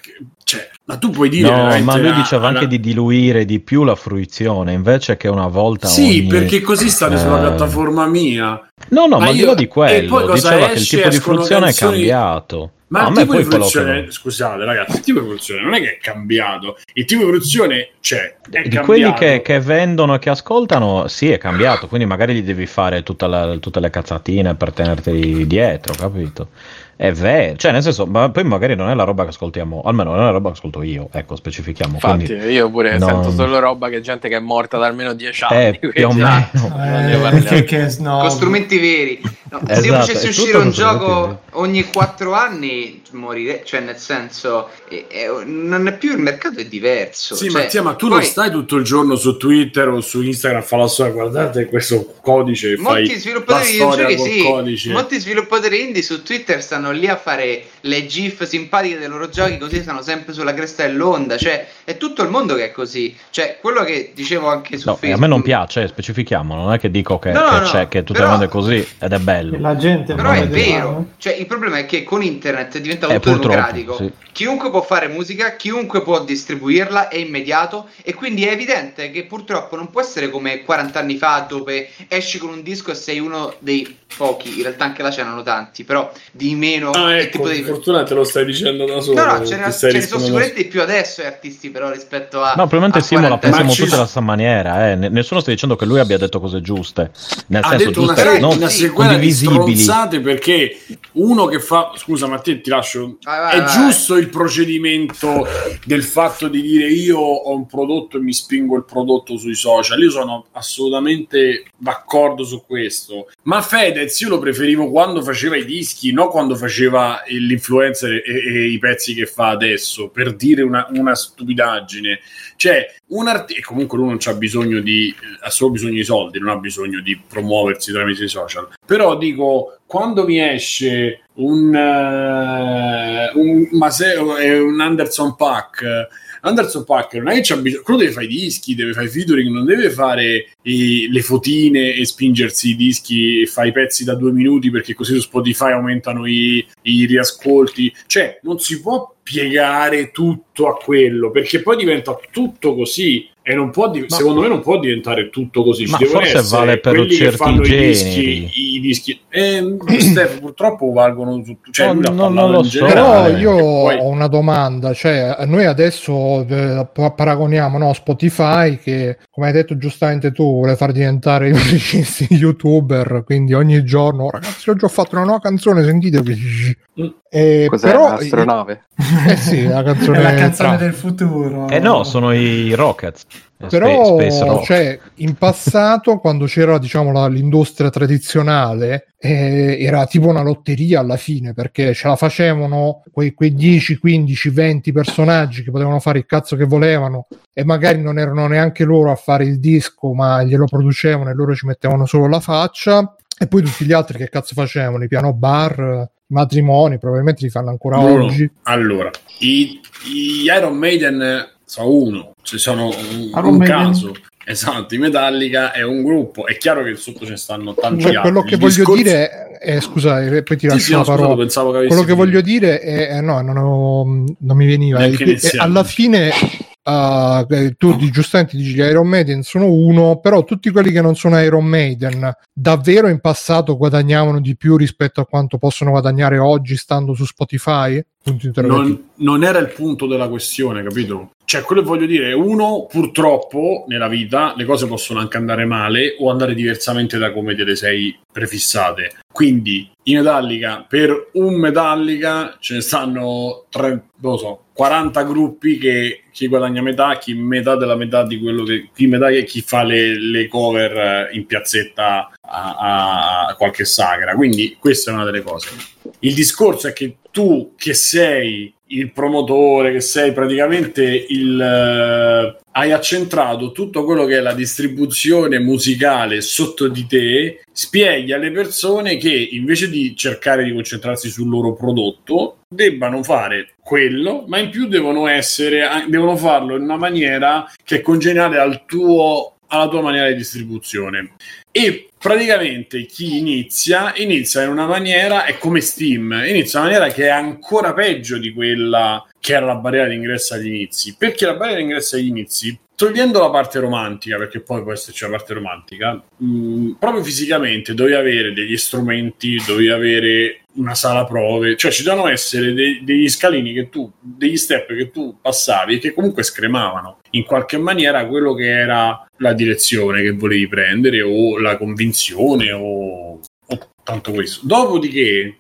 cioè, ma, tu puoi dire... No, ma lui diceva anche di diluire di più la fruizione, invece che una volta Sì, ogni... perché così state eh... sulla piattaforma mia. No, no, ma, ma io... di quello, diceva che il tipo di fruizione canzoni... è cambiato. Ma no, il tipo di produzione, che... scusate ragazzi, il tipo di produzione non è che è cambiato, il tipo di produzione c'è. È di cambiato. quelli che, che, vendono e che ascoltano, sì, è cambiato, quindi magari gli devi fare la, tutte le cazzatine per tenerti dietro, capito? È vero, cioè nel senso, ma poi magari non è la roba che ascoltiamo, almeno non è la roba che ascolto io, ecco, specifichiamo. Infatti, quindi, io pure non... sento solo roba che gente che è morta da almeno dieci anni. Eh, più o meno. Eh, che, no. Con strumenti veri. No, esatto, se io facessi uscire un gioco ogni quattro anni, morire, cioè nel senso, è, è, non è più il mercato, è diverso. Sì, cioè, Mattia, ma tu poi... non stai tutto il giorno su Twitter o su Instagram a fare la storia, guardate questo codice. Molti sviluppatori di giochi, sì, codice. molti sviluppatori indie su Twitter stanno lì a fare le GIF simpatiche dei loro giochi, così stanno sempre sulla cresta dell'onda. Cioè, è tutto il mondo che è così. Cioè, quello che dicevo anche su no, Facebook. A me non piace, specifichiamo, non è che dico che, no, che, no, c'è, che tutto però, il mondo è così ed è bello. La gente però è vero. Cioè, il problema è che con internet diventa tutto eh, democratico. Sì. Chiunque può fare musica, chiunque può distribuirla, è immediato e quindi è evidente che purtroppo non può essere come 40 anni fa dove esci con un disco e sei uno dei pochi, in realtà anche là c'erano tanti, però di meno. Ah, ecco, tipo di... fortuna te lo stai dicendo da solo. No, no, ce ne, ce ne sono sicuramente di più adesso gli artisti, però rispetto a. No, probabilmente sì, ma la pensiamo tutti alla stessa maniera. Eh. Nessuno sta dicendo che lui abbia detto cose giuste. Nel ha senso, giuste, una, non una condivisibili. perché uno che fa. Scusa, Matteo, ti lascio. Vai, vai, è vai. giusto il procedimento del fatto di dire io ho un prodotto e mi spingo il prodotto sui social. Io sono assolutamente d'accordo su questo. Ma Fedez io lo preferivo quando faceva i dischi, non quando faceva l'influencer e, e i pezzi che fa adesso, per dire una, una stupidaggine. Cioè, un artista, e comunque lui non ha bisogno di, ha solo bisogno di soldi, non ha bisogno di promuoversi tramite i social. Però dico, quando mi esce un, uh, un Maseo e un Anderson Pack Anderson Packer non è che c'ha bisogno, quello deve fare i dischi, deve fare i featuring, non deve fare i, le fotine e spingersi i dischi e fare i pezzi da due minuti perché così su Spotify aumentano i, i riascolti. Cioè, non si può piegare tutto a quello perché poi diventa tutto così e non può, di- secondo me non può diventare tutto così. Ma forse vale per quelli certi che fanno generi. i dischi, i dischi. Eh, Steph, purtroppo valgono tutto. Cioè, no, no, non lo so. Però io poi... ho una domanda. Cioè, noi adesso eh, paragoniamo no, Spotify che, come hai detto giustamente tu, vuole far diventare i youtuber. Quindi ogni giorno, ragazzi, ho già fatto una nuova canzone, sentite. Mm. Eh, Cos'è però, l'astronave? Eh sì, la canzone, la canzone del futuro. Eh no, sono i Rockets. Però, cioè, in passato, quando c'era diciamo, la, l'industria tradizionale, eh, era tipo una lotteria alla fine perché ce la facevano quei, quei 10, 15, 20 personaggi che potevano fare il cazzo che volevano e magari non erano neanche loro a fare il disco, ma glielo producevano e loro ci mettevano solo la faccia. E poi tutti gli altri che cazzo facevano? I piano bar, i matrimoni, probabilmente li fanno ancora no, oggi. Allora, i, i Iron Maiden sono uno, ci sono un, un caso. Esatto, i Metallica è un gruppo, è chiaro che sotto ce ne stanno tanti cioè, Quello che voglio discorsi... dire è, scusa, eh, poi ti lascio sì, sì, la parola. Pensavo che quello che voglio dire è, no, non, ho, non mi veniva. È, alla fine Uh, tu giustamente dici gli Iron Maiden sono uno, però tutti quelli che non sono Iron Maiden davvero in passato guadagnavano di più rispetto a quanto possono guadagnare oggi stando su Spotify? Non, non, era il punto della questione, capito? Cioè, quello che voglio dire è uno, purtroppo nella vita le cose possono anche andare male o andare diversamente da come te le sei prefissate. Quindi, in Metallica, per un Metallica ce ne stanno tre, so, 40 gruppi che chi guadagna metà, chi metà della metà di quello che chi metà e chi fa le, le cover in piazzetta a, a, qualche sagra. Quindi questa è una delle cose. Il discorso è che tu che sei il promotore, che sei praticamente il... Uh, hai accentrato tutto quello che è la distribuzione musicale sotto di te, spieghi alle persone che invece di cercare di concentrarsi sul loro prodotto, debbano fare quello, ma in più devono essere, devono farlo in una maniera che è congeniale al tuo, alla tua maniera di distribuzione. E praticamente chi inizia, inizia in una maniera, è come Steam, inizia in una maniera che è ancora peggio di quella che era la barriera d'ingresso agli inizi. Perché la barriera d'ingresso agli inizi togliendo la parte romantica, perché poi può esserci la parte romantica, mh, mm, proprio fisicamente dovevi avere degli strumenti, dovevi avere una sala prove, cioè ci devono essere de- degli scalini che tu, degli step che tu passavi e che comunque scremavano in qualche maniera quello che era la direzione che volevi prendere o la convinzione o, o tanto questo. Dopodiché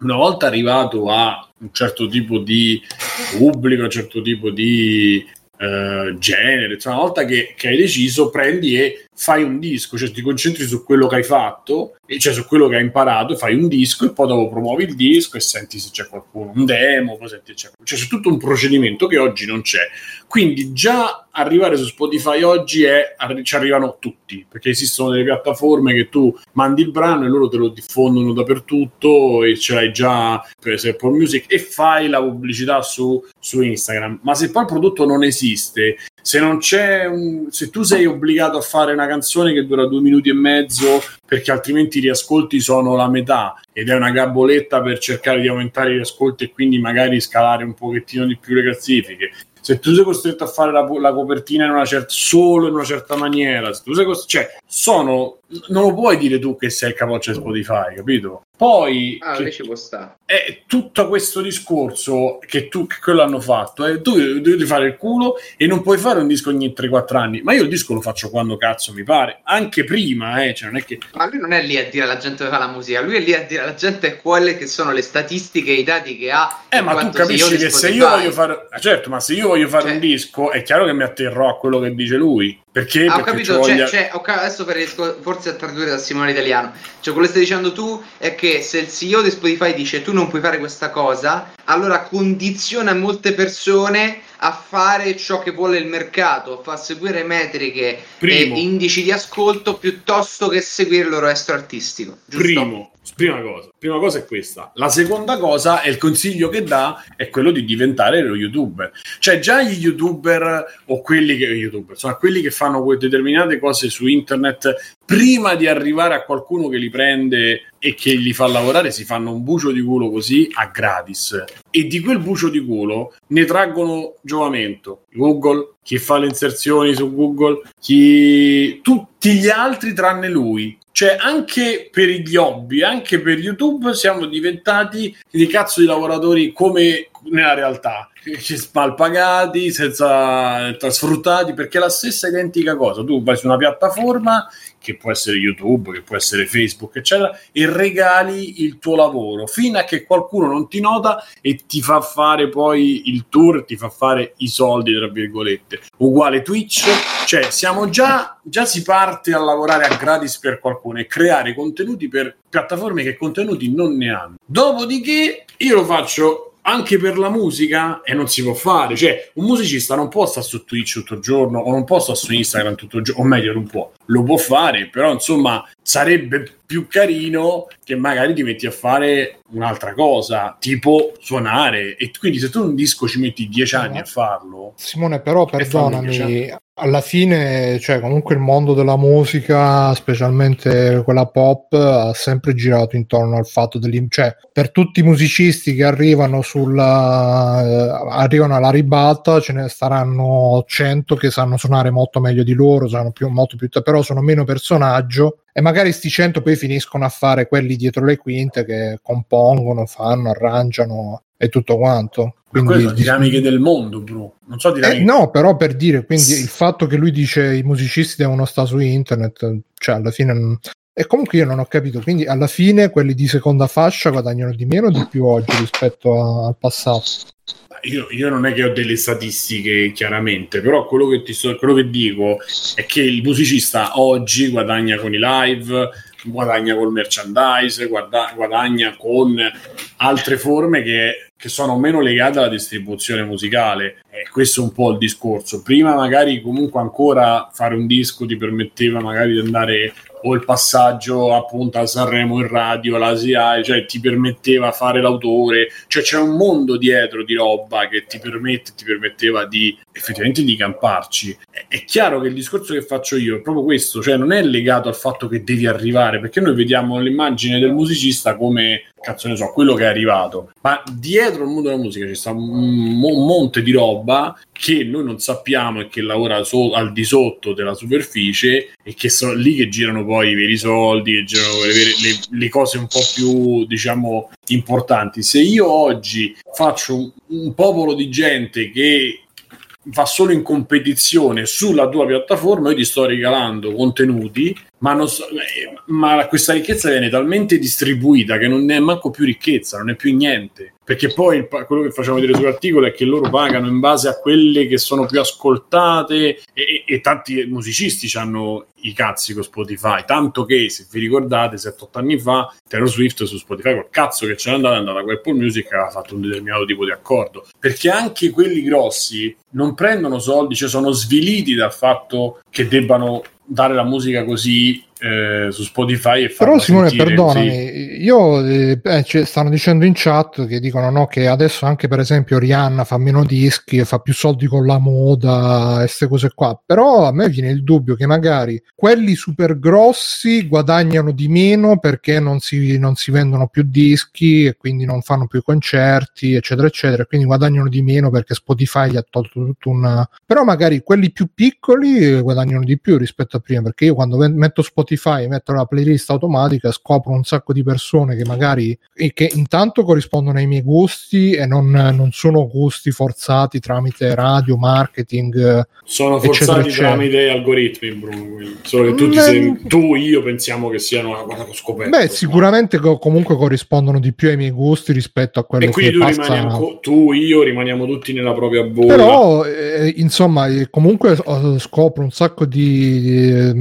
una volta arrivato a un certo tipo di pubblico, un certo tipo di uh, genere, cioè una volta che, che, hai deciso, prendi e fai un disco, cioè ti concentri su quello che hai fatto, cioè su quello che hai imparato, fai un disco e poi dopo promuovi il disco e senti se c'è qualcuno, un demo, poi senti c'è, cioè c'è tutto un procedimento che oggi non c'è. Quindi già arrivare su Spotify oggi è, ci arrivano tutti, perché esistono delle piattaforme che tu mandi il brano e loro te lo diffondono dappertutto e ce l'hai già per Apple Music e fai la pubblicità su, su Instagram. Ma se poi il prodotto non esiste, se non c'è un, se tu sei obbligato a fare una canzone che dura due minuti e mezzo perché altrimenti i riascolti sono la metà ed è una gaboletta per cercare di aumentare i riascolti e quindi magari scalare un pochettino di più le classifiche. Se tu sei costretto a fare la, la copertina in una certa, solo in una certa maniera, se tu sei costretto, cioè, sono, non lo puoi dire tu che sei il capoccia di Spotify, capito? Poi ah, che, è tutto questo discorso che tu che quello hanno fatto. Eh, tu devi fare il culo e non puoi fare un disco ogni 3-4 anni. Ma io il disco lo faccio quando cazzo mi pare, anche prima, eh, cioè non è che. Ma lui non è lì a dire alla gente che fa la musica, lui è lì a dire alla gente quelle che sono le statistiche e i dati che ha. Eh, ma tu capisci che se io voglio fare. Certo, ma se io voglio fare cioè... un disco, è chiaro che mi atterrò a quello che dice lui. Perché? Ah, ho capito, cioè, voglia... cioè, okay, adesso per forse a tradurre da Simone Italiano. Cioè, quello che stai dicendo tu è che se il CEO di Spotify dice tu non puoi fare questa cosa, allora condiziona molte persone a fare ciò che vuole il mercato, a far seguire metriche Primo. e indici di ascolto piuttosto che seguire il loro estro artistico. Giusto? Primo, prima cosa. Prima cosa è questa. La seconda cosa è il consiglio che dà è quello di diventare lo youtuber. Cioè già gli youtuber o quelli che youtuber, insomma, quelli che fanno determinate cose su internet prima di arrivare a qualcuno che li prende e che li fa lavorare si fanno un bucio di culo così a gratis e di quel bucio di culo ne traggono giovamento Google, chi fa le inserzioni su Google, chi tutti gli altri tranne lui cioè, anche per gli hobby, anche per YouTube, siamo diventati dei cazzo di lavoratori come nella realtà spalpagati, senza sfruttati, perché è la stessa identica cosa. Tu vai su una piattaforma che può essere YouTube, che può essere Facebook, eccetera, e regali il tuo lavoro fino a che qualcuno non ti nota e ti fa fare poi il tour, ti fa fare i soldi, tra virgolette. Uguale Twitch, cioè siamo già, già si parte a lavorare a gratis per qualcuno e creare contenuti per piattaforme che contenuti non ne hanno. Dopodiché io lo faccio anche per la musica e non si può fare. Cioè, un musicista non può stare su Twitch tutto il giorno o non può stare su Instagram tutto il giorno, o meglio, non può. Lo può fare, però insomma, sarebbe più carino che magari ti metti a fare un'altra cosa, tipo suonare. E quindi se tu un disco ci metti dieci anni a farlo. Simone, però perdonami, alla fine, cioè, comunque il mondo della musica, specialmente quella pop, ha sempre girato intorno al fatto dell'im... cioè, per tutti i musicisti che arrivano sulla eh, arrivano alla ribalta, ce ne staranno 100 che sanno suonare molto meglio di loro, sanno più, molto più, però sono meno personaggio e magari sti 100 poi finiscono a fare quelli dietro le quinte che compongono, fanno, arrangiano e tutto quanto. Quindi, sono dinamiche del mondo, bro. Non so dinamiche. Eh, no, però per dire, quindi il fatto che lui dice i musicisti devono stare su internet, cioè alla fine e comunque io non ho capito, quindi alla fine quelli di seconda fascia guadagnano di meno o di più oggi rispetto a, al passato? io, io, non è che ho delle statistiche chiaramente, però quello che, ti sto, quello che dico è che il musicista oggi guadagna con i live, guadagna col merchandise, guarda, guadagna con altre forme che, che, sono meno legate alla distribuzione musicale. E questo è un po' il discorso. Prima magari comunque ancora fare un disco ti permetteva magari di andare o il passaggio appunto a Sanremo in radio, l'ASIA, cioè ti permetteva fare l'autore, cioè c'è un mondo dietro di roba che ti permette, ti permetteva di effettivamente di camparci. È, chiaro che il discorso che faccio io è proprio questo, cioè non è legato al fatto che devi arrivare, perché noi vediamo l'immagine del musicista come cazzo ne so, quello che è arrivato. Ma dietro il mondo della musica ci sta un, monte di roba che noi non sappiamo e che lavora so, al di sotto della superficie e che sono lì che girano poi i veri soldi, che girano le, le, le cose un po' più, diciamo, importanti. Se io oggi faccio un, un popolo di gente che va solo in competizione sulla tua piattaforma, io ti sto regalando contenuti ma, non so, eh, ma questa ricchezza viene talmente distribuita che non è manco più ricchezza, non è più niente. Perché poi quello che facciamo vedere sull'articolo è che loro pagano in base a quelle che sono più ascoltate e, e, e tanti musicisti hanno i cazzi con Spotify, tanto che se vi ricordate 7-8 anni fa Taylor Swift su Spotify col cazzo che c'era andata è andata con Apple Music aveva fatto un determinato tipo di accordo, perché anche quelli grossi non prendono soldi, cioè sono sviliti dal fatto che debbano dare la musica così eh, su Spotify e Però Simone, perdonami, così. io eh, eh, cioè, stanno dicendo in chat che dicono no, che adesso anche per esempio Rihanna fa meno dischi e fa più soldi con la moda e queste cose qua. Però a me viene il dubbio che magari quelli super grossi guadagnano di meno perché non si, non si vendono più dischi e quindi non fanno più concerti, eccetera, eccetera. Quindi guadagnano di meno perché Spotify gli ha tolto tutto un. Però magari quelli più piccoli guadagnano di più rispetto a prima perché io quando metto Spotify Spotify, metto la playlist automatica, scopro un sacco di persone che magari e che intanto corrispondono ai miei gusti e non, non sono gusti forzati tramite radio, marketing. Sono forzati eccetera, tramite algoritmi, Bruno. Solo che tu, ti sei, tu io pensiamo che siano una cosa scoperta. Beh, sicuramente co- comunque corrispondono di più ai miei gusti rispetto a quello e quindi tu, passa... rimani, tu, io rimaniamo tutti nella propria bolla. Però, eh, insomma, comunque scopro un sacco di eh,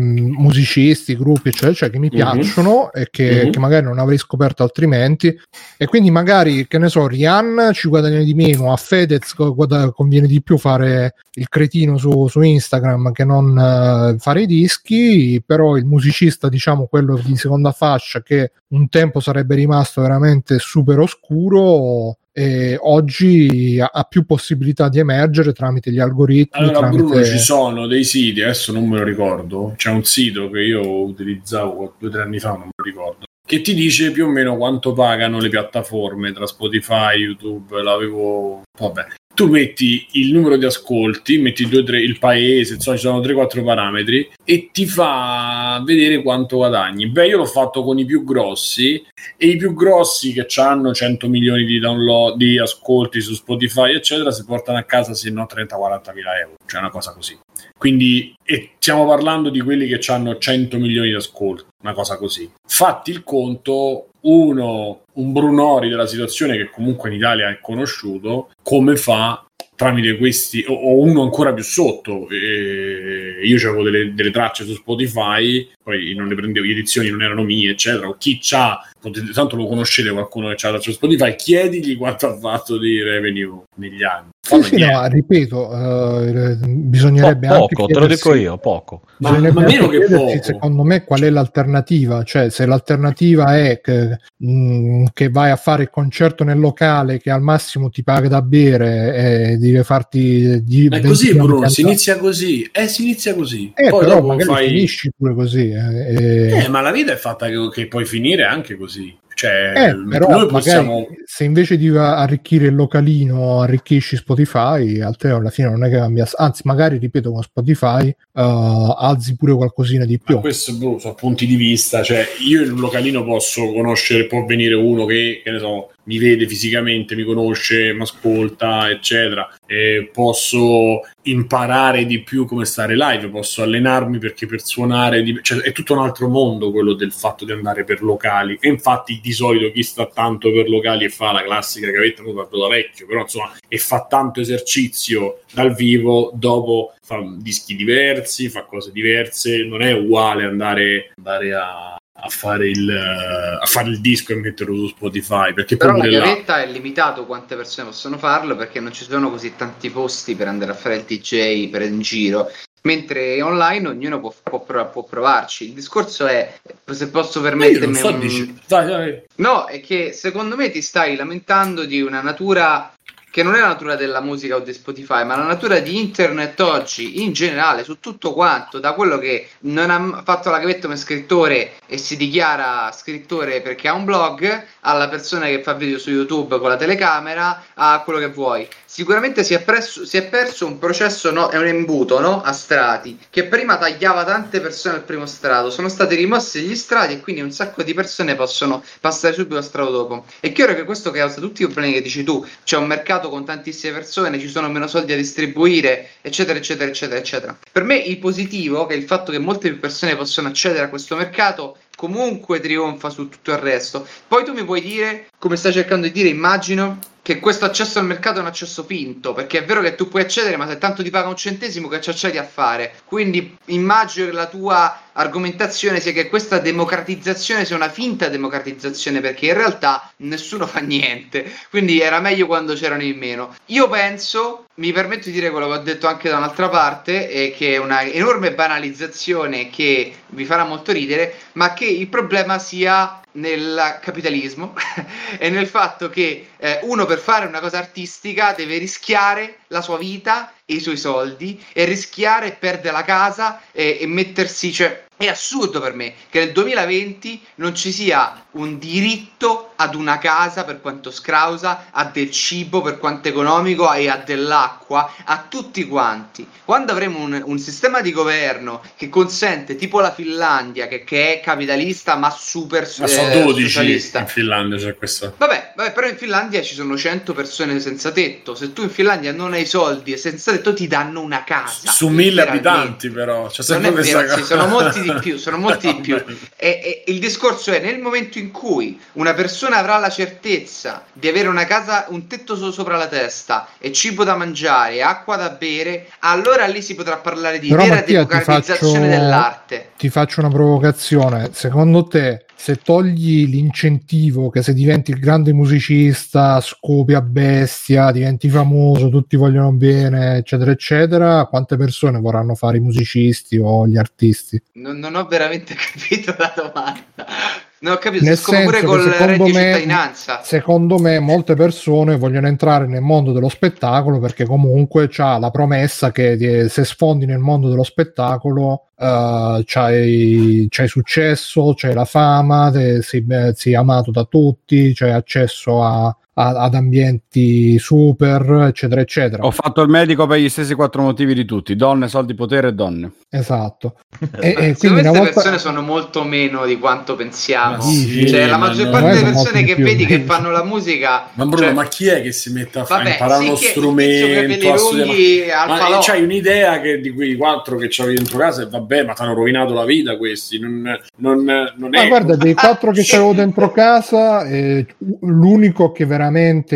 gruppi, eccetera, cioè che mi mhm. piacciono mm-hmm. e che, mm-hmm. che, magari non avrei scoperto altrimenti. E quindi magari, che ne so, Rihanna ci guadagna di meno, a Fedez guad- conviene di più fare il cretino su, su Instagram che non uh, fare i dischi, però il musicista, diciamo, quello di seconda fascia che un tempo sarebbe rimasto veramente super oscuro e oggi ha più possibilità di emergere tramite gli algoritmi. Allora, tramite... Bruno, ci sono dei siti, adesso non me lo ricordo. C'è un sito che io utilizzavo due o tre anni fa, non me lo ricordo. Che ti dice più o meno quanto pagano le piattaforme tra Spotify, YouTube, l'avevo. Vabbè, tu metti il numero di ascolti, metti due, tre, il paese, insomma ci sono 3-4 parametri e ti fa vedere quanto guadagni. Beh, io l'ho fatto con i più grossi e i più grossi che hanno 100 milioni di download, di ascolti su Spotify, eccetera, si portano a casa se no 30-40 mila euro, cioè una cosa così. Quindi stiamo parlando di quelli che hanno 100 milioni di ascolti, una cosa così. Fatti il conto, uno, un Brunori della situazione che comunque in Italia è conosciuto, come fa tramite questi, o, o uno ancora più sotto. E io avevo delle, delle, tracce su Spotify, poi non le prendevo, le edizioni non erano mie, eccetera. O chi c'ha, tanto lo conoscete qualcuno che c'ha la traccia su Spotify, chiedigli quanto ha fatto di revenue negli anni. Sì, sì, no, ripeto, uh, bisognerebbe po- poco, te lo dico io, poco. Ma, ma meno che poco. Secondo me qual è l'alternativa? Cioè, se l'alternativa è che, mh, mm, che, vai a fare il concerto nel locale che al massimo ti paga da bere e deve farti... Di, è così Bruno, si inizia così, eh, si inizia così. Eh, Poi però magari fai... finisci pure così. Eh, eh, ma la vita è fatta che, che puoi finire anche così. Cioè, eh, però possiamo... se invece di arricchire il localino arricchisci Spotify, al alla fine non è che cambia, anzi, magari ripeto con Spotify uh, alzi pure qualcosina di più. Ma questo boh, sono punti di vista, cioè io in un localino posso conoscere, può venire uno che, che ne so, mi vede fisicamente, mi conosce, mi ascolta, eccetera. E posso imparare di più come stare live, posso allenarmi perché per suonare di... cioè, è tutto un altro mondo quello del fatto di andare per locali. E infatti di solito chi sta tanto per locali e fa la classica gavetta, non parlo da vecchio, però insomma, e fa tanto esercizio dal vivo, dopo fa dischi diversi, fa cose diverse, non è uguale andare, andare a a fare, il, a fare il disco e metterlo su Spotify. Perché Però la gavetta là... è limitato quante persone possono farlo perché non ci sono così tanti posti per andare a fare il DJ per in giro. Mentre online ognuno può, può, può provarci. Il discorso è, se posso permettermi... So, un... dai, dai. No, è che secondo me ti stai lamentando di una natura che non è la natura della musica o di Spotify, ma la natura di internet oggi in generale, su tutto quanto, da quello che non ha fatto la gavetta come scrittore e si dichiara scrittore perché ha un blog, alla persona che fa video su YouTube con la telecamera, a quello che vuoi sicuramente si è, presso, si è, perso un processo, no, è un imbuto no, a strati che prima tagliava tante persone al primo strato. Sono stati rimossi gli strati e quindi un sacco di persone possono passare subito al strato dopo. È chiaro che questo causa tutti i problemi che dici tu. C'è un mercato mercato con tantissime persone, ci sono meno soldi a distribuire, eccetera, eccetera, eccetera, eccetera. Per me il positivo, che è il fatto che molte più persone possono accedere a questo mercato, comunque trionfa su tutto il resto. Poi tu mi puoi dire, come stai cercando di dire, immagino, che questo accesso al mercato è un accesso finto, perché è vero che tu puoi accedere, ma se tanto ti paga un centesimo che ci accedi a fare. Quindi immagino che la tua argomentazione sia che questa democratizzazione sia una finta democratizzazione, perché in realtà nessuno fa niente. Quindi era meglio quando c'erano in meno. Io penso, mi permetto di dire quello che ho detto anche da un'altra parte, è che è una enorme banalizzazione che vi farà molto ridere, ma che il problema sia nel capitalismo e nel fatto che eh, uno per fare una cosa artistica deve rischiare la sua vita e i suoi soldi e rischiare e perdere la casa e, e mettersi, cioè è assurdo per me che nel 2020 non ci sia un diritto ad una casa per quanto scrausa, a del cibo per quanto economico e a dell'acqua, a tutti quanti. Quando avremo un, un sistema di governo che consente, tipo la Finlandia, che, che è capitalista ma super ma sono eh, 12 socialista. in Finlandia c'è questo. Vabbè, vabbè, però in Finlandia ci sono 100 persone senza tetto. Se tu in Finlandia non hai soldi e senza tetto ti danno una casa. Su mille abitanti però. Sempre non è vero, sì, sono molti di più, sono molti di più. E, e, il discorso è nel momento in cui una persona avrà la certezza di avere una casa, un tetto so- sopra la testa e cibo da mangiare, acqua da bere, allora lì si potrà parlare di Però, vera Mattia, democratizzazione ti faccio, dell'arte. Ti faccio una provocazione. Secondo te se togli l'incentivo che se diventi il grande musicista, scopi a bestia, diventi famoso, tutti vogliono bene, eccetera, eccetera, quante persone vorranno fare i musicisti o gli artisti? Non, non ho veramente capito la domanda. Non ho capito, nel senso pure secondo me, cittadinanza. Secondo me molte persone vogliono entrare nel mondo dello spettacolo perché comunque c'ha la promessa che se sfondi nel mondo dello spettacolo uh, c'hai, c'hai, successo, c'hai la fama, te, sei, sei amato da tutti, c'hai accesso a, ad ambienti super, eccetera, eccetera. Ho fatto il medico per gli stessi quattro motivi di tutti: donne, soldi, potere e donne. Esatto. e, e quindi queste volta... persone sono molto meno di quanto pensiamo. Sì, cioè, la maggior parte delle persone che vedi che fanno la musica. Ma Bruno, cioè... ma chi è che si mette a fare imparare sì, uno strumento? Ma, ma c'hai un'idea che di quei quattro che c'avevi dentro casa e vabbè, ma ti hanno rovinato la vita questi. Non, non, non ma è... guarda, dei quattro che c'avevo dentro casa, eh, l'unico che veramente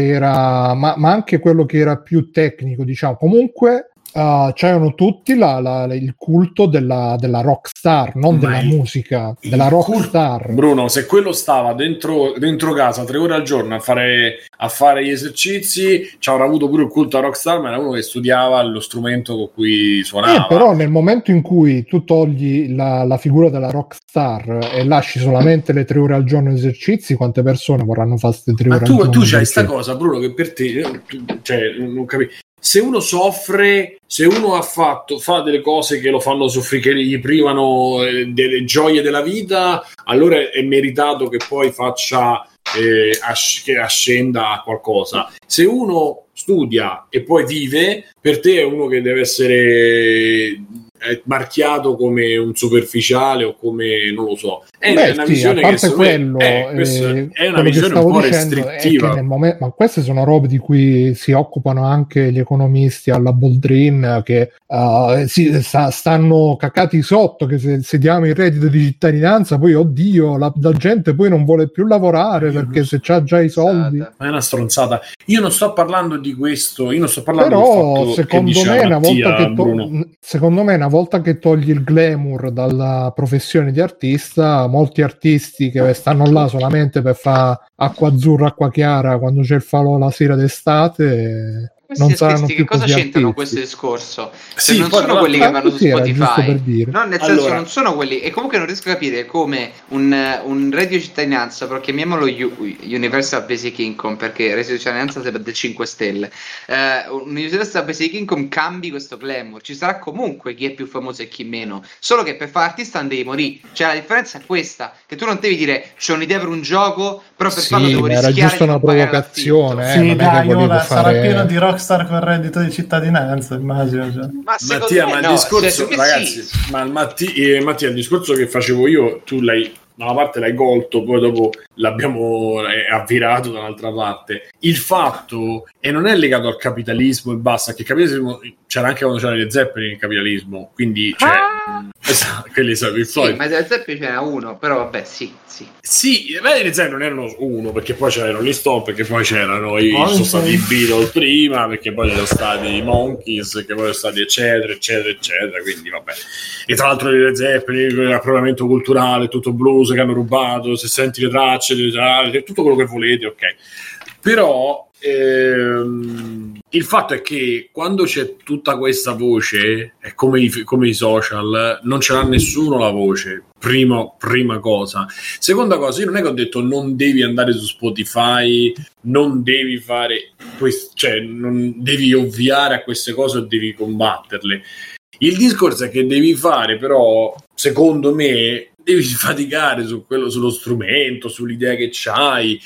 era, ma, ma anche quello che era più tecnico, diciamo, comunque uh, c'erano tutti la, la, il culto della, della rockstar, non Ma della musica, della rockstar. Bruno, se quello stava dentro, dentro, casa tre ore al giorno a fare, a fare gli esercizi, ci avrà avuto pure il culto a rockstar, ma era uno che studiava lo strumento con cui suonava. Eh, però nel momento in cui tu togli la, la figura della rockstar e lasci solamente le tre ore al giorno di esercizi, quante persone vorranno fare queste tre ore tu, al giorno? Tu c'hai questa cosa, Bruno, che per te, cioè, non capisco se uno soffre, se uno ha fatto, fa delle cose che lo fanno soffrire, che gli privano eh, delle gioie della vita, allora è meritato che poi faccia eh, as- che ascenda a qualcosa. Se uno studia e poi vive, per te è uno che deve essere è marchiato come un superficiale o come non lo so. È Beh, una sì, visione che quello, è, eh, è una visione un po' restrittiva. Momento, ma queste sono robe di cui si occupano anche gli economisti alla Boldrin che uh, si, sta, stanno cacati sotto che se, se, diamo il reddito di cittadinanza poi oddio la, la gente poi non vuole più lavorare perché se c'ha già i soldi. Ma è una stronzata. Io non sto parlando di questo, io non sto parlando Però, secondo me, una volta che to- secondo me una volta che togli il glamour dalla professione di artista, molti artisti che stanno là solamente per fare acqua azzurra, acqua chiara quando c'è il falò la sera d'estate questi non saranno più che cosa c'entrano questo discorso? Se sì, non sono quelli che vanno su Spotify, no, nel senso allora. non sono quelli, e comunque non riesco a capire come un, un reddito cittadinanza, però chiamiamolo U- Universal Basic Income perché reddito cittadinanza sarebbe del 5 stelle. Uh, un Universal Basic Income cambi questo glamour. Ci sarà comunque chi è più famoso e chi meno, solo che per fare artista non devi morire. Cioè, la differenza è questa: che tu non devi dire c'ho un'idea per un gioco, però per sì, farlo devo rischiare. Era giusto una provocazione, eh, sì, dai, ora fare... sarà pieno di rock rockstar con reddito di cittadinanza, immagino. Cioè. Ma Mattia, ma il no, discorso, cioè, ragazzi, sì. ma Matti, eh, Mattia, il discorso che facevo io, tu l'hai da una parte l'hai colto, poi dopo l'abbiamo avvirato da un'altra parte. Il fatto, e non è legato al capitalismo e basta, che il capitalismo c'era anche quando c'era le Zeppelin il capitalismo, quindi cioè, ah! esatto, quelli sono il sì, ma le Zeppelin c'era uno, però vabbè, sì, sì. Sì, beh, le Zeppelin non erano uno, perché poi c'erano gli Stone, perché poi c'erano i, oh, sono stati i Beatles prima, perché poi c'erano stati i Monkeys, che poi sono stati eccetera, eccetera, eccetera, quindi vabbè. E tra l'altro le Zeppelin, l'appropriamento culturale, tutto blues che hanno rubato, se senti le tracce, tutto quello che volete, ok. Però ehm, il fatto è che quando c'è tutta questa voce, è come i, come i social, non ce l'ha nessuno la voce. Prima, prima cosa. Seconda cosa, io non è che ho detto non devi andare su Spotify, non devi fare, quest- cioè non devi ovviare a queste cose o devi combatterle. Il discorso è che devi fare, però, secondo me, devi faticare su quello, sullo strumento, sull'idea che c'hai.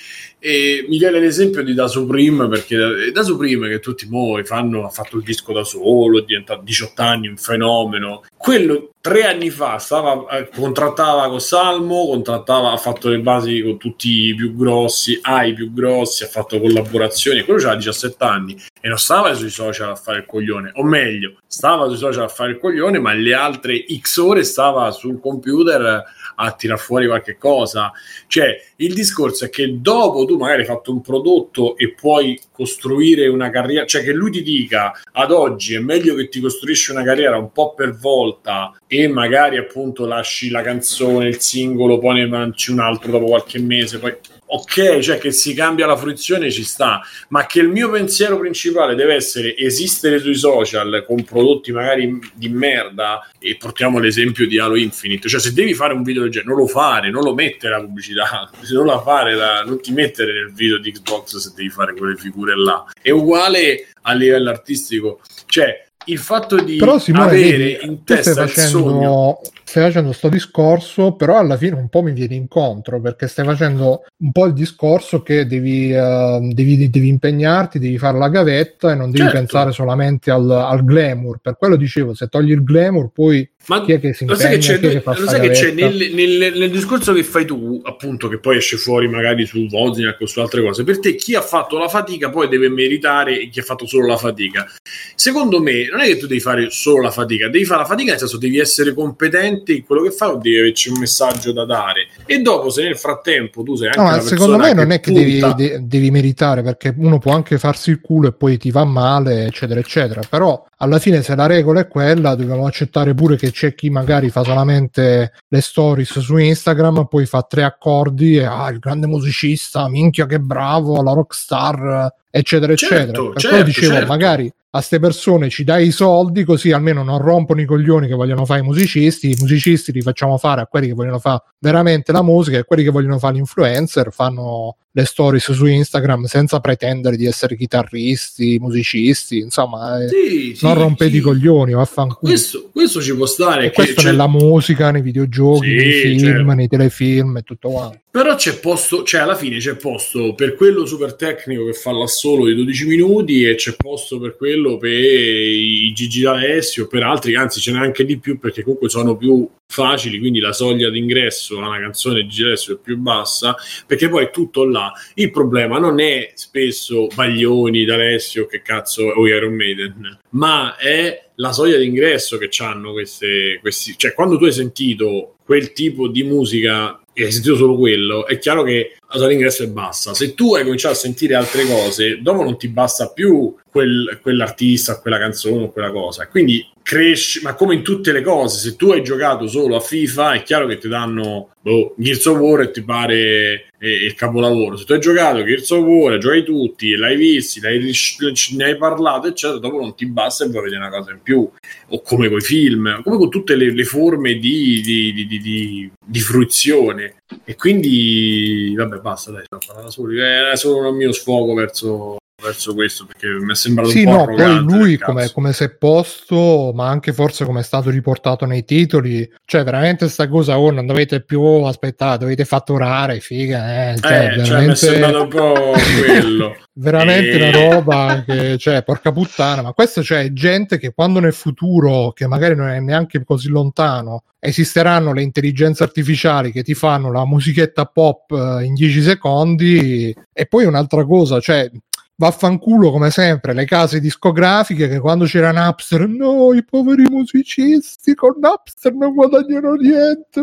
E mi viene l'esempio di Da Supreme, perché Da Supreme, che tutti noi fanno, ha fatto il disco da solo, è diventato 18 anni un fenomeno. Quello tre anni fa stava, eh, contrattava con Salmo, contrattava, ha fatto le basi con tutti i più grossi, ai più grossi, ha fatto collaborazioni. Quello aveva 17 anni e non stava sui social a fare il coglione, o meglio, stava sui social a fare il coglione, ma le altre X ore stava sul computer a tirar fuori qualche cosa. Cioè, il discorso è che dopo tu magari hai fatto un prodotto e puoi costruire una carriera, cioè che lui ti dica ad oggi è meglio che ti costruisci una carriera un po' per volta e magari appunto lasci la canzone, il singolo, poi ne manci un altro dopo qualche mese, poi ok, cioè che si cambia la fruizione ci sta, ma che il mio pensiero principale deve essere esistere sui social con prodotti magari di merda e portiamo l'esempio di Halo Infinite, cioè se devi fare un video del genere non lo fare, non lo mettere la pubblicità, se non la fare la, non ti mettere nel video di Xbox se devi fare quelle figure là. È uguale a livello artistico, cioè il fatto di però, Simone, avere vedi, in testa il sogno stai facendo questo discorso però alla fine un po' mi viene incontro perché stai facendo un po' il discorso che devi, uh, devi, devi impegnarti devi fare la gavetta e non devi certo. pensare solamente al, al, glamour per quello dicevo se togli il glamour poi ma chi è che si impegna, lo sai che c'è, che lo sai che c'è nel, nel, nel, discorso che fai tu, appunto, che poi esce fuori magari su Wozniak o su altre cose, per te chi ha fatto la fatica poi deve meritare chi ha fatto solo la fatica. Secondo me, non è che tu devi fare solo la fatica, devi fare la fatica nel senso devi essere competente in quello che fai o devi averci un messaggio da dare. E dopo, se nel frattempo tu sei anche no, ma secondo me non è che devi, de- devi meritare, perché uno può anche farsi il culo e poi ti va male, eccetera, eccetera. Però alla fine se la regola è quella dobbiamo accettare pure che c'è chi magari fa solamente le stories su Instagram poi fa tre accordi e ah il grande musicista minchia che bravo la rockstar eccetera certo, eccetera per certo, dicevo certo. magari a queste persone ci dai i soldi così almeno non rompono i coglioni che vogliono fare i musicisti, i musicisti li facciamo fare a quelli che vogliono fare veramente la musica e quelli che vogliono fare l'influencer fanno le stories su Instagram senza pretendere di essere chitarristi, musicisti, insomma, eh, sì, non sì, rompete sì. i coglioni, vaffanculo. Questo, questo ci può stare. Che questo c'è... nella musica, nei videogiochi, nei film, certo. nei telefilm e tutto quanto. Però c'è posto, cioè alla fine c'è posto per quello super tecnico che fa l'assolo di 12 minuti e c'è posto per quello per i Gigi D'Alessio, per altri, anzi ce n'è anche di più perché comunque sono più facili, quindi la soglia d'ingresso a una canzone di Gigi D'Alessio è più bassa, perché poi è tutto là. Il problema non è spesso Baglioni, D'Alessio, che cazzo, o Iron Maiden, ma è la soglia d'ingresso che hanno questi, cioè quando tu hai sentito quel tipo di musica e hai sentito solo quello, è chiaro che la soglia d'ingresso è bassa. Se tu hai cominciato a sentire altre cose, dopo non ti basta più quel, quell'artista, quella canzone o quella cosa. Quindi cresci, ma come in tutte le cose, se tu hai giocato solo a FIFA, è chiaro che ti danno boh, Gears of War e ti pare eh, il capolavoro. Se tu hai giocato Gears of War, giochi tutti, l'hai visti, l'hai, ne hai parlato, eccetera, dopo non ti basta e vuoi vedere una cosa in più. O come con i film, come con tutte le, le forme di, di, di, di, fruizione. E quindi, vabbè, basta, dai, sto solo, era solo il mio sfogo verso verso questo perché mi è sembrato sì, un po' no, poi lui come, come si è posto, ma anche forse come è stato riportato nei titoli, cioè veramente sta cosa, oh, non dovete più aspettare, dovete fatturare, figa, eh, cioè, eh, veramente... cioè, mi è sembrato un po' quello. veramente e... una roba che, cioè, porca puttana, ma questo c'è cioè, gente che quando nel futuro, che magari non è neanche così lontano, esisteranno le intelligenze artificiali che ti fanno la musichetta pop eh, in 10 secondi e poi un'altra cosa, cioè vaffanculo come sempre le case discografiche che quando c'era Napster no i poveri musicisti con Napster non guadagnano niente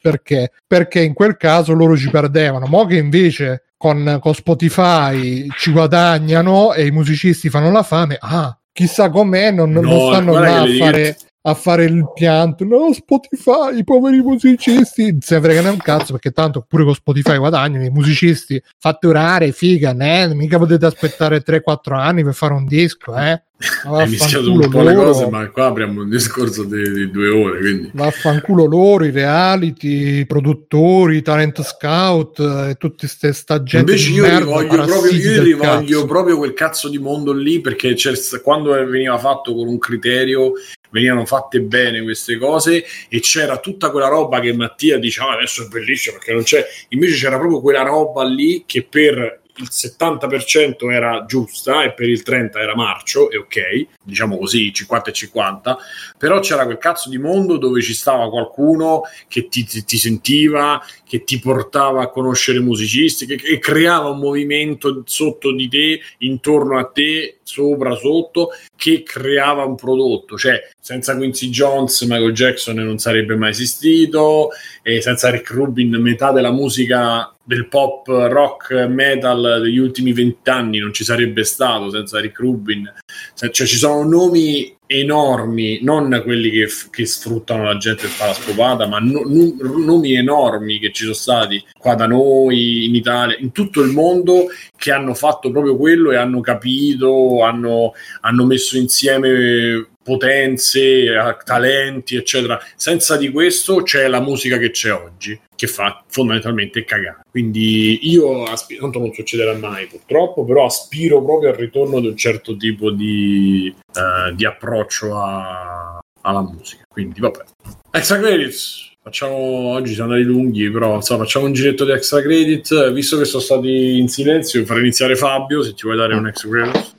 perché? perché in quel caso loro ci perdevano mo che invece con, con Spotify ci guadagnano e i musicisti fanno la fame ah chissà com'è non, no, non stanno là a fare a fare il pianto. No, Spotify, i poveri musicisti. Se ne fregano un cazzo perché tanto pure con Spotify guadagnano i musicisti. Fatturare, figa, né? Mica potete aspettare 3-4 anni per fare un disco, eh? Hai mischiato un po' loro. le cose, ma qua apriamo un discorso di, di, due ore. Quindi. Vaffanculo loro, i reality, i produttori, i talent scout e tutti queste sta gente. Invece io rivoglio, proprio, io rivoglio proprio quel cazzo di mondo lì perché quando veniva fatto con un criterio venivano fatte bene queste cose e c'era tutta quella roba che Mattia diceva ah, adesso è bellissimo perché non c'è. Invece c'era proprio quella roba lì che per il 70% era giusta e per il 30% era marcio, e ok, diciamo così, 50 e 50, però c'era quel cazzo di mondo dove ci stava qualcuno che ti, ti, ti sentiva, che ti portava a conoscere musicisti, che, che, creava un movimento sotto di te, intorno a te, sopra, sotto, che creava un prodotto, cioè senza Quincy Jones Michael Jackson non sarebbe mai esistito, e senza Rick Rubin metà della musica del pop rock metal degli ultimi vent'anni non ci sarebbe stato senza Rick Rubin. Cioè, ci sono nomi enormi, non quelli che, che sfruttano la gente per fare la scopata, ma no, no, nomi enormi che ci sono stati qua da noi, in Italia, in tutto il mondo, che hanno fatto proprio quello e hanno capito, hanno, hanno messo insieme potenze, talenti, eccetera. Senza di questo c'è la musica che c'è oggi, che fa fondamentalmente cagare. Quindi io aspiro, tanto non succederà mai purtroppo, però aspiro proprio al ritorno di un certo tipo di, uh, di approccio a, alla musica. Quindi vabbè. Extra credits. Facciamo oggi siamo andati lunghi, però insomma, facciamo un giretto di extra credit. Visto che sono stati in silenzio, farei iniziare Fabio. Se ti vuoi dare un extra credit,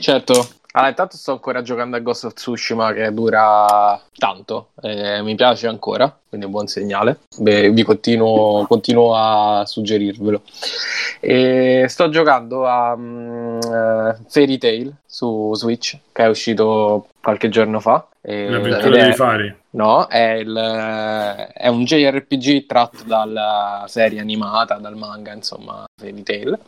certo. Allora, intanto sto ancora giocando a Ghost of Tsushima che dura tanto, eh, mi piace ancora, quindi è un buon segnale. Beh, vi continuo, continuo a suggerirvelo. E sto giocando a um, uh, Fairy Tail su Switch, che è uscito qualche giorno fa. L'avventura dei fari. No, è, il, è, un JRPG tratto dalla serie animata, dal manga, insomma, Fairy Tail,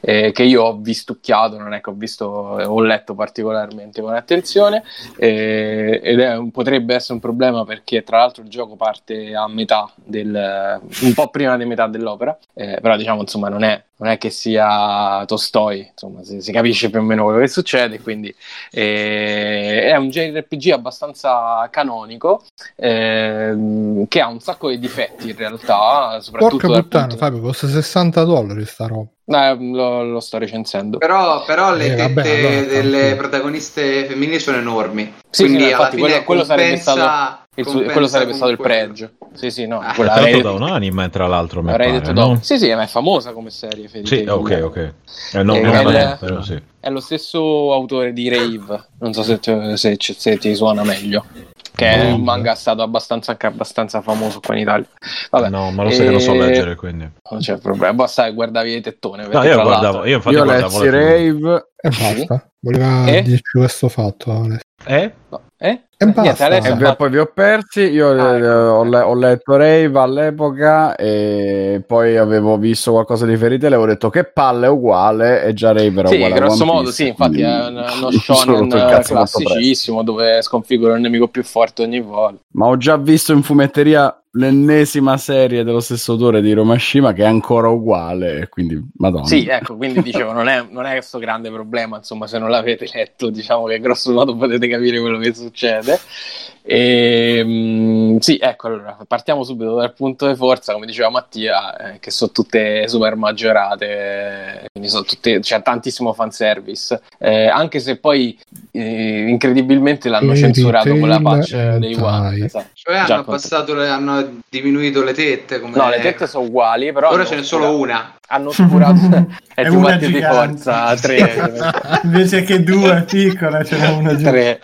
eh, che io ho vistucchiato, non è che ho visto, ho letto particolarmente con attenzione, eh, ed è, potrebbe essere un problema perché tra l'altro il gioco parte a metà del, un po' prima di metà dell'opera, eh, però diciamo, insomma, non è non è che sia Tolstoi, insomma, si, si, capisce più o meno quello che succede, quindi eh, è un JRPG abbastanza canonico eh, che ha un sacco di difetti in realtà, soprattutto Porca puttana, punto... Fabio, costa 60 dollari sta roba. Eh, lo, lo, sto recensendo. Però, però le eh, tette vabbè, allora, delle protagoniste femminili sono enormi. Sì, quindi sì, alla infatti, fine quello, quello sarebbe stato il su- quello sarebbe stato il pregio. Sì, sì, no. Ah, quella è da un anime, tra l'altro. Mi pare, detto no? Sì, sì, ma è famosa come serie. Sì, ok, ok. Eh, no, è, il, però, sì. è, lo stesso autore di Rave. Non so se, se, se ti suona meglio. Che è un manga stato abbastanza, anche abbastanza famoso qua in Italia. Vabbè, no, ma lo sai e... che non so leggere, quindi. Non c'è problema. Basta che guardavi i tettone. No, io guardavo, io infatti io guardavo Rave e basta. Voleva eh? dirci questo fatto. Eh? No. Eh? E basta. Niente, e poi vi ho persi. Io ah, ecco. ho, le- ho, letto Rave all'epoca e poi avevo visto qualcosa di ferite e avevo detto che palle è uguale e già Rave era sì, uguale. grosso modo, sì, infatti è uno shonen classicissimo dove sconfigura il nemico più forte ogni volta. Ma ho già visto in fumetteria l'ennesima serie dello stesso autore di Romashima che è ancora uguale quindi madonna sì ecco quindi dicevo non è, non è questo grande problema insomma se non l'avete letto diciamo che grosso modo potete capire quello che succede né? E, mh, sì, ecco, allora partiamo subito dal punto di forza, come diceva Mattia, eh, che sono tutte super maggiorate, quindi sono tutte, c'è tantissimo fanservice, eh, anche se poi eh, incredibilmente l'hanno censurato con la patch dei One. Esatto. Cioè hanno, passato le, hanno diminuito le tette. Come... No, le tette sono uguali, però... Ora ce n'è solo una hanno oscurato è, è una di forza tre invece che due piccola ce n'è una tre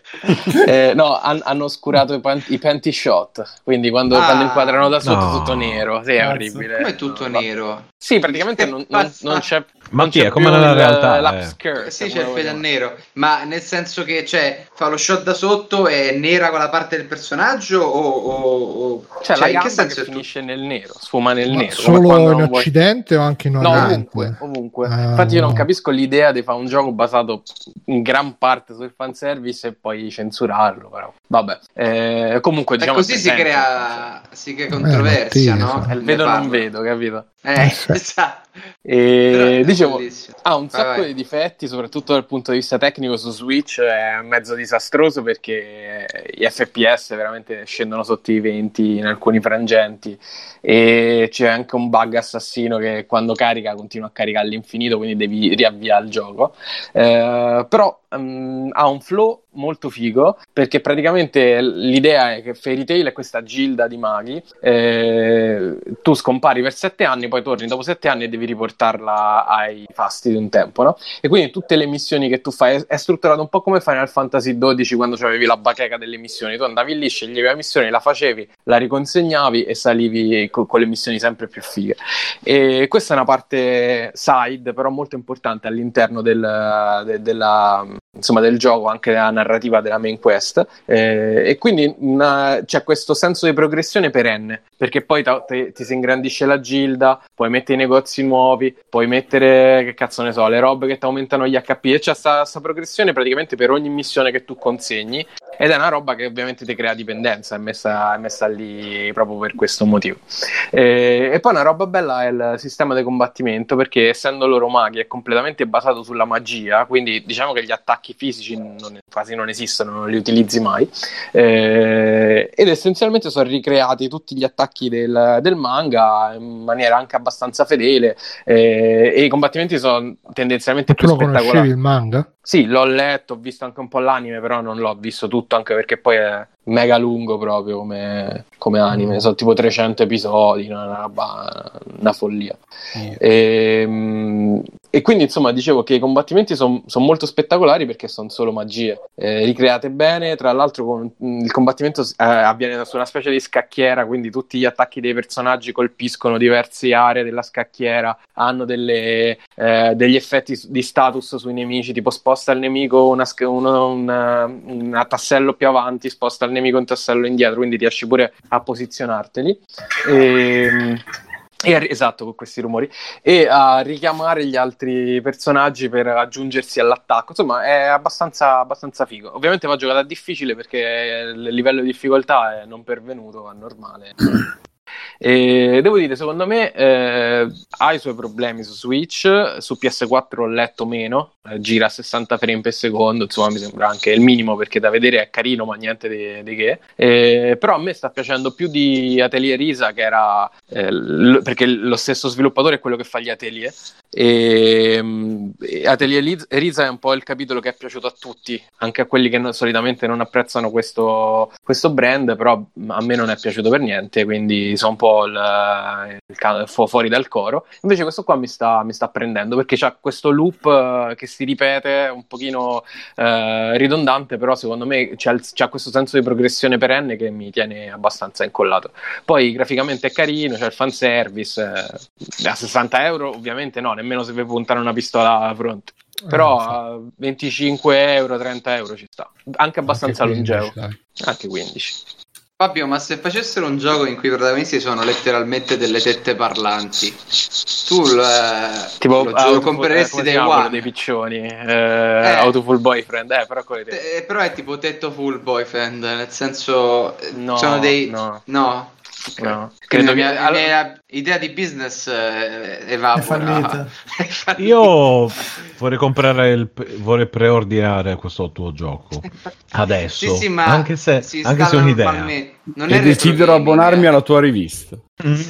eh, no han, hanno oscurato i, pan- i, panty shot quindi quando, ah, quando inquadrano da sotto no. tutto nero. Sì, è orribile. Come è tutto no, nero? Sì praticamente non, non, non c'è ma chi è come nella realtà? Eh. Skirt, sì, c'è il fade nero, ma nel senso che cioè, fa lo shot da sotto è nera con la parte del personaggio o, o, o... cioè, cioè la in che senso finisce nel nero, sfuma nel ma nero. Solo in Occidente vuoi... o anche in no, ovunque, ovunque. Uh, Infatti io non capisco l'idea di fare un gioco basato in gran parte sul fanservice e poi censurarlo, però. Vabbè. Eh, comunque diciamo così si crea, si crea controversia, eh, no? Il vedo non vedo, capito? Eh, esatto. E dicevo, ha un sacco vai, vai. di difetti, soprattutto dal punto di vista tecnico su Switch, è mezzo disastroso perché gli FPS veramente scendono sotto i 20 in alcuni frangenti e c'è anche un bug assassino che quando carica continua a caricare all'infinito, quindi devi riavviare il gioco. Eh, però um, ha un flow molto figo perché praticamente l'idea è che Fairy Tail è questa gilda di maghi eh, tu scompari per sette anni poi torni dopo sette anni e devi riportarla ai fasti di un tempo no? e quindi tutte le missioni che tu fai è, strutturato un po' come Final Fantasy XII quando avevi la bacheca delle missioni tu andavi lì, sceglievi la missione, la facevi la riconsegnavi e salivi con, con le missioni sempre più fighe e questa è una parte side però molto importante all'interno del, de, della insomma, del gioco, anche della narrativa della main quest. Eh, e quindi una, c'è questo senso di progressione perenne, perché poi ta, te, ti si ingrandisce la gilda, puoi mettere i negozi nuovi, puoi mettere, che cazzo ne so, le robe che ti aumentano gli HP, e c'è questa progressione praticamente per ogni missione che tu consegni, ed è una roba che ovviamente ti crea dipendenza, è messa, è messa lì proprio per questo motivo. Eh, e poi una roba bella è il sistema di combattimento, perché essendo loro maghi è completamente basato sulla magia, quindi diciamo che gli attacchi fisici non, quasi non esistono, non li utilizzi mai. Eh, ed essenzialmente sono ricreati tutti gli attacchi del, del manga in maniera anche abbastanza fedele. Eh, e i combattimenti sono tendenzialmente più spettacolari. il manga? Sì, l'ho letto, ho visto anche un po' l'anime, però non l'ho visto tutto, anche perché poi è mega lungo proprio come, come anime, mm. sono tipo 300 episodi, una, una, una follia. Yeah. E, ehm, e, quindi insomma dicevo che i combattimenti sono son molto spettacolari perché sono solo magie, eh, ricreate bene, tra l'altro con, il combattimento eh, avviene su una specie di scacchiera, quindi tutti gli attacchi dei personaggi colpiscono diverse aree della scacchiera, hanno delle, eh, degli effetti di status sui nemici, tipo sposta sposta il nemico una, una, una, una, tassello più avanti, sposta il nemico un tassello indietro, quindi riesci pure a posizionarteli. E, ehm, e, esatto, con questi rumori. E a richiamare gli altri personaggi per aggiungersi all'attacco. Insomma, è abbastanza, abbastanza figo. Ovviamente va giocata difficile perché il livello di difficoltà è non pervenuto, è normale. E devo dire, secondo me eh, ha i suoi problemi su Switch, su PS4 ho letto meno, eh, gira a 60 frame per secondo, insomma mi sembra anche il minimo perché da vedere è carino ma niente di, di che. Eh, però a me sta piacendo più di Atelier Risa che era, eh, l- perché lo stesso sviluppatore è quello che fa gli atelier. E, um, Atelier Risa è un po' il capitolo che è piaciuto a tutti, anche a quelli che no, solitamente non apprezzano questo, questo brand, però a me non è piaciuto per niente, quindi sono un po' il, il, fuori dal coro. Invece questo qua mi sta, mi sta prendendo perché c'ha questo loop eh, che si ripete un pochino eh, ridondante, però secondo me c'ha, c'ha, questo senso di progressione perenne che mi tiene abbastanza incollato. Poi graficamente è carino, c'è il fanservice, eh, a 60 euro ovviamente no, nemmeno se vi puntare una pistola alla fronte però a 25 euro, 30 euro ci sta, anche abbastanza anche 15, longevo, dai. anche 15. Fabio, ma se facessero un gioco in cui i protagonisti sono letteralmente delle tette parlanti, tu l, tipo, lo gioco compreresti dei One? dei piccioni, eh, eh, Autoful Boyfriend, eh, però, te, però è tipo tetto full boyfriend, nel senso no, sono dei... No. no. No. Credo la mia, idea di business eh, evapora. Io vorrei comprare il, vorrei preordinare questo tuo gioco adesso. Sì, sì, ma anche se, anche se è un'idea. Non e desidero abbonarmi alla tua rivista. Mm.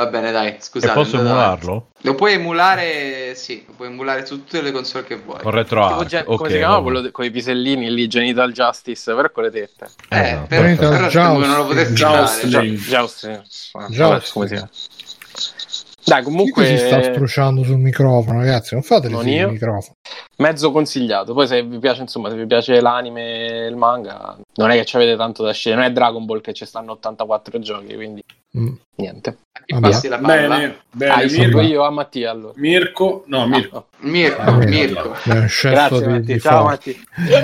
Va bene, dai, scusate. E posso emularlo? Lo puoi emulare, sì, lo puoi emulare su tutte le console che vuoi. Con RetroArch, gen- okay, Come si chiama quello de- con i pisellini lì, Genital Justice, però con le tette. Eh, eh però, però, però non lo potete Jousting. Jousting. Jousting. Come si chiama? Dai, comunque. si sta strusciando sul microfono, ragazzi. Non fate non io. microfono. Mezzo consigliato. Poi, se vi piace, insomma, se vi piace l'anime e il manga, non è che ci avete tanto da scegliere. Non è Dragon Ball che ci stanno 84 giochi, quindi mm. niente. passi la palla. Bene, bene. Ah, Mirko. io a Mattia allora. Mirko, no, Mirko. Ah, Mirko, ah, Mirko. Grazie, Matti. Di Ciao, Matti.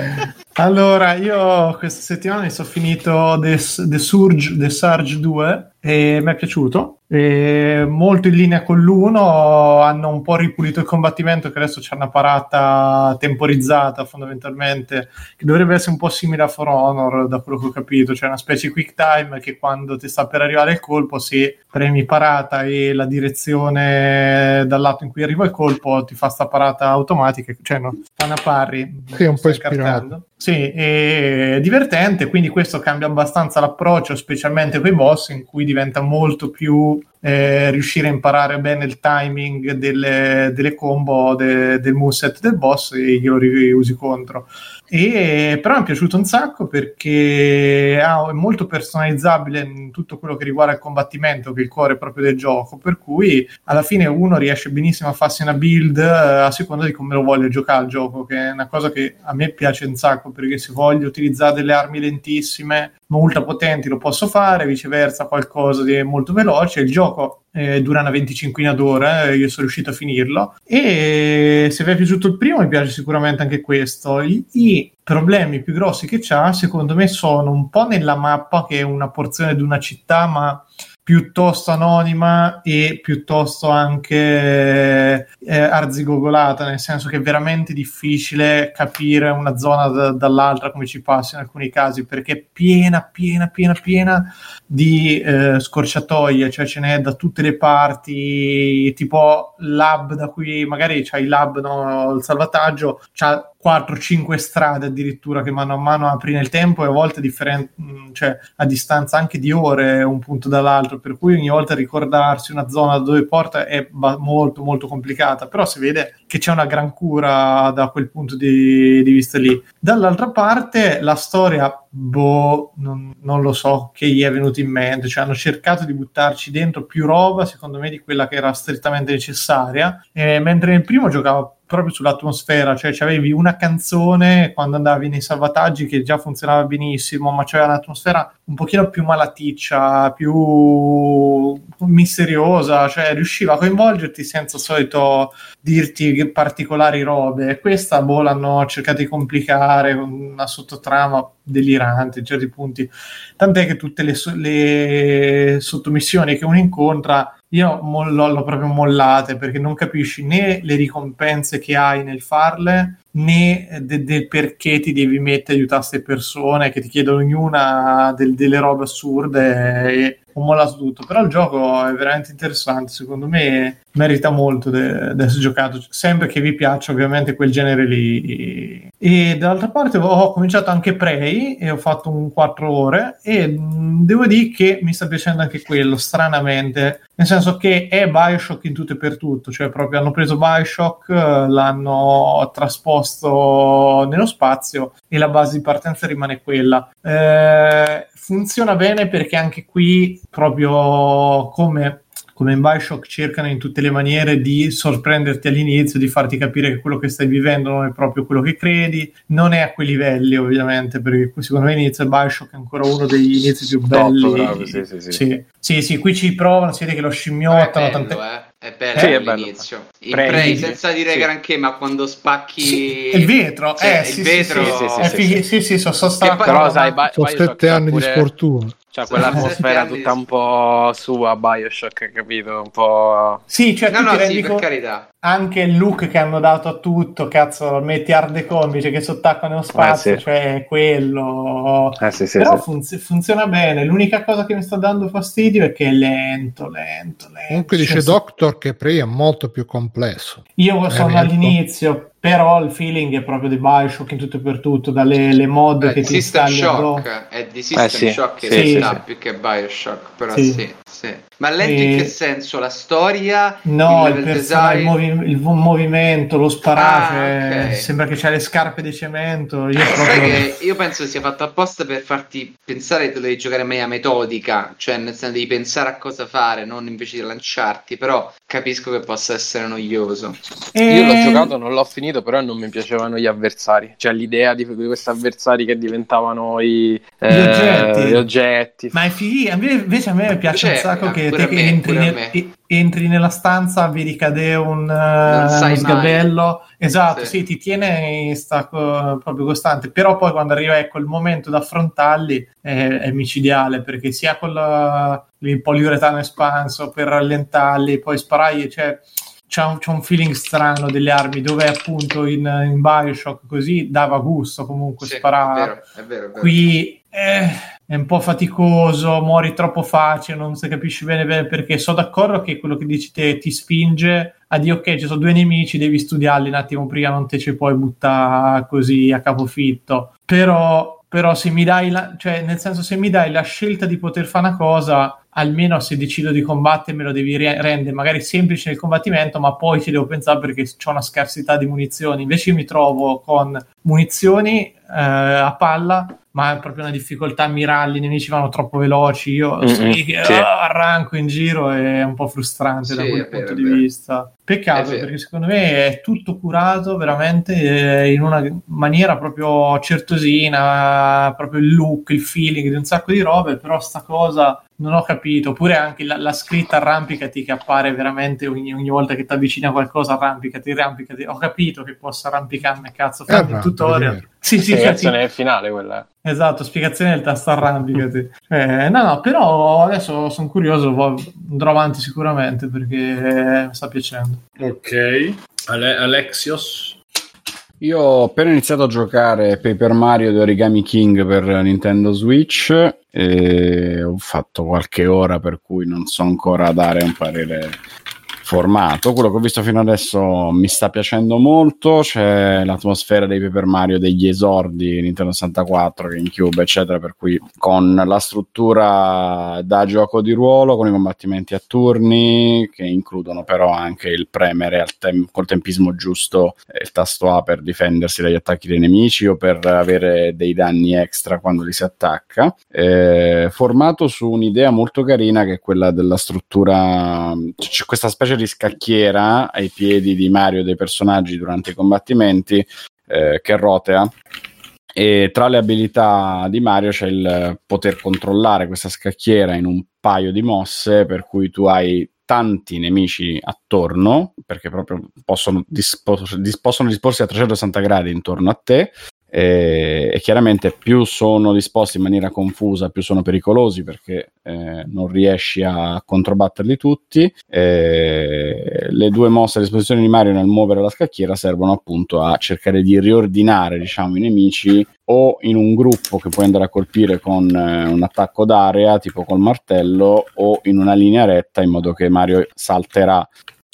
allora, io questa settimana mi sono finito The, The Surge, The Surge 2 e mi è piaciuto e molto in linea con l'uno hanno un po' ripulito il combattimento che adesso c'è una parata temporizzata fondamentalmente che dovrebbe essere un po' simile a For Honor da quello che ho capito. C'è una specie di quick time che quando ti sta per arrivare il colpo se premi parata e la direzione dal lato in cui arriva il colpo ti fa sta parata automatica cioè no, fa una parry. Sì, un po' ispirato sì, è divertente, quindi questo cambia abbastanza l'approccio, specialmente con i boss, in cui diventa molto più eh, riuscire a imparare bene il timing delle, delle combo de, del moveset del boss e glielo riusi contro. E, però mi è piaciuto un sacco perché ah, è molto personalizzabile in tutto quello che riguarda il combattimento, che è il cuore proprio del gioco, per cui alla fine uno riesce benissimo a farsi una build eh, a seconda di come lo voglio giocare il gioco, che è una cosa che a me piace un sacco perché se voglio utilizzare delle armi lentissime ultra potenti lo posso fare, viceversa qualcosa di molto veloce. Il gioco eh, dura una venticinquina d'ore, eh, io sono riuscito a finirlo e se vi è piaciuto il primo mi piace sicuramente anche questo. I, i problemi più grossi che c'ha secondo me sono un po' nella mappa che è una porzione di una città ma piuttosto anonima e piuttosto anche eh, arzigogolata, nel senso che è veramente difficile capire una zona d- dall'altra come ci passa in alcuni casi, perché è piena, piena, piena, piena di eh, scorciatoie, cioè ce n'è da tutte le parti, tipo lab da cui magari c'hai il lab, no, il salvataggio, c'ha 4-5 strade addirittura che mano a mano apri nel tempo e a volte differen- cioè, a distanza anche di ore un punto dall'altro, per cui ogni volta ricordarsi una zona dove porta è ba- molto molto complicata, però si vede che c'è una gran cura da quel punto di, di vista lì. Dall'altra parte la storia, boh, non, non, lo so che gli è venuto in mente, cioè hanno cercato di buttarci dentro più roba secondo me di quella che era strettamente necessaria, e mentre nel primo giocava proprio sull'atmosfera, cioè avevi una canzone quando andavi nei salvataggi che già funzionava benissimo, ma c'era un'atmosfera un pochino più malaticcia, più misteriosa, cioè riusciva a coinvolgerti senza solito dirti particolari robe. Questa boh l'hanno cercato di complicare con una sottotrama delirante in certi punti, tant'è che tutte le, le sottomissioni che uno incontra io mollo, l'ho proprio mollate perché non capisci né le ricompense che hai nel farle né del de perché ti devi mettere aiutare queste persone che ti chiedono ognuna del, delle robe assurde e ho mollato tutto però il gioco è veramente interessante secondo me merita molto di essere giocato sempre che vi piaccia ovviamente quel genere lì. E dall'altra parte ho cominciato anche Prey e ho fatto un 4 ore e mh, devo dire che mi sta piacendo anche quello stranamente. Nel senso che è Bioshock in tutto e per tutto cioè proprio hanno preso Bioshock l'hanno trasposto nello spazio e la base di partenza rimane quella. Eh, funziona bene perché anche qui proprio come come in Bioshock cercano in tutte le maniere di sorprenderti all'inizio, di farti capire che quello che stai vivendo non è proprio quello che credi, non è a quei livelli ovviamente, perché secondo me l'inizio di Bioshock è ancora uno degli inizi più belli. Top, bravo, sì, sì, sì. Sì. sì, sì, qui ci provano, si vede che lo scimmiottano. È bello, tante... eh. È bello, sì, è bello. all'inizio. In Prey, senza dire sì. granché, ma quando spacchi sì, il vetro, cioè, eh, il vetro, sì, sì, sì, sì, sì, sì, sono stato Però sai, sono sette anni pure... di sfortuna Cioè, quell'atmosfera tutta un po' sua, Bioshock, capito? Un po'... Sì, cioè, no, no, sì, per carità. Anche il look che hanno dato a tutto, cazzo, metti hard economici che sottaccano nello spazio, eh, sì. cioè quello... Eh, sì, sì, Però fun- funziona bene. L'unica cosa che mi sta dando fastidio è che è lento, lento, lento. Comunque dice cioè, Doctor che Prey è molto più complesso. Io sono all'inizio, però il feeling è proprio di Bioshock in tutto e per tutto, dalle mod Beh, che ti System Shock, è di System eh, sì. Shock che sì, sì. più che Bioshock, però sì. Sì. Ma lento e... in che senso? La storia? No, il, il, person- il, movi- il movimento, lo sparare, ah, okay. sembra che c'ha le scarpe di cemento. Io, proprio... io penso sia fatto apposta per farti pensare che devi giocare a meglio metodica, cioè nel senso devi pensare a cosa fare, non invece di lanciarti, però capisco che possa essere noioso. E... Io l'ho giocato, non l'ho finito, però non mi piacevano gli avversari, cioè l'idea di questi avversari che diventavano i, eh, gli, oggetti. gli, oggetti. Ma è figo, invece a me piace cioè, sacco che te che entri, nel, entri, nella stanza, vedi cade un, uh, uno sgabello. Esatto, sì. sì. ti tiene in stacco proprio costante. Però poi quando arriva ecco, il momento da affrontarli è, è micidiale perché sia con la, il poliuretano espanso per rallentarli, poi sparai, cioè c'è un, c'è un, feeling strano delle armi dove appunto in, in Bioshock così dava gusto comunque sì, sparare. È vero, è vero, è vero. Qui eh, è un po' faticoso, muori troppo facile, non si capisce bene, bene perché. Sono d'accordo che quello che dici te ti spinge a dire ok, ci sono due nemici, devi studiarli un attimo prima, non te ci puoi buttare così a capofitto. Però, però se mi dai la, cioè nel senso se mi dai la scelta di poter fare una cosa, almeno se decido di combattere me lo devi rendere magari semplice nel combattimento, ma poi ci devo pensare perché c'è una scarsità di munizioni. Invece io mi trovo con munizioni eh, a palla ma è proprio una difficoltà a mirarli, i nemici vanno troppo veloci, io mm-hmm, sì, sì. arranco in giro e è un po' frustrante sì, da quel punto di vista. Peccato perché secondo me è tutto curato veramente eh, in una maniera proprio certosina, proprio il look, il feeling di un sacco di robe, però sta cosa non ho capito, oppure anche la, la scritta arrampicati che appare veramente ogni, ogni volta che ti avvicini a qualcosa, arrampicati, arrampicati. Ho capito che possa arrampicarmi, cazzo, fammi un tutorial. Sì, sì, spiegazione cioè, finale quella. Esatto, spiegazione del tasto arrampicati. eh, no, no, però adesso sono curioso, andrò avanti sicuramente perché mi sta piacendo. Ok, Ale- Alexios? Io ho appena iniziato a giocare Paper Mario di Origami King per Nintendo Switch e ho fatto qualche ora per cui non so ancora dare un parere formato. Quello che ho visto fino adesso mi sta piacendo molto. C'è l'atmosfera dei Paper Mario degli esordi Nintendo 64, GameCube, eccetera. Per cui con la struttura da gioco di ruolo, con i combattimenti a turni, che includono però anche il premere tem- col tempismo giusto il tasto A per difendersi dagli attacchi dei nemici o per avere dei danni extra quando li si attacca. Eh, formato su un'idea molto carina che è quella della struttura. C'è questa specie di scacchiera ai piedi di Mario dei personaggi durante i combattimenti eh, che rotea. E tra le abilità di Mario c'è il poter controllare questa scacchiera in un paio di mosse per cui tu hai tanti nemici attorno perché proprio possono, dispo- possono disporsi a 360 gradi intorno a te e, e, chiaramente più sono disposti in maniera confusa, più sono pericolosi perché eh, non riesci a controbatterli tutti. Eh, le due mosse a disposizione di Mario nel muovere la scacchiera servono appunto a cercare di riordinare diciamo, i nemici o in un gruppo che puoi andare a colpire con eh, un attacco d'area tipo col martello o in una linea retta in modo che Mario salterà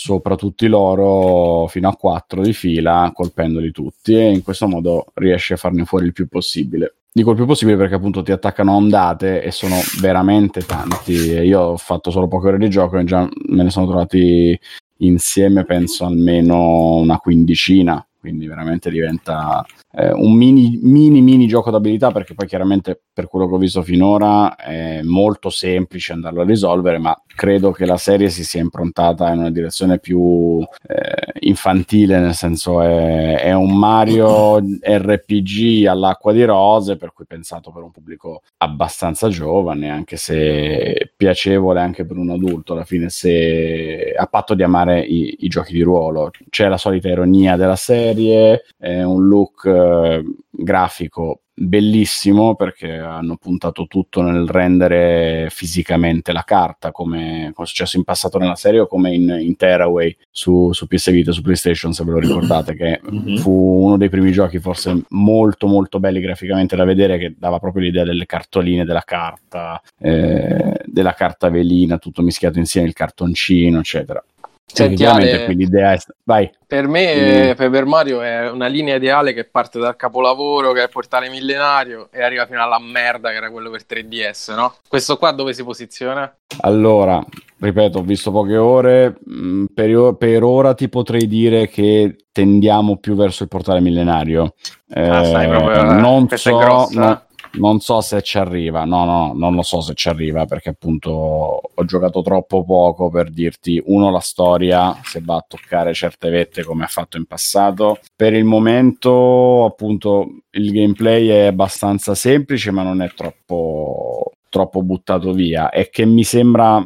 sopra tutti loro fino a 4 di fila, colpendoli tutti e in questo modo riesci a farne fuori il più possibile. Dico il più possibile perché appunto ti attaccano ondate e sono veramente tanti. Io ho fatto solo poche ore di gioco e già me ne sono trovati insieme penso almeno una quindicina quindi veramente diventa eh, un mini, mini mini gioco d'abilità perché poi chiaramente per quello che ho visto finora è molto semplice andarlo a risolvere ma credo che la serie si sia improntata in una direzione più eh, infantile nel senso è, è, un Mario RPG all'acqua di rose per cui pensato per un pubblico abbastanza giovane anche se piacevole anche per un adulto alla fine se a patto di amare i, i giochi di ruolo. C'è la solita ironia della serie è un look eh, grafico bellissimo perché hanno puntato tutto nel rendere fisicamente la carta come, come è successo in passato nella serie o come in, in Tearaway su, su PS Vita su PlayStation se ve lo ricordate che mm-hmm. fu uno dei primi giochi forse molto molto belli graficamente da vedere che dava proprio l'idea delle cartoline della carta eh, della carta velina tutto mischiato insieme il cartoncino eccetera Senti, Ale, quindi l'idea è... Vai. Per me mm. Paper Mario è una linea ideale che parte dal capolavoro che è il portale millenario e arriva fino alla merda che era quello per 3DS, no? Questo qua dove si posiziona? Allora, ripeto, ho visto poche ore, mm, per, per ora ti potrei dire che tendiamo più verso il portale millenario. Ah, eh, sai, proprio, non so, no, non so se ci arriva, no, no, non lo so se ci arriva perché appunto ho giocato troppo poco per dirti uno la storia, se va a toccare certe vette come ha fatto in passato. Per il momento appunto il gameplay è abbastanza semplice ma non è troppo, troppo buttato via e che mi sembra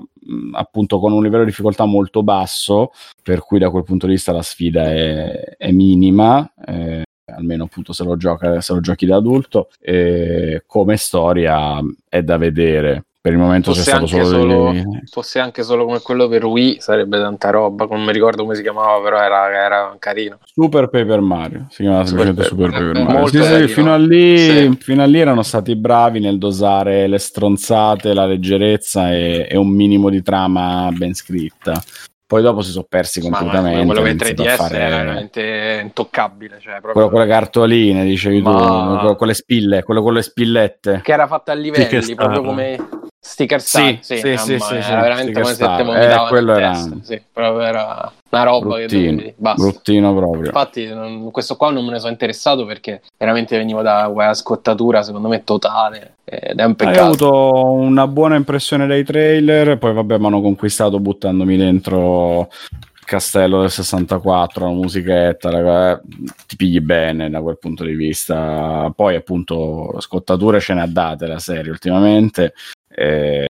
appunto con un livello di difficoltà molto basso, per cui da quel punto di vista la sfida è, è minima. Eh, almeno appunto se lo, gioca, se lo giochi da adulto, e come storia è da vedere. Per il momento fosse c'è stato solo, solo dei... fosse anche solo come quello per Wii sarebbe tanta roba, non mi ricordo come si chiamava, però era, era carino. Super Paper Mario, si chiamava semplicemente Super, Super Paper Mario. Sì, sì, fino, a lì, sì. fino, a lì, erano stati bravi nel dosare le stronzate, la leggerezza e, e un minimo di trama ben scritta. Poi dopo si sono persi completamente. Ma quello che 3DS fare... è veramente intoccabile. Cioè proprio... Quello con le cartoline, dicevi ma... tu, con le spille, quello con le spillette. Che era fatta a livelli, proprio come sticker star. Sì, sì, sì, sì, era veramente come se te vomitavano eh, quello era... Sì, proprio era una roba bruttino, che basta. bruttino proprio. Infatti, non, questo qua non me ne sono interessato perché veramente venivo da quella scottatura, secondo me, totale. Ed è un peccato. Hai avuto una buona impressione dai trailer, poi vabbè, mi hanno conquistato buttandomi dentro il castello del 64, la musichetta, la, ti pigli bene da quel punto di vista. Poi appunto scottature ce ne ha date la serie ultimamente. Eh,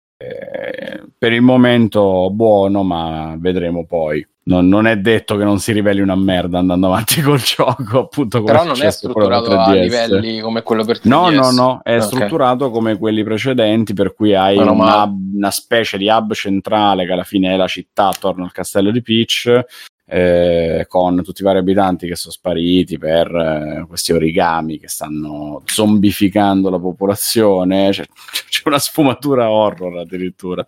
per il momento buono, ma vedremo poi non, non, è detto che non si riveli una merda andando avanti col gioco, appunto. Però non è strutturato a livelli come quello per 3DS. No, no, no, è okay. strutturato come quelli precedenti, per cui hai una, una, specie di hub centrale che alla fine è la città attorno al castello di Peach. Eh, con tutti i vari abitanti che sono spariti per eh, questi origami che stanno zombificando la popolazione. C'è, c'è una sfumatura horror addirittura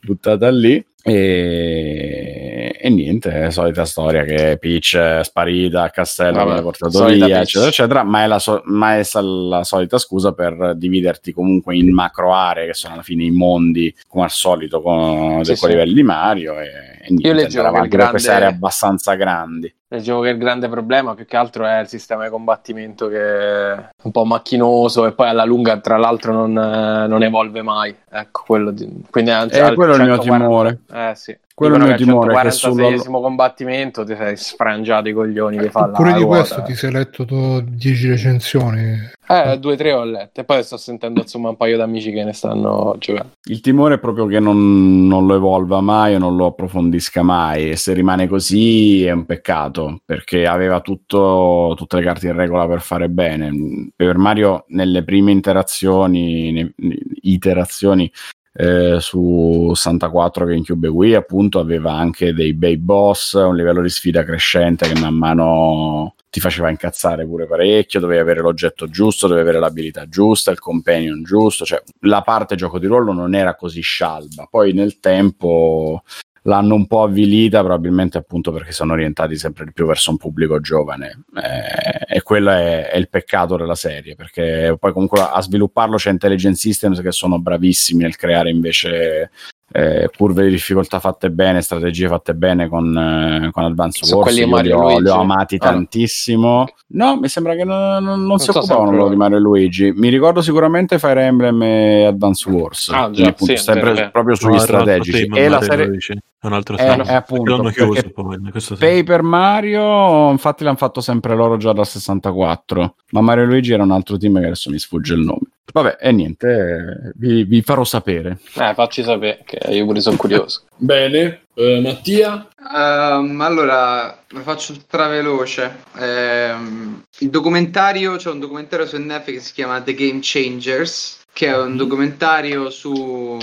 buttata lì. E, e niente, è la solita storia che Peach è sparita a castello, viene portato via, Peach. eccetera, eccetera, ma è, la, so- ma è la solita scusa per dividerti comunque in macro aree che sono alla fine i mondi, come al solito, con sì, sì. livelli di Mario. E, e niente, Io leggevo che grande... queste aree abbastanza grandi. Leggevo che il grande problema più che altro è il sistema di combattimento che è un po' macchinoso e poi alla lunga, tra l'altro, non, non evolve mai. Ecco, quello di... quindi anzi, eh, quello è il mio timore. Eh sì. Quello è il mio timore. Che sullo... combattimento ti sei sfrangiato i coglioni che fa Pure di questo ti sei letto 10 recensioni. Eh, due o tre ho letto e poi sto sentendo insomma un paio d'amici che ne stanno giocando. Il timore è proprio che non, non lo evolva mai o non lo approfondisca mai e se rimane così è un peccato perché aveva tutto, tutte le carte in regola per fare bene. Per Mario nelle prime interazioni, iterazioni eh, su 64 GameCube e Wii appunto aveva anche dei bei boss, un livello di sfida crescente che man mano ti faceva incazzare pure parecchio, dovevi avere l'oggetto giusto, dovevi avere l'abilità giusta, il companion giusto, cioè la parte gioco di ruolo non era così scialba, poi nel tempo l'hanno un po' avvilita probabilmente appunto perché sono orientati sempre di più verso un pubblico giovane. Eh, e quello è, è, il peccato della serie perché poi comunque a svilupparlo c'è Intelligent Systems che sono bravissimi nel creare invece eh, curve di difficoltà fatte bene, strategie fatte bene con, eh, con Advance Wars. Io li ho, li ho, amati ah. tantissimo. No, mi sembra che non, non, non si so occupavano loro di Mario e Luigi. Mi ricordo sicuramente Fire Emblem e Advance Wars. Ah, già, appunto, sì, sempre proprio sugli strategici. E la serie un altro è, è appunto chiuso, poi, Paper Mario infatti l'hanno fatto sempre loro già dal 64 ma Mario e Luigi era un altro team che adesso mi sfugge il nome Vabbè, e niente, vi, vi, farò sapere. Eh, facci sapere, che io pure sono curioso. Bene, uh, Mattia? Um, allora, lo faccio straveloce. Um, il documentario, c'è un documentario su Netflix che si chiama The Game Changers, che è un mhm. documentario su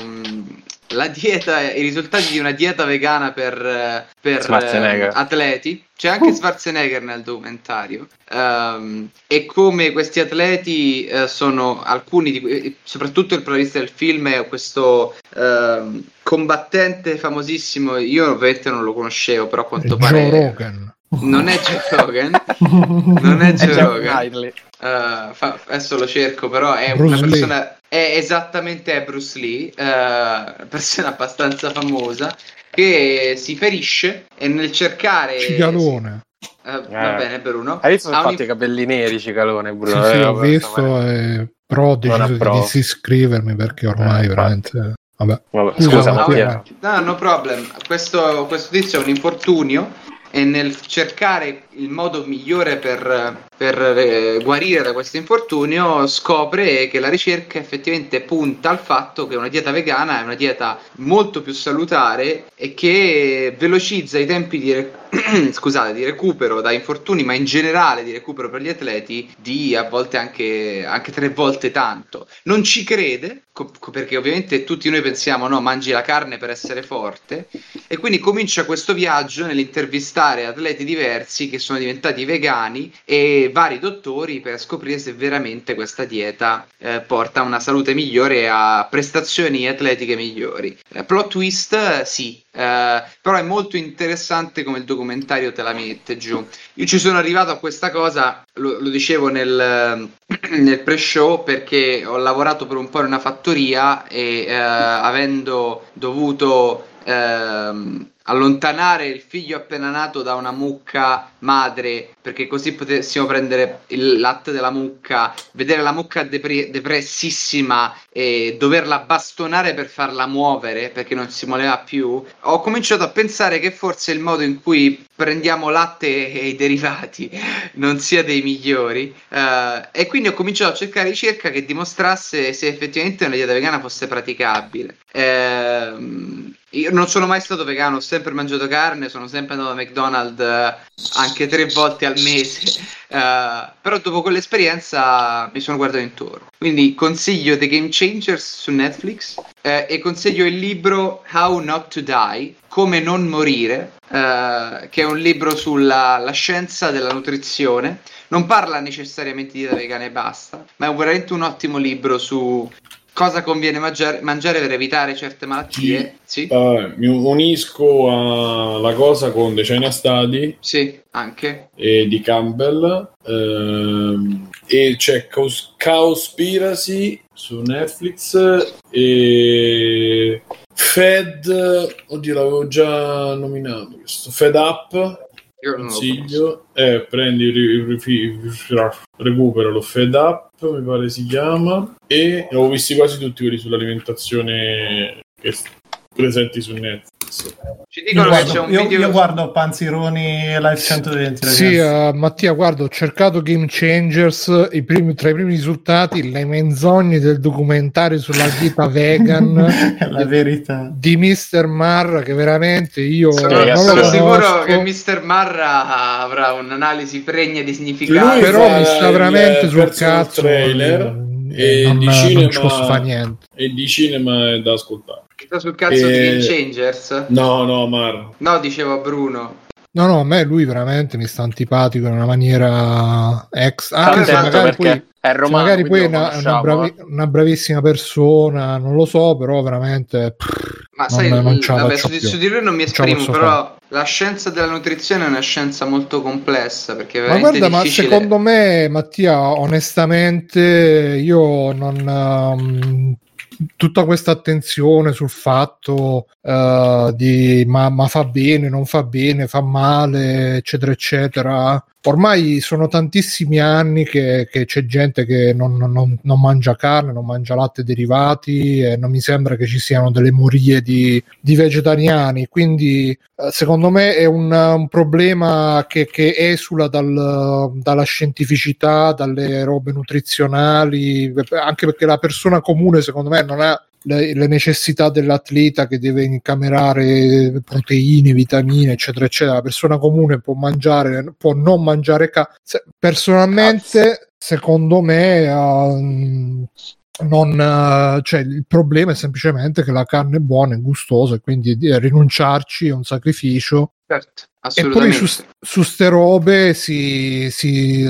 la dieta, i risultati di una dieta vegana per, per eh, atleti. C'è anche uh. Schwarzenegger nel documentario. Um, e come questi atleti uh, sono alcuni di soprattutto il protagonista del film è questo uh, combattente famosissimo. Io ovviamente non lo conoscevo, però a quanto Joe pare. Rogan. Non è Joe Rogan, non è Joe Rogan. Uh, fa, adesso lo cerco, però è Bruce una persona. Lee. È esattamente Bruce Lee, uh, persona abbastanza famosa, che si ferisce e nel cercare. Cicalone. Uh, va bene, Bruno. Hai visto ha fatti i capelli neri, Cicalone? Bruno? Sì, sì, ho visto, eh, però ho deciso di disiscrivermi perché ormai eh, veramente. Vabbè. Vabbè. Scusa, Scusa no, no problem. Questo, questo tizio è un infortunio e nel cercare il modo migliore per, per eh, guarire da questo infortunio scopre che la ricerca effettivamente punta al fatto che una dieta vegana è una dieta molto più salutare e che velocizza i tempi di, rec- scusate, di recupero da infortuni, ma in generale di recupero per gli atleti di a volte anche, anche tre volte tanto. Non ci crede, co- perché ovviamente tutti noi pensiamo no, mangi la carne per essere forte, e quindi comincia questo viaggio nell'intervistare atleti diversi che sono diventati vegani e vari dottori per scoprire se veramente questa dieta eh, porta a una salute migliore e a prestazioni atletiche migliori. Eh, plot twist, sì, eh, però è molto interessante come il documentario te la mette giù. Io ci sono arrivato a questa cosa, lo, lo dicevo nel, nel, pre-show, perché ho lavorato per un po' in una fattoria e eh, avendo dovuto ehm, allontanare il figlio appena nato da una mucca madre perché così potessimo prendere il latte della mucca, vedere la mucca depre- depressissima e doverla bastonare per farla muovere perché non si muoveva più, ho cominciato a pensare che forse il modo in cui prendiamo latte e i derivati non sia dei migliori uh, e quindi ho cominciato a cercare ricerca che dimostrasse se effettivamente una dieta vegana fosse praticabile. Uh, io non sono mai stato vegano, ho sempre mangiato carne, sono sempre andato a McDonald's uh, anche tre volte al mese, uh, però dopo quell'esperienza mi sono guardato intorno. Quindi consiglio The Game Changers su Netflix uh, e consiglio il libro How Not to Die, Come non morire, che è un libro sulla scienza della nutrizione. Non parla necessariamente di dieta vegana e basta, ma è veramente un ottimo libro su cosa conviene mangiare, mangiare per evitare certe malattie. Sì. Uh, mi unisco alla cosa con Decina Stadi. Sì, anche. E di Campbell. Uh, e c'è Cous- Cowspiracy su Netflix. E Fed, oddio, l'avevo già nominato questo. Fed Up consiglio eh, prendi il recupero lo fed up mi pare si chiama e ho visti quasi tutti quelli sull'alimentazione che presenti su Netflix ci dicono io che guardo, c'è un io, video. Io guardo Panzironi Live 120. Sì, uh, Mattia, guarda, ho cercato Game Changers. Primi, tra i primi risultati, le menzogne del documentario sulla dieta vegan. la verità di Mr. Marra. Che veramente io sono, non sono sicuro che Mr. Marra avrà un'analisi pregna di significato. Però mi sta veramente sul cazzo. Trailer. E, e non, di cinema, non ci posso fare niente. E di cinema è da ascoltare. Sta sul cazzo e... di Game Changers? No, no, Mar. No, dicevo a Bruno. No, no, a me lui veramente mi sta antipatico in una maniera ex. Anche se magari poi, è romano, magari poi è una, una, bravi, una, bravissima persona, non lo so, però veramente. Ma non, sai, non vabbè, su, su, di lui non mi esprimo, però fare. la scienza della nutrizione è una scienza molto complessa. Perché ma guarda, difficile... ma secondo me, Mattia, onestamente, io non. Um, tutta questa attenzione sul fatto uh, di ma, ma, fa bene, non fa bene, fa male, eccetera, eccetera. Ormai sono tantissimi anni che, che c'è gente che non, non, non, mangia carne, non mangia latte derivati e non mi sembra che ci siano delle morie di, di vegetariani. Quindi, uh, secondo me, è un, un problema che, che esula dal, dalla scientificità, dalle robe nutrizionali, anche perché la persona comune, secondo me, non ha le, le, necessità dell'atleta che deve incamerare proteine, vitamine, eccetera, eccetera. La persona comune può mangiare, può non mangiare ca- personalmente, Cazzo. secondo me, uh, non, cioè, il problema è semplicemente che la carne è buona e gustosa e quindi rinunciarci è un sacrificio. Certo. E poi su, su ste robe si, si,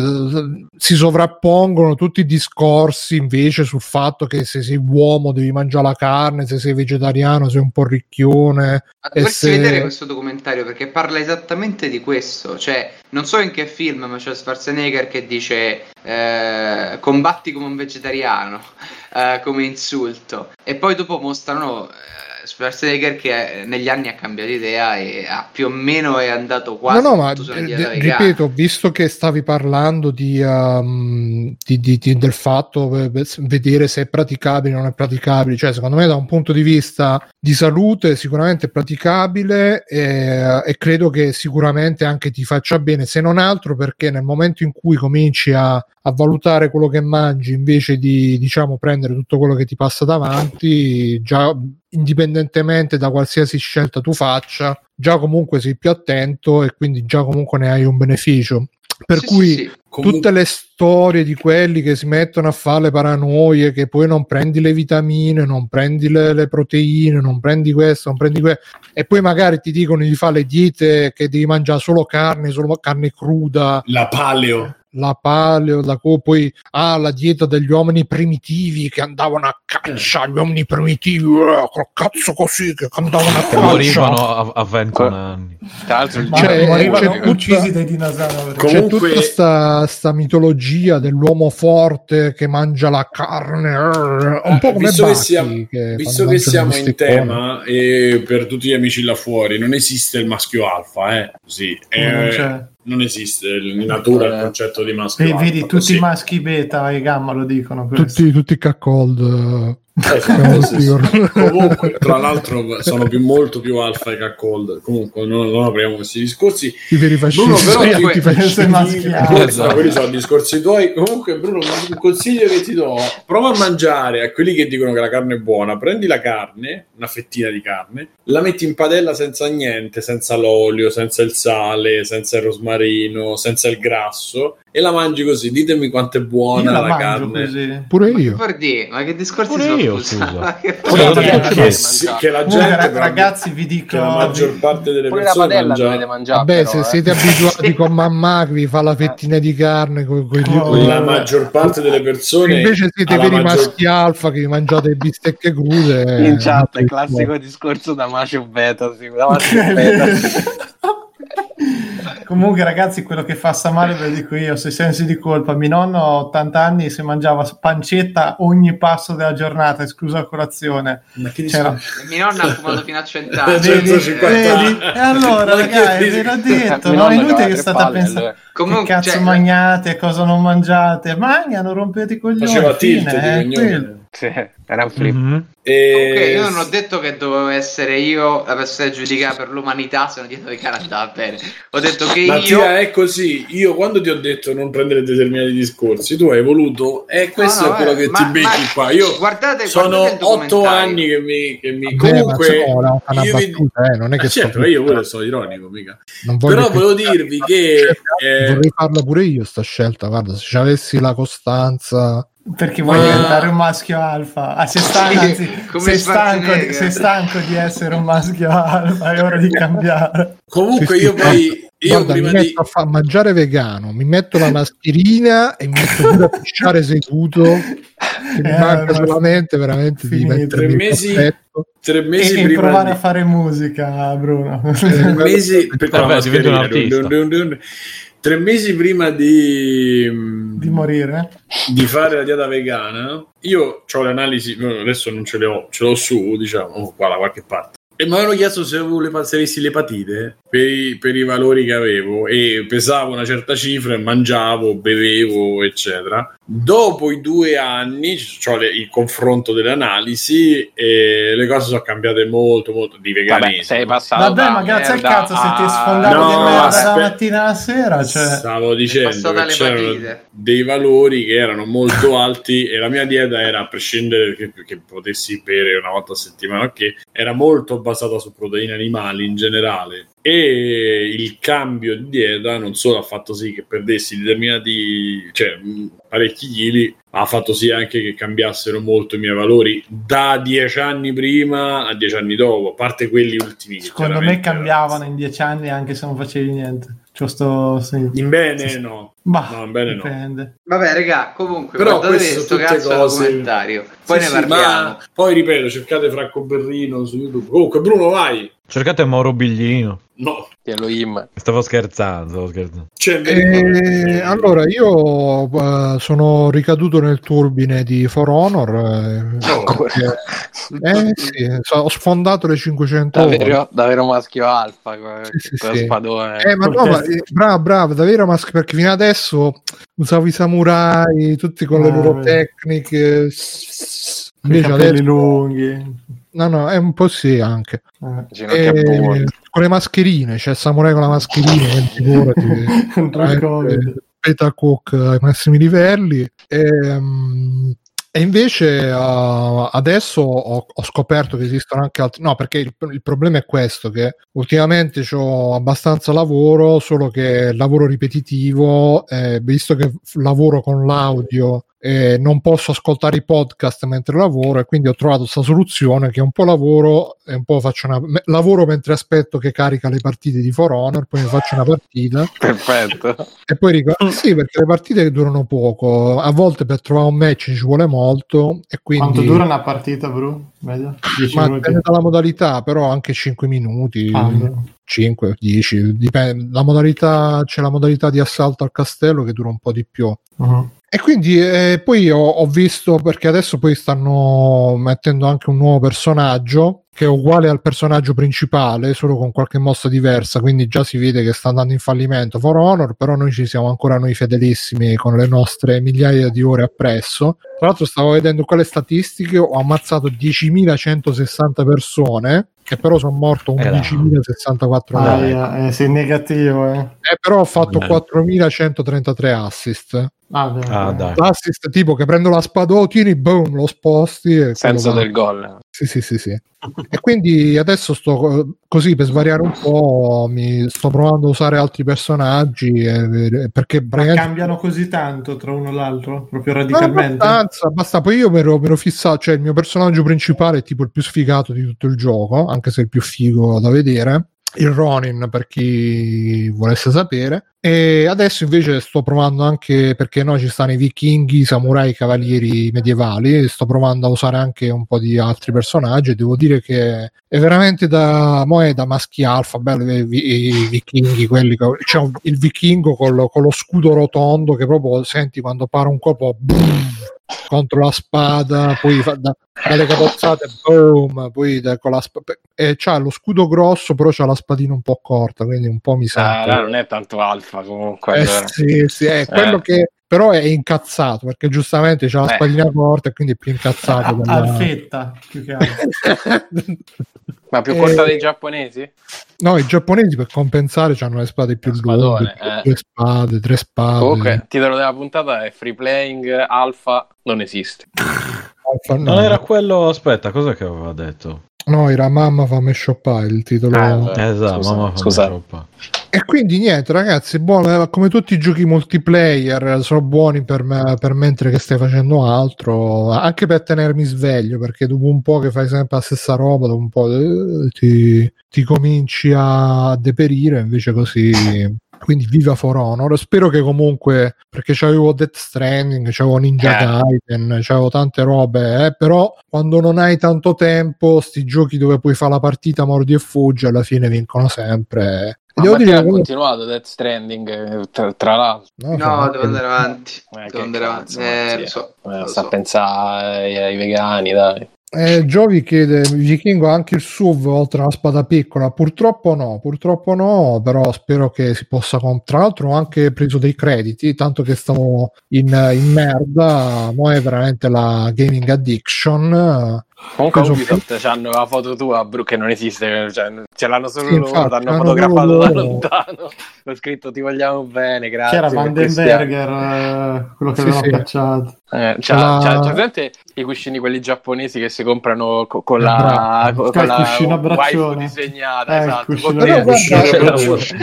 si, sovrappongono tutti i discorsi invece sul fatto che se sei uomo devi mangiare la carne, se sei vegetariano sei un po' ricchione. Ma dovresti se... vedere questo documentario perché parla esattamente di questo. Cioè, non so in che film, ma c'è Schwarzenegger che dice eh, combatti come un vegetariano, eh, come insulto. E poi dopo mostrano Schwarzenegger che negli anni ha cambiato idea e ha più o meno è andato quasi no no ma d- ripeto visto che stavi parlando di, um, di, di, del fatto vedere se è praticabile o non è praticabile cioè secondo me da un punto di vista di salute sicuramente è praticabile e, e credo che sicuramente anche ti faccia bene se non altro perché nel momento in cui cominci a, a valutare quello che mangi invece di diciamo prendere tutto quello che ti passa davanti già indipendentemente da qualsiasi scelta tu faccia, già comunque sei più attento e quindi già comunque ne hai un beneficio. Per sì, cui sì, sì. Comunque... tutte le storie di quelli che si mettono a fare le paranoie, che poi non prendi le vitamine, non prendi le, le proteine, non prendi questo, non prendi questo, e poi magari ti dicono di fare le diete che devi mangiare solo carne, solo carne cruda. La paleo la paleo, la co- poi ah, la dieta degli uomini primitivi che andavano a caccia, gli uomini primitivi, eh, col cazzo così, che andavano a caccia. Morivano a, a 21 anni. Tra l'altro, cioè, morivano c'è uccisi dai dinosauri. Comunque... C'è tutta sta, sta, mitologia dell'uomo forte che mangia la carne, un po' come visto Bacchi, che, siamo, che, visto che siamo in tema, e per tutti gli amici là fuori, non esiste il maschio alfa, eh? Sì, eh, non esiste in natura il concetto di maschio. Vedi, vedi tutti i maschi beta e gamma lo dicono. Tutti, tutti Cacold. Eh, comunque, tra l'altro, sono più, molto più alfa che cold. Comunque, non, non, apriamo questi discorsi. I veri Bruno, però, comunque, esatto. quelli sono discorsi tuoi. Comunque, Bruno, un consiglio che ti do: prova a mangiare a quelli che dicono che la carne è buona. Prendi la carne, una fettina di carne, la metti in padella senza niente, senza l'olio, senza il sale, senza il rosmarino, senza il grasso e la mangi così. Ditemi quanto è buona la, la carne. Così. Pure io. Ma che, ma che discorsi Pure sono? Io, scusa. che, che, che, la gente, ragazzi, vi dico che la maggior parte delle Pure persone mangia... mangiare. Vabbè, però, se eh. siete abituati con mamma che vi fa la fettina di carne, con, con oh, la maggior parte delle persone invece siete veri maggior... maschi alfa che vi mangiate bistecche crude. In chat, classico discorso da macio beta. Sì, da macio beta. Comunque, ragazzi, quello che fa sta male ve lo dico io: se sensi di colpa, mio nonno a 80 anni se mangiava pancetta ogni passo della giornata, esclusa la colazione. Ma che C'era... Mio nonno ha fumato fino a 100 anni. Vedi, vedi? E allora, ragazzi, ve l'ho detto: no, è inutile che state a pensare. Comunque, che cazzo cioè... mangiate, cosa non mangiate? Mangiano, rompete i coglioni. Faceva tilt fine, eh, sì, era un flip. Mm-hmm. E... Ok, io non ho detto che dovevo essere io a essere giudicato per l'umanità se non dietro di Canada, bene. Ho detto che Mattia, io... è così. Io quando ti ho detto non prendere determinati discorsi, tu hai voluto... E questo no, no, è quello eh, che ma, ti becchi qua. Io guardate, sono otto anni che mi... Che mi... Vabbè, Comunque... Una, una io battuta, vi... eh, non è che... certo, io pure sono ironico, mica. Però volevo dirvi che... Eh... Vorrei farla pure io sta scelta, guarda, se avessi la costanza perché vuoi diventare un maschio alfa? Ah, sei, stanco, anzi, sei, stanco di, sei stanco di essere un maschio alfa, è ora di cambiare. Comunque io poi... Io Guarda, mi metto di... a fa- mangiare vegano, mi metto la mascherina e mi metto pure a pisciare seduto. mi eh, manca solamente veramente finito. di tre mesi, tre mesi e, e provare di... a fare musica, Bruno. Tre mesi per Vabbè, diventa un artista tre mesi prima di, di morire, di fare la dieta vegana, io ho le analisi, adesso non ce le ho, ce l'ho su, diciamo, qua da qualche parte. E mi avevano chiesto se, avevo le, se avessi l'epatite per i, per i valori che avevo e pesavo una certa cifra e mangiavo, bevevo, eccetera. Dopo i due anni, cioè il confronto delle analisi, e le cose sono cambiate molto, molto di veganesimo. Vabbè, sei passato Vabbè ma grazie al cazzo se ti sfondato no, di merda la mattina alla sera. Cioè... Stavo dicendo che c'erano dei valori che erano molto alti e la mia dieta era, a prescindere che, che potessi bere una volta a settimana, che era molto basata su proteine animali in generale e il cambio di dieta non solo ha fatto sì che perdessi determinati, cioè parecchi chili, ma ha fatto sì anche che cambiassero molto i miei valori da dieci anni prima a dieci anni dopo, a parte quelli ultimi. Secondo me cambiavano in dieci anni anche se non facevi niente. Cioè sto, In bene no. Bah, no, in bene dipende. no. Vabbè, regà, comunque, però questo cazzo cose... documentario. Poi sì, ne sì, parliamo. poi ripeto, cercate Franco Berrino su YouTube. Comunque, Bruno, vai. Cercate Mauro Biglino. No. Elohim. Stavo scherzando, stavo scherzando. Eh, allora, io uh, sono ricaduto nel turbine di For Honor. Eh, perché, eh, sì, ho sfondato le 500 davvero, davvero maschio alfa sì, sì, spadone. Eh, ma no, ma, eh, bravo, bravo, davvero maschio perché fino adesso usavo i samurai, tutti con le ah, loro tecniche. Invece adesso, lunghi. No, no, è un po' sì anche. Eh, e, con le mascherine, c'è cioè Samurai con la mascherina, figurati. Beta Cook ai massimi livelli. E, um, e invece uh, adesso ho, ho, scoperto che esistono anche altri. No, perché il, il problema è questo: che ultimamente ho abbastanza lavoro, solo che lavoro ripetitivo, eh, visto che lavoro con l'audio eh, non posso ascoltare i podcast mentre lavoro e quindi ho trovato questa soluzione che un po' lavoro e un po' faccio una me, lavoro mentre aspetto che carica le partite di For Honor poi mi faccio una partita. Perfetto. E poi ricordo sì perché le partite durano poco. A volte per trovare un match ci vuole molto e quindi quanto dura una partita bro? Meglio? ma dipende dalla modalità però anche 5 minuti ah, 5, 10 dipende. La modalità c'è la modalità di assalto al castello che dura un po' di più. Uh-huh. E quindi eh, poi ho, ho, visto, perché adesso poi stanno mettendo anche un nuovo personaggio che è uguale al personaggio principale, solo con qualche mossa diversa, quindi già si vede che sta andando in fallimento. For Honor, però noi ci siamo ancora noi fedelissimi con le nostre migliaia di ore appresso. Tra l'altro stavo vedendo quelle statistiche, ho ammazzato 10.160 persone, che però sono morto 11.064 ah, eh, sei negativo eh. eh però ho fatto 4.133 assist Ah, ah, dai. L'assist tipo che prendo la spadottini, boom, lo sposti. Senza del gol. Sì, sì, sì, sì. e quindi adesso sto così per svariare un po', mi sto provando a usare altri personaggi eh, perché Ma cambiano così tanto tra uno e l'altro, proprio radicalmente. Abbastanza, basta. Poi io mi ero, fissato, cioè il mio personaggio principale è tipo il più sfigato di tutto il gioco, anche se è il più figo da vedere il Ronin per chi volesse sapere e adesso invece sto provando anche perché no ci stanno i vichinghi, i samurai, i cavalieri medievali sto provando a usare anche un po' di altri personaggi devo dire che è veramente da, mo è da maschi alfa bello i, i, i vichinghi quelli c'è il vichingo con lo, con lo, scudo rotondo che proprio senti quando para un colpo contro la spada, poi fa da, dalle capozzate, boom, poi da, con la spada. E c'ha lo scudo grosso, però c'ha la spadina un po' corta, quindi un po' mi sa. Ah, non è tanto alfa comunque. Eh, sì, sì, è eh. quello che però è incazzato perché giustamente c'ha la eh. spadina corta e quindi è più incazzato. Della... Alfetta più che altro. Ma più corta e... dei giapponesi? No, i giapponesi per compensare hanno le spade più lunghe, eh. due spade, tre spade. Comunque, il titolo della puntata è Free Playing Alpha non esiste. Alpha, no. Non era quello, aspetta, cosa che aveva detto? No, era Mamma fammi shoppare il titolo. Ah, esatto, Scusa, Mamma fammi shoppare. E quindi niente, ragazzi, buono, come tutti i giochi multiplayer, sono buoni per, me, per mentre che stai facendo altro, anche per tenermi sveglio, perché dopo un po' che fai sempre la stessa roba, dopo un po' eh, ti, ti cominci a deperire, invece così quindi viva For Honor spero che comunque perché c'avevo Death Stranding c'avevo Ninja eh. Gaiden c'avevo tante robe eh, però quando non hai tanto tempo sti giochi dove puoi fare la partita mordi e fuggi alla fine vincono sempre Devo dire ha continuato Death Stranding eh, tra, tra l'altro. No, no devo andare avanti. Eh, devo andare avanti. Eh, lo so, eh, lo sta so. a pensare ai, vegani, dai. Eh, Giovi chiede Vichingo anche il SUV oltre alla spada piccola purtroppo no purtroppo no però spero che si possa comprare tra l'altro ho anche preso dei crediti tanto che stavo in, in merda mo è veramente la gaming addiction Comunque Ubisoft f- hanno la foto tua Bru, che non esiste, cioè, ce l'hanno solo sì, loro, ti hanno fotografato da lontano. Ho scritto ti vogliamo bene, grazie. C'era Vandenberger, eh, quello che sì, avevano sì. cacciato. Eh, c'ha, la... c'ha, c'ha presente i cuscini quelli giapponesi che si comprano co- con la, co- con la waifu disegnata, eh, esatto. Guarda,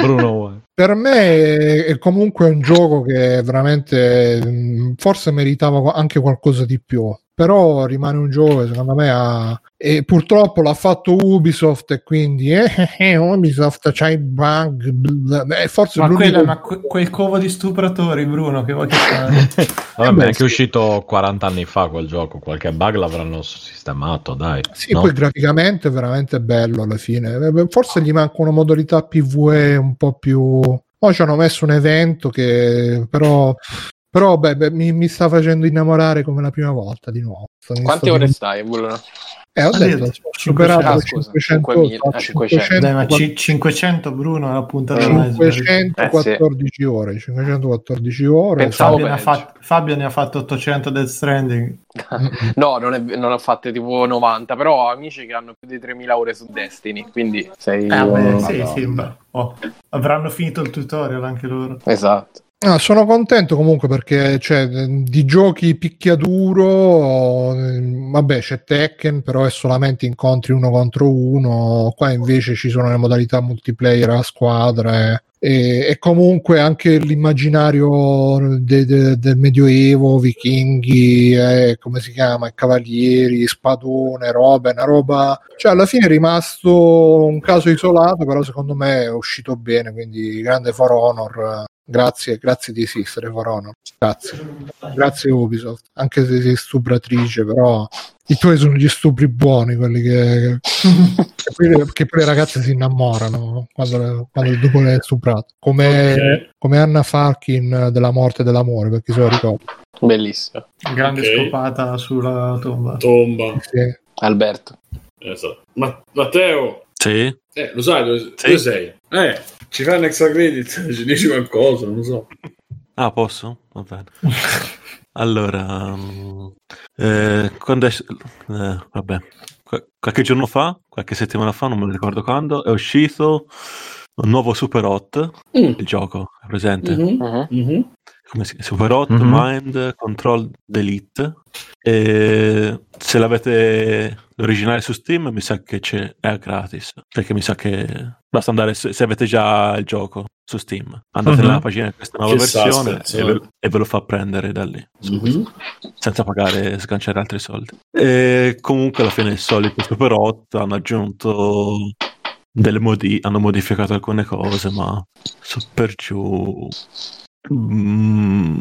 Bruno per me è comunque un gioco che veramente mm, forse meritava anche qualcosa di più però rimane un gioco secondo me ha e purtroppo l'ha fatto Ubisoft e quindi eh, eh, eh Ubisoft c'ha i bug eh, forse ma, quella, ma que- quel covo di stupratori Bruno che vuoi che fare vabbè è anche uscito 40 anni fa quel gioco qualche bug l'avranno sistemato dai sì no? poi graficamente è veramente bello alla fine. Eh, forse gli manca una modalità PvE un po' più poi ci hanno messo un evento che però però beh, beh mi, mi, sta facendo innamorare come la prima volta di nuovo. Quante ore stai, Bruno? Eh, ho detto, ho superato ah, 500, 500, 500, Dai, ma 500 Bruno è la puntata 514 eh, sì. ore 514 ore Fabio ne, fatto, Fabio ne, ha fatto 800 Death Stranding. No non, è, non ha fatte tipo 90 però ho amici che hanno più di 3000 ore su Destiny quindi sei eh, beh, sì, sì, oh, avranno finito il tutorial anche loro. Esatto Ah, sono contento comunque perché cioè, di giochi picchiaduro, vabbè c'è Tekken, però è solamente incontri uno contro uno, qua invece ci sono le modalità multiplayer a squadre e, e comunque anche l'immaginario de, de, del medioevo, vichinghi, eh, come si chiama, cavalieri, spadone, roba, una roba, cioè alla fine è rimasto un caso isolato, però secondo me è uscito bene, quindi grande For Honor Grazie, grazie di esistere, Corono. Grazie. Grazie Ubisoft. Anche se sei stupratrice, però i tuoi sono gli stupri buoni, quelli che, che, poi, che poi le ragazze si innamorano quando, quando il dopo le è stuprato. Come, okay. come Anna Falkin della morte e dell'amore, perché se lo ricordo. Bellissimo. Grande okay. scopata sulla tomba. Tomba. Sì. Alberto. Esatto. Ma- Matteo. Sì. Eh, lo sai dove, sì. dove sei? Eh, ci fai un extra credit? Ci dici qualcosa? Non lo so. Ah, posso? Va bene. allora, eh, quando è... Eh, vabbè, qualche giorno fa, qualche settimana fa, non me lo ricordo quando, è uscito un nuovo Super Hot, mm. il gioco, è presente? Mm-hmm. Mm-hmm come si chiama? Super Hot, mm-hmm. Mind, Control, Delete. E se l'avete l'originale su Steam, mi sa che c'è, è gratis. Perché mi sa che basta andare se, se avete già il gioco su Steam. Andate mm-hmm. nella pagina di questa nuova che versione e ve, e ve, lo fa prendere da lì. Mm-hmm. Senza pagare e sganciare altri soldi. E comunque alla fine il solito Super Hot hanno aggiunto delle modi- hanno modificato alcune cose, ma su per giù Mm,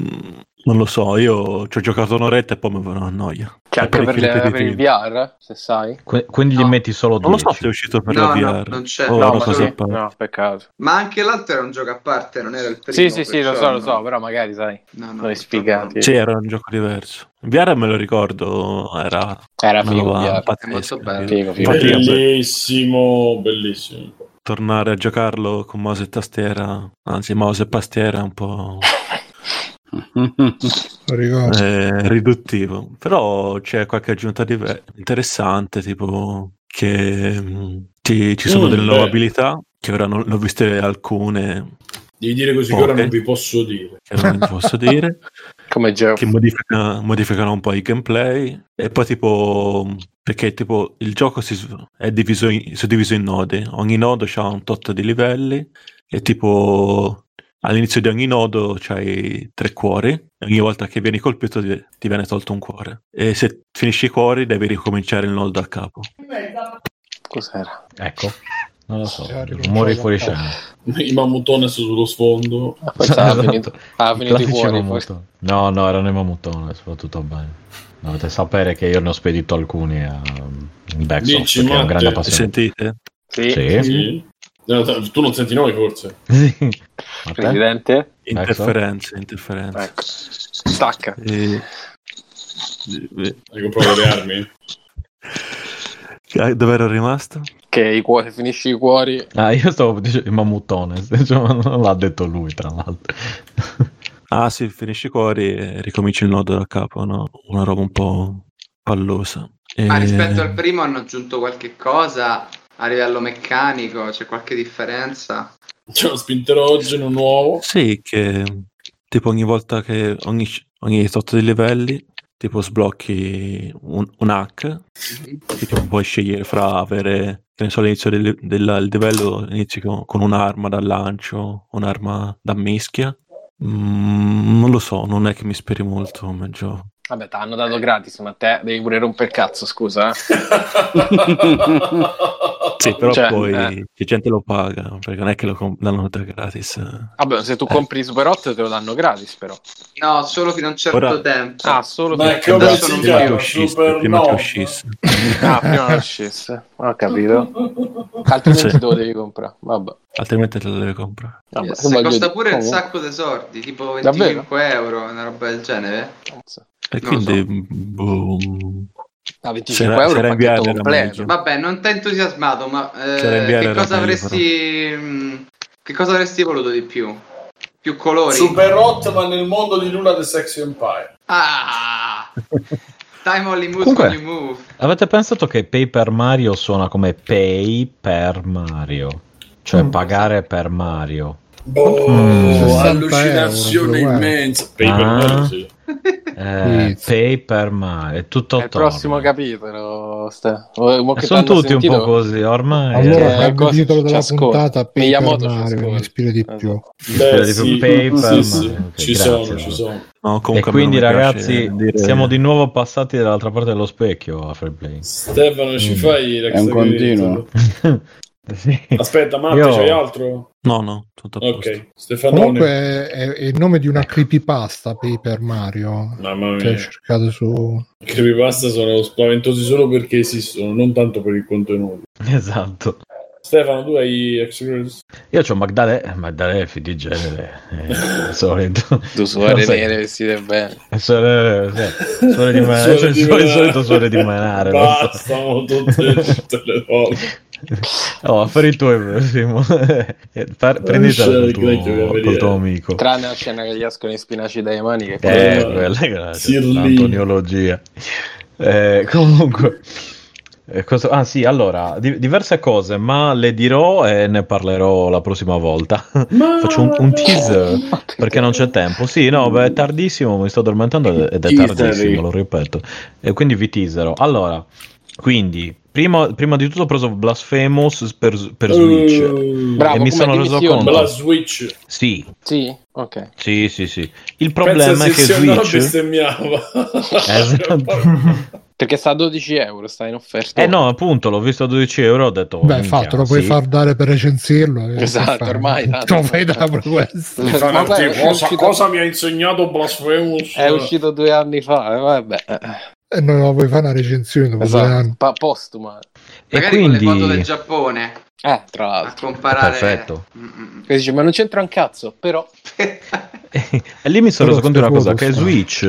non lo so, io ci ho giocato un'oretta e poi mi venuto a noia. C'è anche per, le, per, il VR, se sai. Qu- quindi no. gli metti solo 10. Non lo so se è uscito per no, la VR. No, non c'è. Oh, no, sì. no, peccato. Ma anche l'altro era un gioco a parte, non era il primo. Sì, sì, sì, lo so, lo so, però magari sai, no, no, spiegati. Sì, era un gioco diverso. VR me lo ricordo, era... Era figo, VR. Molto bello. Figo, figo. Bellissimo, bellissimo tornare a giocarlo con mouse e tastiera, anzi mouse e tastiera un po' eh, riduttivo. Però c'è qualche aggiunta di... interessante, tipo che mh, mm, ci, ci, sono mm, delle nuove abilità, che ora non, ne ho viste alcune. Devi dire così poche, che ora non vi posso dire. Che non vi posso dire. Come Jeff. Che modifica, modificano un po' i gameplay. E poi tipo perché tipo il gioco si, è diviso in, suddiviso in nodi, ogni nodo ha un tot di livelli e tipo all'inizio di ogni nodo c'hai tre cuori ogni volta che vieni colpito ti, ti viene tolto un cuore e se finisci i cuori devi ricominciare il nodo da capo. Cos'era? Ecco. Non lo so, rumori fuori scena. I mammutones sullo sfondo. Ah, esatto. finito, ah, finito i cuori. No, no, erano i mammutones, va tutto bene. Dovete sapere che io ne ho spedito alcuni a Backsoft, che è un grande appassionato. Sentite? Sì. sì. sì. No, tu non senti noi forse? Presidente? Interferenze, interferenze. Ecco. Stacca. E... Hai comprato le armi? Dove ero rimasto? Che i cuori, finisci i cuori. Ah, io stavo dicendo il mammutone, cioè, non l'ha detto lui, tra l'altro. ah, sì, finisci i cuori e ricominci il nodo da capo, no? Una roba un po' pallosa. E... Ma rispetto al primo hanno aggiunto qualche cosa a livello meccanico? C'è qualche differenza? C'è uno spinterogeno nuovo? Sì, che tipo ogni volta che ogni, ogni tot di livelli tipo sblocchi un, un hack che puoi scegliere fra avere che ne so all'inizio del, del livello inizi con, con, un'arma da lancio un'arma da mischia mm, non lo so non è che mi speri molto come gioco Vabbè, ti hanno dato gratis, ma te devi pure rompere il cazzo, scusa. Eh? sì, però cioè, poi eh. che gente lo paga, perché non è che lo com- danno gratis. Vabbè, se tu eh. compri Super 8 te lo danno gratis, però. No, solo fino a un certo Ora... tempo. Ah, solo ma fino a un certo tempo. Prima, Super prima che uscisse. ah, prima che uscisse. Ho capito. Altrimenti sì. te lo devi comprare. Vabbè. Altrimenti te lo devi comprare. Vabbè, yes, costa pure un sacco di soldi, tipo 25 Davvero? euro, una roba del genere. Cazzo. E non quindi, so. boh, a 25 c'era, euro c'era completo. Vabbè, non ti entusiasmato, ma eh, che cosa avresti mh, mm, che cosa avresti voluto di più? Più colori? Super hot, ma nel mondo di Luna The Sexy Empire. Ah! Time only moves Comunque, only move. Avete pensato che Paper Mario suona come pay per Mario? Cioè mm. pagare per Mario. Boh, mm. allucinazione euro, immensa. Paper ah. Mario, sì. Eh, Paper Mario, è tutto il prossimo capitolo. Ste. Eh, sono tutti sentito? un po' così ormai. Allora, eh, il titolo della puntata Paper Mario mi ispira di più. Beh, di sì, Paper sì, sì. Okay, ci grazie, sono, ci sono. No, e quindi ragazzi dire... siamo di nuovo passati dall'altra parte dello specchio a Free Play. Stefano, ci mm. fai È un continuo. Sì. Aspetta, Matte, Io... c'hai altro? No, no, tutto a Ok, Stefano. Comunque è, è, il nome di una creepypasta Paper Mario. Mamma mia. Che hai cercato su... Creepypasta sono spaventosi solo perché esistono, non tanto per il contenuto. Esatto. Stefano, tu hai X Io ho Magdalene, Magdalene di genere, eh, solito. Tu suore nere vestite bene. Suore, sì, suore di manare, cioè, il solito suore di manare. Basta, tutte, tutte le volte. Oh, affari tuoi, Simo. Prenditela col, tuo, col tuo amico. Tranne la scena che gli escono i spinaci dai mani. Che eh, quella è grazie. Antoniologia. Eh, comunque. Eh, cosa, ah sì, allora, di, diverse cose, ma le dirò e ne parlerò la prossima volta. Ma... Faccio un, un teaser perché non c'è tempo. Sì, no, beh, è tardissimo, mi sto addormentando ed è tardissimo, lo ripeto. E quindi vi teaserò. Allora, quindi, prima, prima di tutto ho preso Blasphemous per, per Switch. Uh, bravo, e mi sono reso conto. La Switch. Sì. Sì, ok. Sì, sì, sì. Il problema è che Switch... esatto. Perché sta a 12 euro, sta in offerta. Eh no, appunto, l'ho visto a 12 euro ho detto... Beh, fatto, lo puoi sì. far dare per recensirlo. Esatto, ormai. Non fai da questo. Ma guarda, cosa, uscito... cosa mi ha insegnato Blasphemous? È uscito due anni fa, eh, vabbè. E non la vuoi fare una recensione dopo esatto. due anni. Pa- postuma. E Magari quindi... con le foto del Giappone. Eh, tra l'altro. A comparare... Perfetto. E dice, ma non c'entra un cazzo, però... e lì mi sono reso conto di una cosa, che Switch,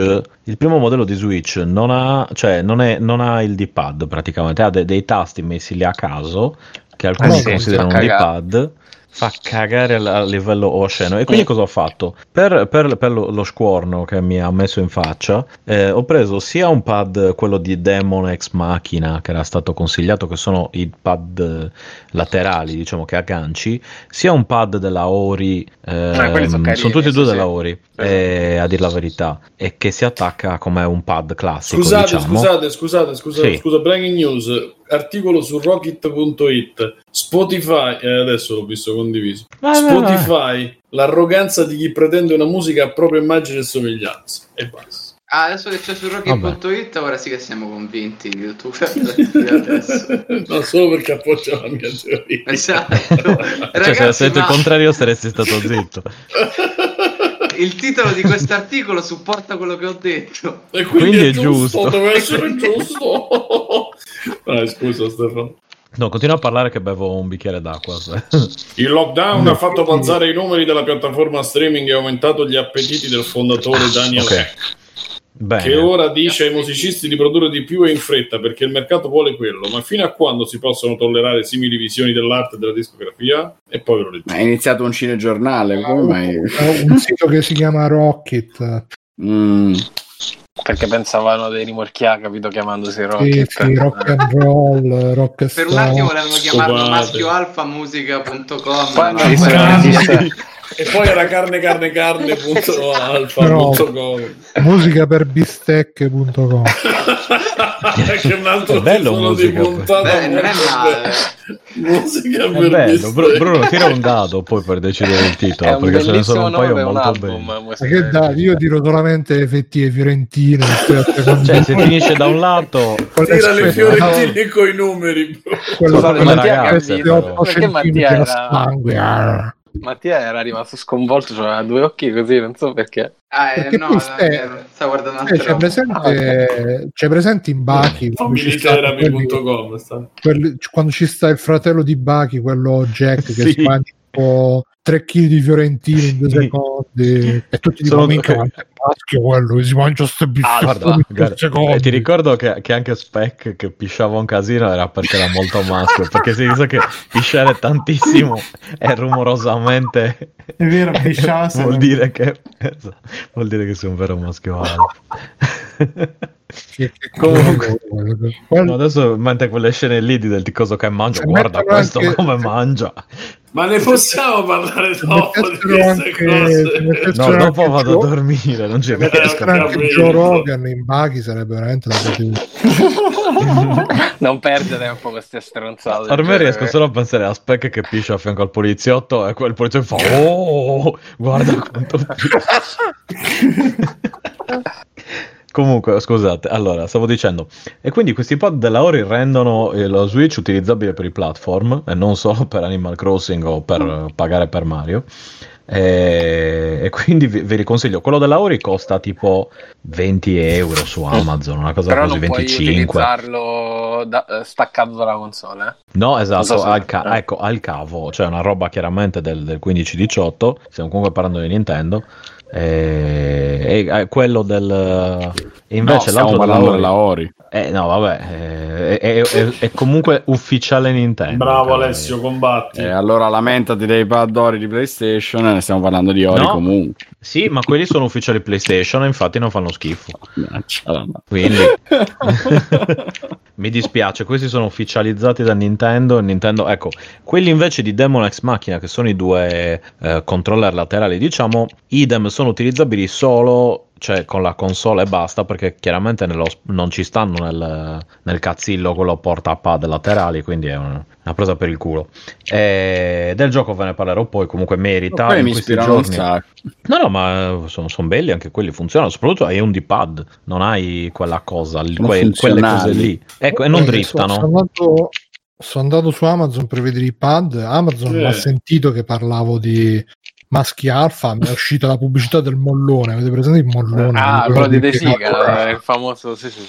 il primo modello di Switch non ha, cioè, non è, non ha il D-pad praticamente, ha de- dei tasti messi lì a caso, che alcuni ah, considerano un D-pad, fa cagare a livello osceno. E quindi cosa ho fatto? Per, per, per lo, lo, scuorno che mi ha messo in faccia, eh, ho preso sia un pad, quello di Demon Ex Machina, che era stato consigliato, che sono i pad laterali, diciamo che agganci, sia un pad della Ori, eh, sono, sono, tutti e due sì, della Ori, eh, a dir la verità, e che si attacca come un pad classico. Scusate, diciamo. scusate, scusate, scusate, sì. scusa, breaking news articolo su rocket.it Spotify eh, adesso l'ho visto condiviso vai, Spotify vai, l'arroganza di chi pretende una musica a propria immagine e somiglianza e basta Ah, adesso che c'è su Rocket.it, ora sì che siamo convinti di YouTube. no, solo perché appoggia la mia teoria. Esatto. Ragazzi, cioè, se ma... il contrario saresti stato zitto. il titolo di questo articolo supporta quello che ho detto. E quindi, quindi è, giusto, giusto. Deve essere giusto. Dai, scusa Stefano. No, continua a parlare che bevo un bicchiere d'acqua. Il lockdown ha fatto balzare i numeri della piattaforma streaming e ha aumentato gli appetiti del fondatore ah, Daniel okay. Bene. che ora dice ai musicisti di produrre di più e in fretta perché il mercato vuole quello, ma fino a quando si possono tollerare simili visioni dell'arte e della discografia? E poi ve lo leggo. Ha iniziato un cinegiornale, come mai? un sito che si chiama Rocket. Mm. Perché pensavano dei rimorchià, capito, chiamandosi Rocket. Sì, sì, rock and roll, rock Per un attimo volevano chiamarlo maschioalfamusica.com. Quando no, e poi era carne carne carne punto alfa no, musica per bistecche.com che un altro è bello musica di puntata Beh, non è male. Musica è per bello. Bruno, Bruno tira un dado poi per decidere il titolo perché se ne sono un paio molto album, bene che dai io tiro solamente effettive fiorentine cioè se finisce da un lato tira le fiorentine no. con i numeri quello Scusate, Mattia ragazze, perché Mattia era... sangue ah. Mattia era rimasto sconvolto, aveva due occhi così, non so perché. Ah, eh, no, stai, eh, sta guardando eh, c'è, presente, c'è presente in Bachi quando ci sta il fratello di Bachi, quello Jack che sì. si mangia un po' 3 kg di fiorentini in due secondi e tutti dicono minchia quanto è maschio quello si mangia ste biffate ah, guarda, ti ricordo che, che, anche Spec che pisciava un casino era perché era molto maschio perché si dice che pisciare tantissimo e rumorosamente è vero pisciava vuol dire che vuol dire che sei un vero maschio che, che comunque quello... adesso mentre quelle scene lì di del di cosa che mangia guarda questo anche... come mangia ma ne possiamo parlare dopo di queste cose? No, dopo vado a dormire, non ci riesco. Anche Joe Rogan in Buggy sarebbe veramente la Non perdere tempo queste stronzate. Per me cioè, riesco solo a pensare a Speck che piscia a fianco al poliziotto e quel poliziotto fa Oh, guarda quanto Comunque, scusate, allora, stavo dicendo, e quindi questi pad della Ori rendono lo Switch utilizzabile per i platform e non solo per Animal Crossing o per mm. pagare per Mario. E, e quindi vi, vi, riconsiglio, quello della Ori costa tipo 20 euro su Amazon, una cosa Però così, non 25. Puoi utilizzarlo da, eh, staccato dalla console, eh? No, esatto, so al, ca- eh. ecco, al cavo, cioè una roba chiaramente del, del 15-18, stiamo comunque parlando di Nintendo e, e, e quello del invece no, l'altro parlando della Ori eh, no vabbè è, è, è, comunque ufficiale Nintendo bravo Alessio combatti. Eh, allora lamentati dei pad Ori di PlayStation e ne stiamo parlando di Ori no, comunque. Sì ma quelli sono ufficiali PlayStation infatti non fanno schifo. Quindi mi dispiace questi sono ufficializzati da Nintendo Nintendo ecco quelli invece di Demon X Machina che sono i due eh, controller laterali diciamo idem sono utilizzabili solo cioè con la console e basta perché chiaramente nello, non ci stanno nel, nel, cazzillo quello porta a pad laterali quindi è una, una presa per il culo. E del gioco ve ne parlerò poi comunque merita poi in mi questi giorni. no no ma sono, sono, belli anche quelli funzionano soprattutto hai un D-pad non hai quella cosa que, quelle cose lì. Ecco e non driftano. sono andato, sono andato su Amazon per vedere i pad. Amazon eh. ha sentito che parlavo di maschi alfa mi è uscita la pubblicità del mollone avete presente il mollone ah quello di De Siga il famoso sì, sì.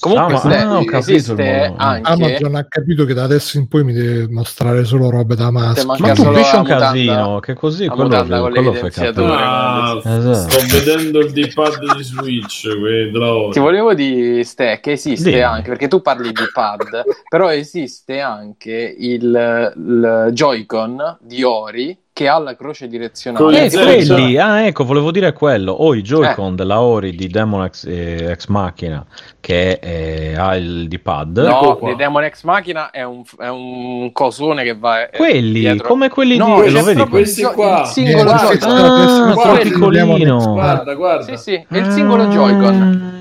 Comunque ah, ma, ah, esiste anche... Amazon ha capito che da adesso in poi mi deve mostrare solo robe da maschio. Ma tu capisci un casino, che così quello, quello fai capire. Ah, esatto. Sto vedendo il D-pad di Switch. Ti volevo dire, Ste, che esiste Dì. anche, perché tu parli di pad, però esiste anche il, il Joy-Con di Ori che ha la croce direzionale. Eh, quelli, ah, ecco, volevo dire quello. O i Joy-Con eh. della Ori di Demon X, eh, X Machina che eh, ha il D-pad. No, di Demon X Machina è un, è un cosone che va. Eh, quelli, dietro. come quelli no, di. Lo vedi questi qua? Il singolo ah, Joy-Con. Ah, piccolino. Guarda, guarda. Sì, sì, è il singolo Joy-Con.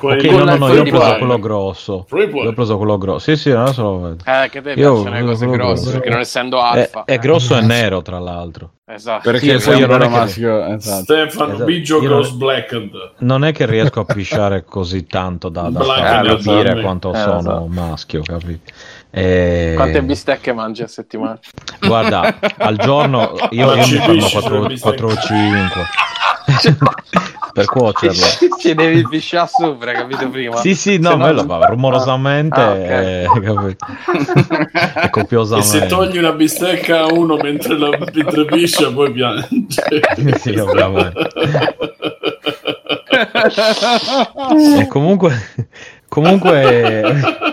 Ok, no, no, no, io ho preso quello grosso. Io ho preso quello grosso. Sì, sì, adesso lo vedo. Eh, che te piacciono le cose grosse, perché non essendo alfa. È, è grosso e nero, tra l'altro. Esatto. Perché sì, poi io non è maschio, che... esatto. Stefano esatto. Bigio Gross Blackened. Non è che riesco a pisciare così tanto da, da capire quanto eh, sono esatto. maschio, capito? E... Quante bistecche mangi a settimana? Guarda, al giorno io, io mi fanno 4, 4 o 5. per cuocerlo. Ci devi pisciare sopra, capito prima? Sì, sì, no, quello no... va rumorosamente ah, okay. e, e copiosamente. E se togli una bistecca a uno mentre, la, mentre piscia, poi piange. sì, ovviamente. e comunque, comunque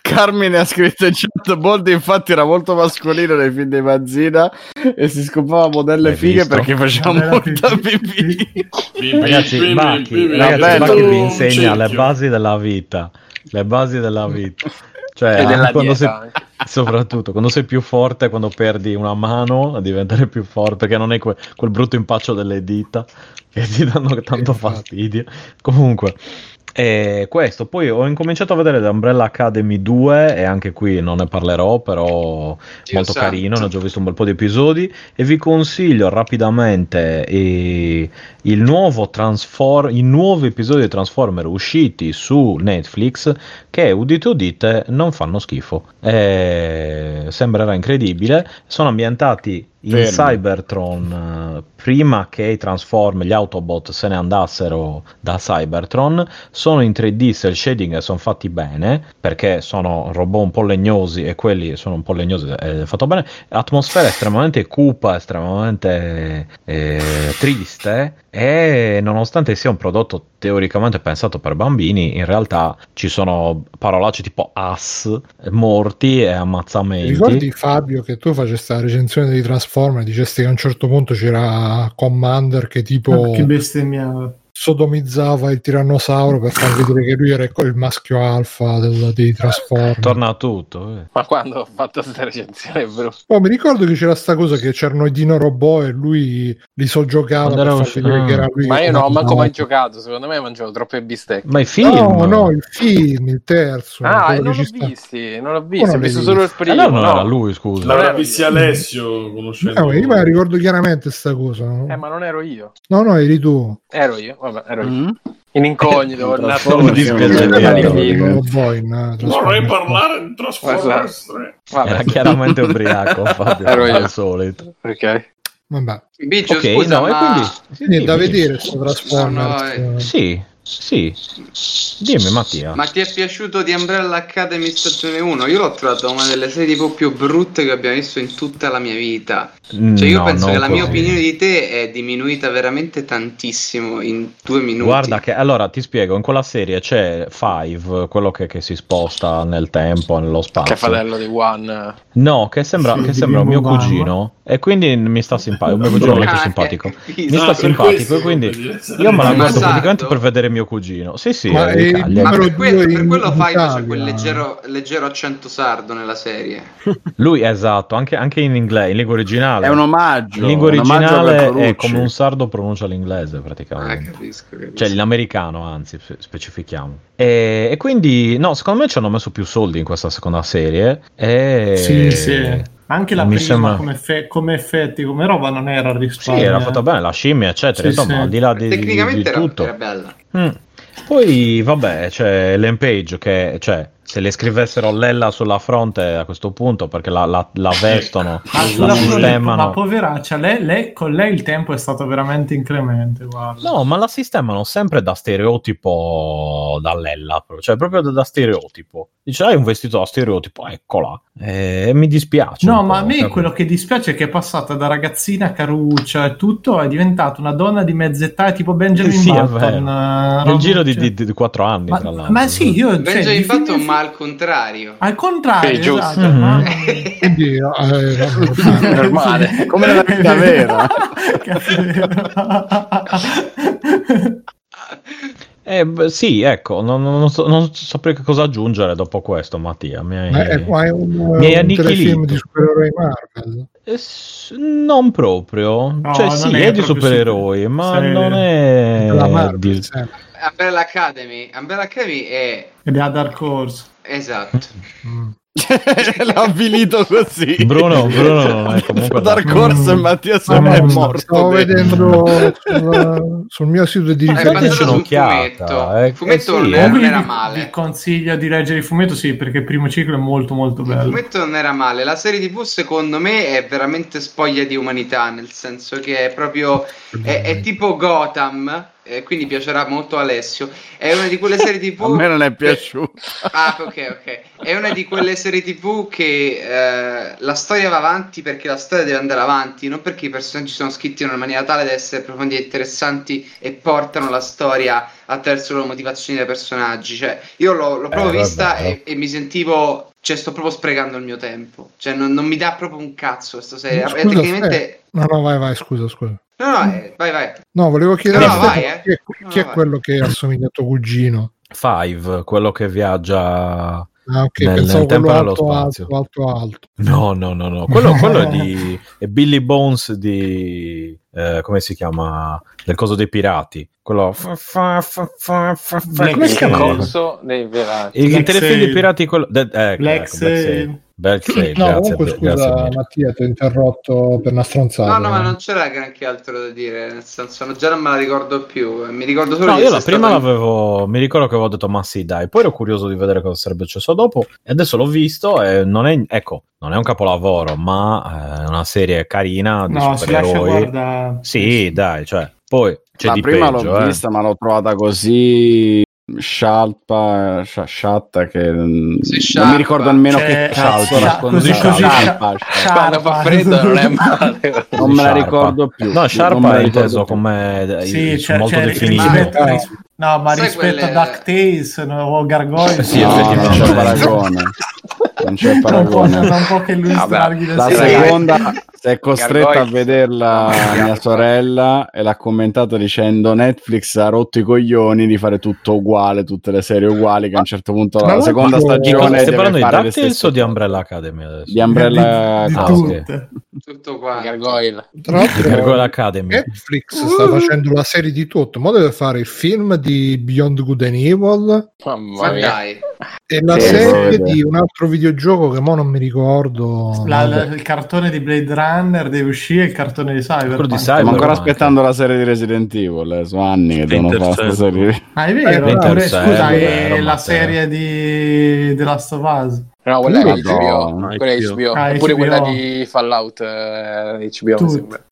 Carmine ha scritto in chat Bold infatti era molto mascolino nei film di Mazzina e si scopava modelle fighe visto? perché faceva molta pipì. Ragazzi Bacchi vi insegna le basi della vita le basi della vita. Cioè quando sei, soprattutto quando sei più forte quando perdi una mano a diventare più forte perché non hai que- quel brutto impaccio delle dita che ti danno tanto esatto. fastidio. Comunque e questo, poi ho incominciato a vedere The Umbrella Academy 2 e anche qui non ne parlerò, però Dio molto santo. carino, ne ho già visto un bel po' di episodi e vi consiglio rapidamente eh, il nuovo Transform- i nuovi episodi di Transformer usciti su Netflix che udite udite non fanno schifo. E sembrerà incredibile, sono ambientati in Fermi. Cybertron eh, prima che i Transform, gli Autobot se ne andassero da Cybertron, sono in 3D cel shading e sono fatti bene perché sono robot un po' legnosi e quelli sono un po' legnosi è fatto bene. L'atmosfera è estremamente cupa, estremamente eh, triste e nonostante sia un prodotto teoricamente pensato per bambini, in realtà ci sono parolacce tipo ass, morti e ammazzamenti. Ricordi Fabio che tu facesti la recensione di Transformer e dicesti che a un certo punto c'era Commander che tipo... Che bestemmiava sodomizzava il tirannosauro per far vedere che lui era il maschio alfa del, dei Transformers. Torna tutto. Eh. Ma quando ho fatto questa recensione, bro? Oh, mi ricordo che c'era sta cosa che c'erano i dino robot e lui li soggiocava per far vedere ah. che era lui. Ma io no, manco mai giocato, secondo me mangiavo troppe bistecche. Ma i film? No, no, il film, il terzo. Ah, non l'ho visti, non l'ho visto, ho visto solo il primo. Allora non no. era lui, scusa. L'aveva visti Alessio, conoscendo. No, io me la ricordo chiaramente sta cosa. No? Eh, ma non ero io. No, no, eri tu. Ero io, vabbè, ero io. Mm-hmm. In incognito, non mi dispiace Non vorrei parlare di Transformers Era chiaramente ubriaco, Fabio, Ero io. al solito. Ok. Vabbè. Biggio, okay, scusa, no, ma... quindi... Sì, sì, da vedere questo Transformers. No, eh. Sì, sì, dimmi Mattia. Ma ti è piaciuto di Umbrella Academy stagione 1? Io l'ho trovato una delle serie tipo più brutte che abbiamo visto in tutta la mia vita. Cioè io no, penso che la mia opinione di te è diminuita veramente tantissimo in due minuti. Guarda che allora ti spiego, in quella serie c'è Five, quello che, che si sposta nel tempo, nello spazio. Che fratello di One. No, che sembra, sì, che sembra un mio cugino e quindi mi sta simpatico, un mio cugino molto ah, simpatico. Mi sta simpatico e quindi io me la guardo esatto. praticamente per vedere mio cugino. Sì, sì, ma, è ma per, quello, per quello fai quel leggero, leggero, accento sardo nella serie. Lui, esatto, anche, anche in inglese, in lingua originale. È un omaggio. In lingua originale è come un sardo pronuncia l'inglese praticamente. Ah, capisco, capisco. Cioè l'americano, anzi, specifichiamo. E, e, quindi, no, secondo me ci hanno messo più soldi in questa seconda serie. E... Sì, sì. Anche la Mi prima sembra... come, fe- come, effetti, come roba non era risparmio. Sì, era fatta bene, la scimmia, eccetera. Sì, Insomma, sì. al di là di, Tecnicamente di, di tutto. Era, era bella. Mm. Poi, vabbè, c'è l'Empage che, cioè, se le scrivessero Lella sulla fronte a questo punto perché la, la, la vestono, ma la sistemano. Ma poveraccia, lei, lei, con lei il tempo è stato veramente inclemente. Guarda. No, ma la sistemano sempre da stereotipo da Lella, cioè proprio da, da stereotipo. Dice, hai un vestito da stereotipo, eccola. E mi dispiace. No, ma a me quello che dispiace è che è passata da ragazzina caruccia e tutto, è diventata una donna di mezz'età, tipo Benjamin sì, Button. Nel giro di, di, di, 4 anni, ma, tra l'altro. Ma sì, io... Cioè, Benjamin cioè, Button, ma al contrario. Al contrario, sì, esatto. Mm-hmm. Quindi, eh, normale, come nella vita vera. Eh, sì, ecco, non, non, so, non saprei che cosa aggiungere dopo questo, Mattia. Mi hai, è, è un, mi hai un telefilm di supereroi Marvel? Eh, non proprio, no, cioè sì, è, è di supereroi, ma serie. non è... La Marvel, di... Umbrella Academy. Umbrella Academy è... Ed è a Dark Horse. Esatto. Mm. L'ha avvilito così. Bruno, Bruno è comunque Dark Horse mm. e Mattia sono è morto. Stavo vedendo sul, sul, mio sito di ricerca un'occhiata. Il fumetto eh, sì, non, eh. era male. Vi consiglio di leggere il fumetto, sì, perché il primo ciclo è molto molto bello. Il fumetto non era male. La serie TV secondo me è veramente spoglia di umanità, nel senso che è proprio è, è tipo Gotham e quindi piacerà molto a Alessio. È una di quelle serie TV. a me non è piaciuto. Ah, ok, ok. È una di quelle serie TV che eh, la storia va avanti perché la storia deve andare avanti, non perché i personaggi sono scritti in una maniera tale da essere profondi e interessanti e portano la storia attraverso le motivazioni dei personaggi. Cioè, io l'ho, l'ho proprio eh, vista e, e mi sentivo cioè sto proprio sprecando il mio tempo cioè non, non mi dà proprio un cazzo questa serie scusa, tecnicamente no no vai vai scusa scusa no no eh, vai vai no volevo chiedere no, vai, eh. chi, è, chi no, è quello che assomiglia al tuo cugino Five quello che viaggia Ah, ok, nel, nel tempo nello spazio. Alto, alto, alto. No, no, no, no. Quello, quello è di è Billy Bones di eh, come si chiama? Del coso dei pirati. Quello fa, fa, fa, come si chiama? Corso dei pirati. Il telefilm dei pirati quello de, eh, Black ecco, Black Bel save, no, grazie, comunque scusa grazie Mattia, ti ho interrotto per una stronzata. No, no, ma non c'era granché altro da dire, nel senso, già non me la ricordo più, mi ricordo solo No, io la prima l'avevo, mi ricordo che avevo detto ma sì, dai, poi ero curioso di vedere cosa sarebbe successo dopo e adesso l'ho visto e non è, ecco, non è un capolavoro, ma è una serie carina di no, supereroi. Guarda... Sì, dai, cioè, poi c'è la di prima peggio, l'ho eh. vista, ma l'ho trovata così scialpa, sciatta che sì, non mi ricordo nemmeno C'è, che cazzo così scialpa, fa freddo non è male. Non me la ricordo più. No sciarpa è inteso come sì, c'è, molto c'è, definito no ma Sai rispetto quelle... a DuckTales no, o Gargoyle sì, no, effettivamente non c'è paragone. Non c'è paragone. non può, non può che lui strarghi la seconda è costretta Gargoyle. a vederla mia sorella e l'ha commentato dicendo Netflix ha rotto i coglioni di fare tutto uguale, tutte le serie uguali che a un certo punto la, la seconda stagione stai parlando di DuckTales o di Umbrella Academy adesso? Di Umbrella di, di ah, okay. tutto qua Gargoyle. Gargoyle Academy. Netflix sta facendo la serie di tutto. Ma deve fare il film di Beyond Good and Evil. Mamma mia. e la serie di un altro videogioco che mo non mi ricordo. La, la, il cartone di Blade Runner deve uscire il cartone di Cyberpunk. Di Cyber, stiamo ancora aspettando la serie di Resident Evil eh, sono anni che devono fare questa serie. Ah è vero, eh, scusa è la serie di The Last of Us No, quella è HBO, no, quella è HBO. Ah, Oppure HBO. quella di Fallout eh, HBO. Tut,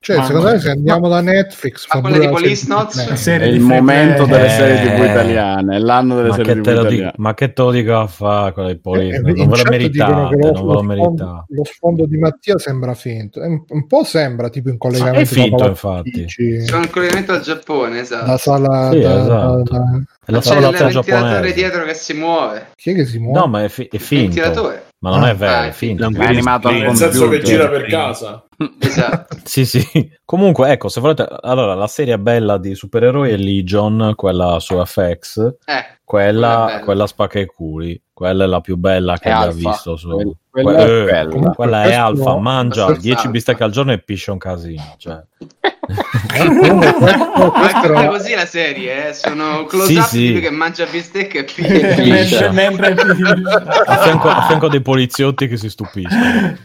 Cioè, ma secondo me se andiamo da Netflix ma quella di Police Notes è il momento eh, delle serie TV italiane, è l'anno delle serie TV italiane. ma che te lo dico a fare con le Police? Eh, non ve lo meritate, non ve lo meritate. Lo sfondo di Mattia sembra finto, un po' sembra tipo in collegamento. È finto, infatti. Sono in collegamento al Giappone, esatto. La sala sì, da, esatto. da, da, è la c'è il ventilatore dietro che si muove. Chi è che si muove? No, ma è, fi- è finto. Ma non ah, è vero, ah, è finto. È animato al Nel senso che gira per casa. Esatto. sì, sì. Comunque, ecco, se volete... Allora, la serie bella di supereroi è Legion, quella su FX. Eh, quella, quella spacca i culi. Quella è la più bella che abbia visto su... Quella, quella, è, bella. quella è alfa, mangia 10 bistecche al giorno e piscia un casino. Cioè. questo, Ma è così la serie, eh? sono close sì, up sì. che mangia bistecche e piscia. a, fianco, a fianco dei poliziotti che si stupiscono.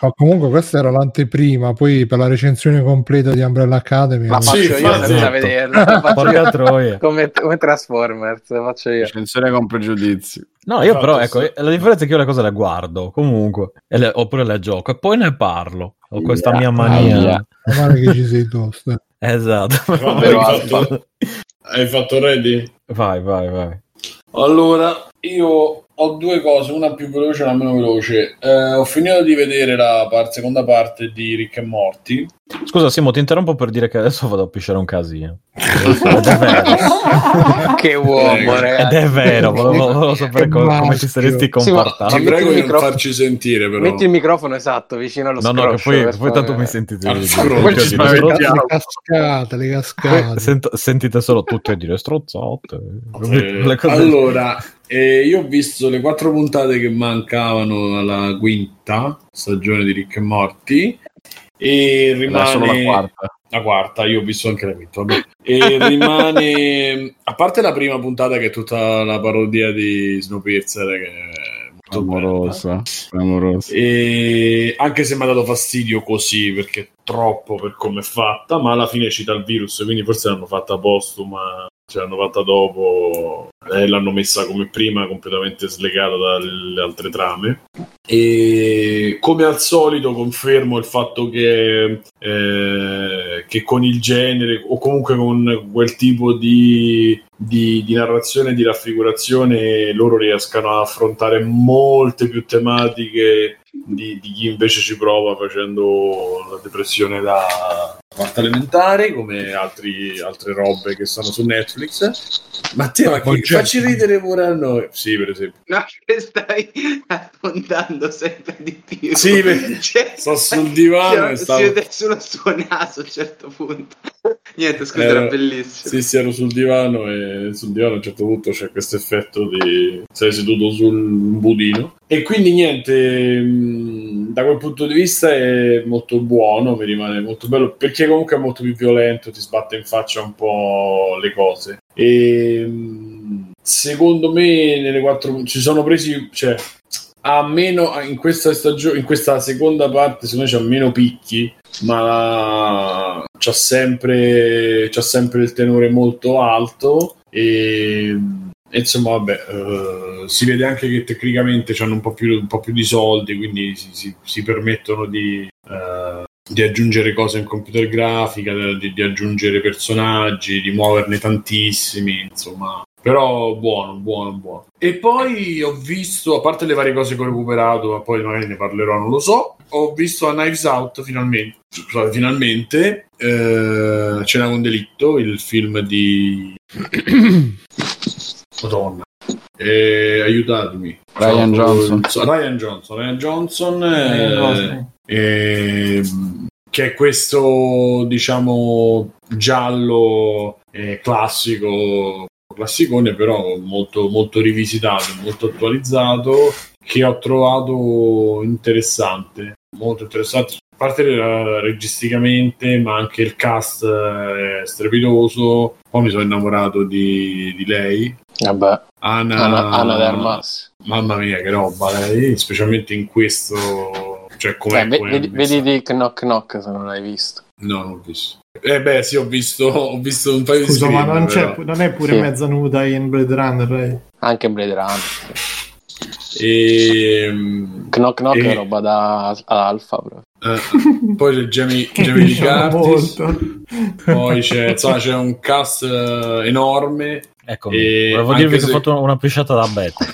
Ma comunque questa era l'anteprima, poi per la recensione completa di Umbrella Academy. Ma faccio sì, io senza esatto. vederla. Faccio come, come Transformers, faccio io. Recensione con pregiudizi. No, io però, ecco, la differenza è che io le cose le guardo comunque, le, oppure le gioco e poi ne parlo. Ho questa yeah, mia mania. Yeah. Male che ci sei tosto. esatto. hai, fatto, hai fatto ready? Vai, vai, vai. Allora, io ho due cose, una più veloce e una meno veloce. Eh, ho finito di vedere la par- seconda parte di Rick e Morty. Scusa, Simo, ti interrompo per dire che adesso vado a pisciare un casino. Che uomo, ragazzi. Ed è vero, volevo, volevo sapere come, come ti saresti comportato. Ti prego di non farci sentire, però. Metti il microfono esatto, vicino allo no, scroscio. No, che poi, poi tanto mi sentite. Poi ci le cascate, le cascate. Sento, sentite solo tutte a dire strozzate. Eh, allora, eh, io ho visto le quattro puntate che mancavano alla quinta stagione di Rick e Morty e rimane la quarta. la quarta. Io ho visto anche la quinta. E rimane a parte la prima puntata che è tutta la parodia di Snowpiercer che è Amorosa, amorosa. E anche se mi ha dato fastidio così perché troppo per come è fatta, ma alla fine cita il virus, quindi forse l'hanno fatta postuma ce l'hanno fatta dopo e l'hanno messa come prima completamente slegata dalle altre trame. E come al solito confermo il fatto che, eh, che con il genere o comunque con quel tipo di, di, di narrazione e di raffigurazione loro riescano a affrontare molte più tematiche di, di, chi invece ci prova facendo la depressione da quarta elementare, come altri, altre robe che sono su Netflix. Matteo, ma che facci ridere pure a noi? Sì, per esempio. No, che stai affondando sempre di più. Sì, perché cioè, sto sul divano e stavo... Si vede solo il suo naso a un certo punto. Niente, scusa, ero, era bellissimo. Sì, sì, ero sul divano e sul divano a un certo punto c'è questo effetto di... sei seduto sul budino. E quindi niente, mm, da quel punto di vista è molto buono, mi rimane molto bello, perché comunque è molto più violento, ti sbatte in faccia un po' le cose. E mm, secondo me nelle quattro ci sono presi, cioè ha meno in questa stagione, in questa seconda parte, secondo me c'ha meno picchi, ma c'ha sempre, c'ha sempre il tenore molto alto e insomma, vabbè, uh, si vede anche che tecnicamente hanno un po' più, un po più di soldi, quindi si, si, si permettono di, uh, di, aggiungere cose in computer grafica, di, di, aggiungere personaggi, di muoverne tantissimi, insomma. Però buono, buono, buono. E poi ho visto, a parte le varie cose che ho recuperato, ma poi magari ne parlerò, non lo so, ho visto a Knives Out finalmente. Scusate, finalmente. Eh, Cena con delitto, il film di... Madonna. Eh, aiutatemi. Ryan Johnson. Ryan Johnson. Ryan Johnson. Eh, eh, che è questo, diciamo, giallo eh, classico, classicone, però molto, molto rivisitato, molto attualizzato, che ho trovato interessante. Molto interessante a parte registicamente, ma anche il cast è strepitoso. Poi mi sono innamorato di, di lei. Vabbè. Anna, Anna, Anna Dermas. Mamma mia, che roba lei, specialmente in questo. Cioè, come eh, vedi, vedi di Knock Knock se non l'hai visto. No, non ho visto. Eh beh, sì, ho visto, ho visto un paio Scusa, di Scusa, ma non, non, è pure sì. mezza nuda in Blade Runner? Eh? Anche in Blade Runner. E... Knock Knock e... è roba da Alfa, bro. Eh, poi c'è Jamie, Jamie Lee Curtis. poi c'è, insomma, c'è un cast uh, enorme. Ecco volevo dirvi se... che ho fatto una pisciata da beta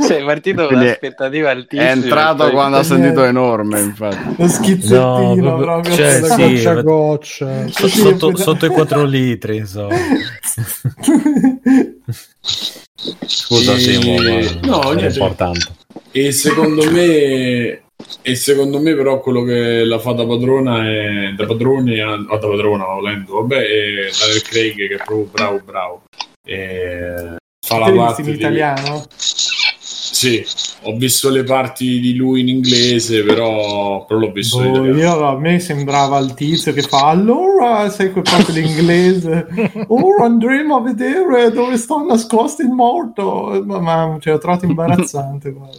sei partito con un'aspettativa altissima. è entrato quando ha sentito enorme infatti. Lo schizzettino no, proprio cioè, sì, goccia. Goccia sotto, sotto, sotto i 4 litri insomma. Scusa e... Simo ma no, è importante e secondo me e secondo me però quello che la fa da padrona è da padrone a, da padrona volendo vabbè è Daniel Craig che è proprio bravo bravo. E fa la parte in italiano sì, ho visto le parti di lui in inglese, però, però l'ho visto boh, in io, A me sembrava il tizio che fa allora, sai quel fatto l'inglese, ora andremo a vedere dove sta nascosto il morto. Ma, ma cioè, l'ho trovato imbarazzante. guarda.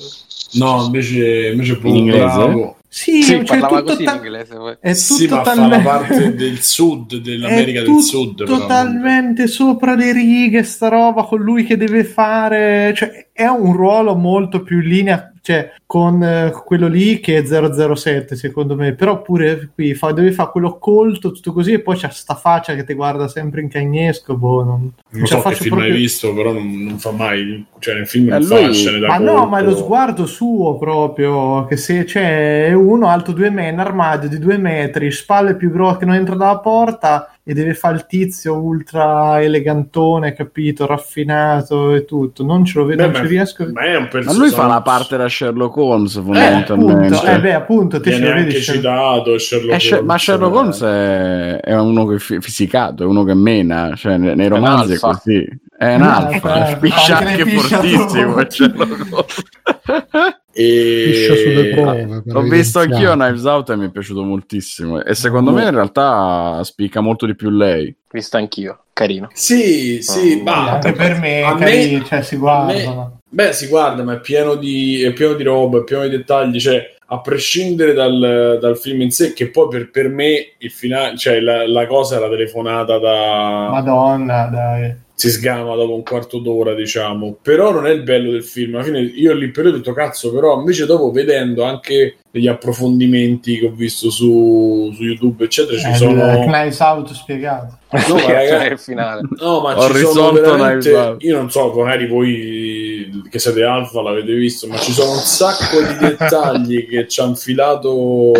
No, invece, invece proprio bravo. Sì, sì cioè, parlava così ta- in inglese. È sì, ma fa la parte del sud, dell'America del Sud. Totalmente però. sopra le righe, sta roba con lui che deve fare. Cioè, è un ruolo molto più in linea cioè, con eh, quello lì che è 007 secondo me, però pure qui fa, deve fare quello colto, tutto così, e poi c'ha sta faccia che ti guarda sempre in cagnesco, boh, non, non so che film proprio... hai visto, però non, non, fa mai, cioè nel film non lui... fa scene da Ma colpo. no, ma è lo sguardo suo proprio, che se c'è uno alto due metri, un armadio di due metri, spalle più grosse che non entra dalla porta, e deve fare il tizio ultra elegantone, capito, raffinato e tutto. Non ce lo vedo, beh, non ci riesco. Ma, ma lui fa la parte da Sherlock Holmes, fondamentalmente. Eh, appunto, eh, beh, appunto, te Viene anche vedi citato Sherlock Holmes. Ma Sherlock Holmes è, è uno che è fisicato, è uno che mena, cioè nei romanzi è, così. È un alfa, spicciacche fortissimo. E... sulle prove. L'ho visto anch'io Knives Out e mi è piaciuto moltissimo. E secondo mm. me in realtà spicca molto di più lei. Visto anch'io, carino. Sì, sì, oh, ma anche per me, a carino, me, cioè, si guarda. Me, beh, si guarda, ma è pieno di, è pieno di roba, è pieno di dettagli. Cioè, a prescindere dal, dal, film in sé, che poi per, per me il finale, cioè la, la, cosa è la telefonata da Madonna, dai. Si sgama dopo un quarto d'ora, diciamo. Però non è il bello del film. Alla fine io lì per ho detto cazzo, però invece dopo vedendo anche degli approfondimenti che ho visto su, su YouTube, eccetera, ci eh, sono. Knives Out spiegato. No, ma ragazzi, il finale. No, ma ho ci sono veramente... Io non so, magari voi che siete alfa l'avete visto, ma ci sono un sacco di dettagli che ci hanno filato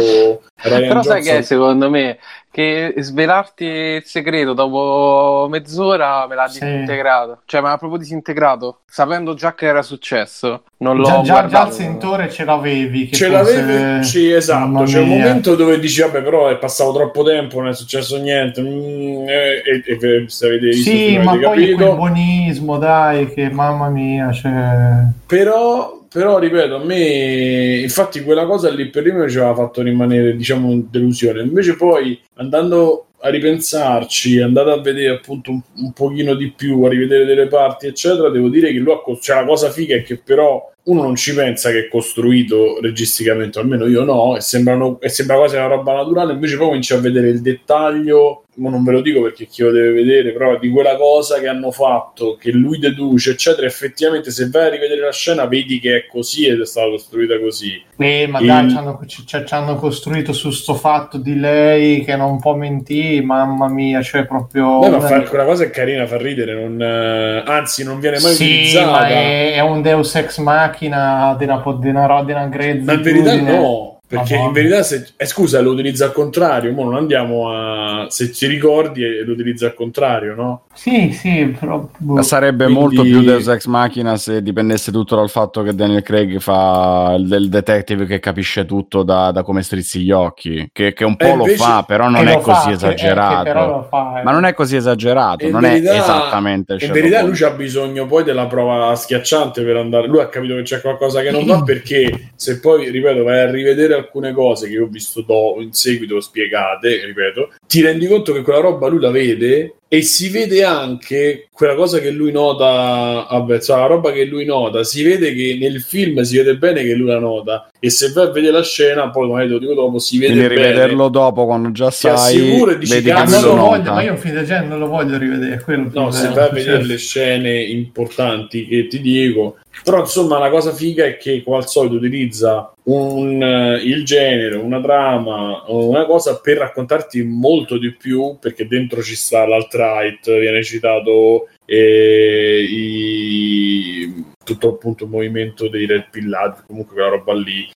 Ryan Però Johnson. sai che secondo me che svelarti il segreto dopo mezz'ora me l'ha sì. disintegrato, cioè me l'ha proprio disintegrato, sapendo già che era successo. Non l'ho già, già, già il sentore ce l'avevi. ce l'avevi? Sì, esatto. C'è un momento dove dici, vabbè, però è passato troppo tempo, non è successo niente. Mm, e, e, e se avete visto, sì, ma poi capito. buonismo, dai, che mamma mia, cioè... Però però ripeto, a me infatti quella cosa lì per me ci aveva fatto rimanere, diciamo, delusione. Invece poi andando a ripensarci, andate a vedere appunto un, un pochino di più, a rivedere delle parti, eccetera, devo dire che lui ha, cioè, la cosa figa è che però uno non ci pensa che è costruito registicamente, almeno io no, e, sembrano, e sembra quasi una roba naturale, invece poi cominci a vedere il dettaglio, non ve lo dico perché chi lo deve vedere, però di quella cosa che hanno fatto, che lui deduce, eccetera, effettivamente se vai a rivedere la scena vedi che è così ed è stata costruita così. Eh, ma dai, ci hanno, cioè, ci hanno costruito su sto fatto di lei che non può mentire, mamma mia, cioè proprio... Beh, ma fa, quella cosa è carina, fa ridere, non, eh, anzi non viene mai sì, utilizzata. Ma è, è un Deus Ex Machina di una, di una, di una grezza. Ma in verità no, perché in verità, se, eh, scusa, lo utilizza al contrario. Mo non andiamo a. Se ti ricordi, eh, lo utilizza al contrario, no? Sì, sì, però. Boh. Sarebbe Quindi... molto più Deus Ex Machina se dipendesse tutto dal fatto che Daniel Craig fa il detective che capisce tutto da, da come strizzi gli occhi. Che, che un po' lo fa, però non è così fa, esagerato. Che, che fa, eh. Ma non è così esagerato, in non verità, è esattamente In verità, lui ha bisogno poi della prova schiacciante per andare. Lui ha capito che c'è qualcosa che non va perché se poi, ripeto, vai a rivedere alcune cose che ho visto do, in seguito spiegate, ripeto, ti rendi conto che quella roba lui la vede e si vede anche quella cosa che lui nota, vabbè, cioè la roba che lui nota, si vede che nel film si vede bene che lui la nota e se vai a vedere la scena, poi magari lo dico dopo, si vede Quindi bene. rivederlo dopo quando già sai, assicuro, dici, vedi che non lo voglio, ma io un film del genere non lo voglio rivedere, No, se vai a vedere le scene importanti che ti dico, però insomma la cosa figa è che come al solito utilizza un, uh, il genere, una trama, una cosa per raccontarti molto di più perché dentro ci sta l'alt-right, viene citato eh, i, tutto appunto il movimento dei red pillati, comunque quella roba lì,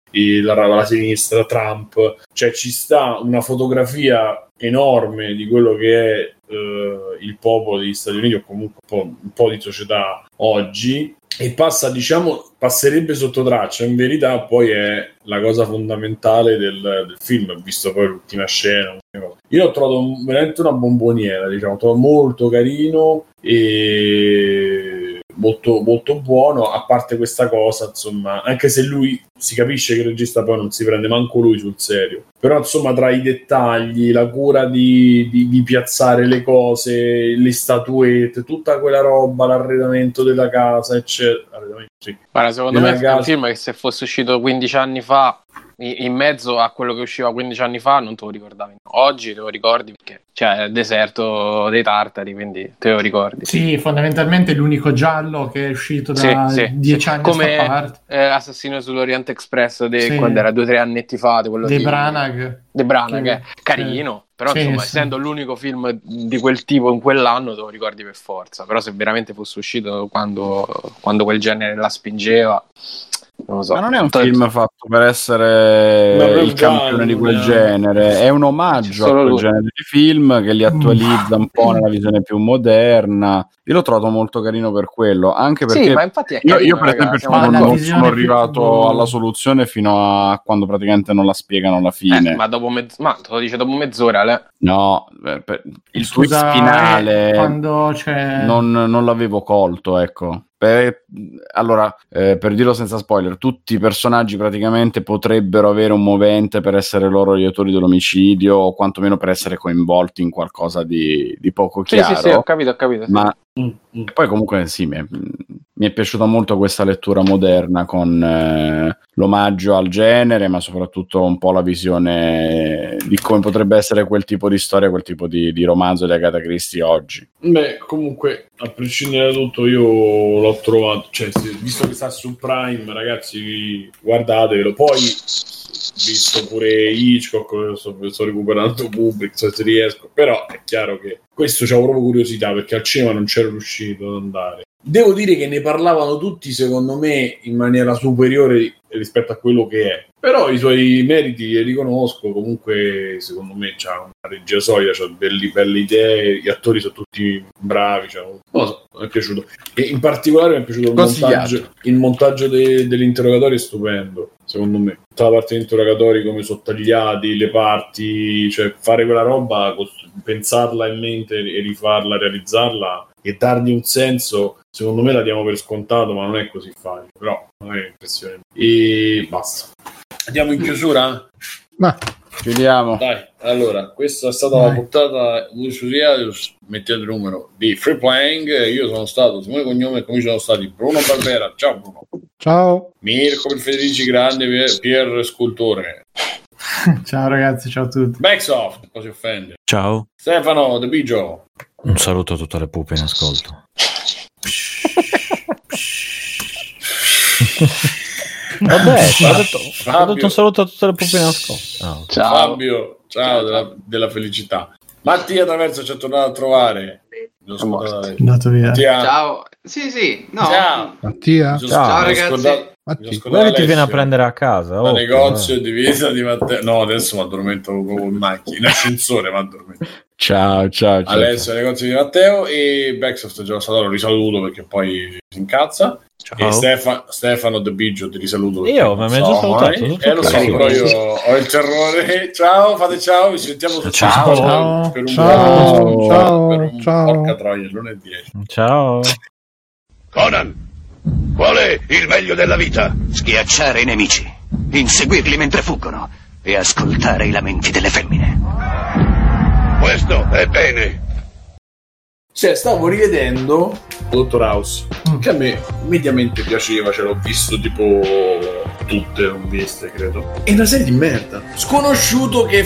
la, la sinistra, Trump, cioè ci sta una fotografia enorme di quello che è uh, il popolo degli Stati Uniti o comunque un po', un po' di società oggi e passa, diciamo, passerebbe sotto traccia, in verità poi è la cosa fondamentale del, del film, visto poi l'ultima scena. Io ho trovato veramente una bomboniera, diciamo, molto carino e molto, molto buono, a parte questa cosa, insomma, anche se lui si capisce che il regista poi non si prende manco lui sul serio, però insomma tra i dettagli, la cura di, di, di piazzare le cose, le statuette, tutta quella roba, l'arredamento della casa, eccetera. Guarda, secondo me è un film che se fosse uscito 15 anni fa in mezzo a quello che usciva 15 anni fa non te lo ricordavi. Oggi te lo ricordi perché c'è il deserto dei tartari, quindi te lo ricordi. Sì, fondamentalmente l'unico giallo che è uscito da sì, 10 sì. anni Come a parte. Eh, Assassino sull'Oriente Express de, sì. quando era due o tre annetti fa. Quello De di, Branagh. De Branagh, che, carino. Però insomma, essendo l'unico film di quel tipo in quell'anno, te lo ricordi per forza. Però se veramente fosse uscito quando, quando quel genere la spingeva non so. Ma non è un film fatto per essere il campione di quel genere, è un omaggio a quel lui. genere di film che li attualizza un po' nella visione più moderna io l'ho trovato molto carino per quello, anche perché sì, ma infatti carino, io, io, per esempio ragazzi, non, non sono arrivato più... alla soluzione fino a quando praticamente non la spiegano alla fine. Eh, ma dopo mezz- ma te lo dice dopo mezz'ora, le... No, per, il Scusa, twist finale quando c'è... non, non l'avevo colto, ecco. Per, allora, eh, per dirlo senza spoiler, tutti i personaggi praticamente potrebbero avere un movente per essere loro gli autori dell'omicidio o quantomeno per essere coinvolti in qualcosa di, di poco chiaro. Sì, sì, sì, ho capito, ho capito. Sì. Ma Mm, mm. poi comunque sì, mi è, mi è, piaciuta molto questa lettura moderna con eh, l'omaggio al genere, ma soprattutto un po' la visione di come potrebbe essere quel tipo di storia, quel tipo di, di romanzo di Agatha Christie oggi. Beh, comunque, a prescindere da tutto, io l'ho trovato, cioè, visto che sta su Prime, ragazzi, guardatevelo. Poi visto pure Hitchcock, sto, sto recuperando Kubrick se riesco, però è chiaro che questo c'ho proprio curiosità perché al cinema non c'ero riuscito ad andare. Devo dire che ne parlavano tutti, secondo me, in maniera superiore rispetto a quello che è. Però i suoi meriti li riconosco, comunque secondo me c'ha una regia solida, c'ha delle belle idee, gli attori sono tutti bravi, cioè, non so, mi è piaciuto. E in particolare mi è piaciuto il montaggio, il montaggio de, dell'interrogatorio è stupendo, secondo me. Tutta la parte degli interrogatori, come sono tagliati, le parti, cioè fare quella roba, pensarla in mente e rifarla, realizzarla e dargli un senso secondo me la diamo per scontato, ma non è così facile. Però non è impressione. E basta. Andiamo in chiusura? Ma chiudiamo. Dai, allora, questa è stata Dai. la puntata Lucius Mettete il numero di Free Playing. Io sono stato Simone Cognome e come ci sono stati Bruno Barbera. Ciao Bruno. Ciao. Mirko per Federici Grande, Pier Scultore. ciao ragazzi, ciao a tutti. Backsoft, cosa si offende. Ciao. Stefano De Bigio. Un saluto a tutte le pupe in ascolto. Vabbè, ho detto, un saluto a tutte le pupe in ascolto. Oh. Ciao. Fabio, ciao, ciao. Della, della, felicità. Mattia Traverso ci è tornato a trovare. Andato via. Ciao. Sì, sì. No. Ciao. Mattia. Ciao, ciao ragazzi. Guarda ti viene a prendere a casa. Oh, negozio di vita di Matteo. No, adesso mi addormento in macchina, in ascensore mi addormento. Ciao, ciao, ciao. Alessio, negozio di Matteo e Backsoft già stato, lo risaluto perché poi si incazza. Ciao. E Stefano, Stefano De Biggio ti risaluto. Io, ma mi hai già salutato. Eh, eh lo so, però io ho il terrore. Ciao, fate ciao, ci sentiamo ciao, ciao, ciao, per un ciao, ciao, per un ciao. porca troia, lunedì. Ciao. Conan, Qual è il meglio della vita? Schiacciare i nemici, inseguirli mentre fuggono e ascoltare i lamenti delle femmine. Questo è bene. Cioè, stavo rivedendo Dottor House, mm. che a me mediamente piaceva, ce l'ho visto tipo tutte, non viste, credo. È una serie di merda. Sconosciuto che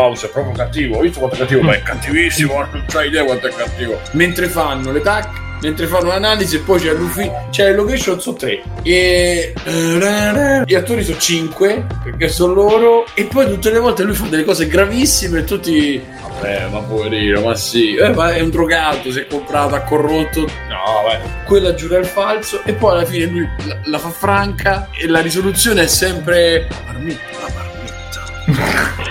House, è proprio cattivo. Ho visto quanto è cattivo, ma è cattivissimo, non c'hai idea quanto è cattivo. Mentre fanno le tac, mentre fanno l'analisi e poi c'è l'ufficio, c'è le location sono tre. E gli attori sono cinque perché sono loro e poi tutte le volte lui fa delle cose gravissime e tutti vabbè ma poverino ma sì eh, ma è un drogato si è comprato ha corrotto no vabbè. Quella giura il falso e poi alla fine lui la, la fa franca e la risoluzione è sempre marmitta la marmitta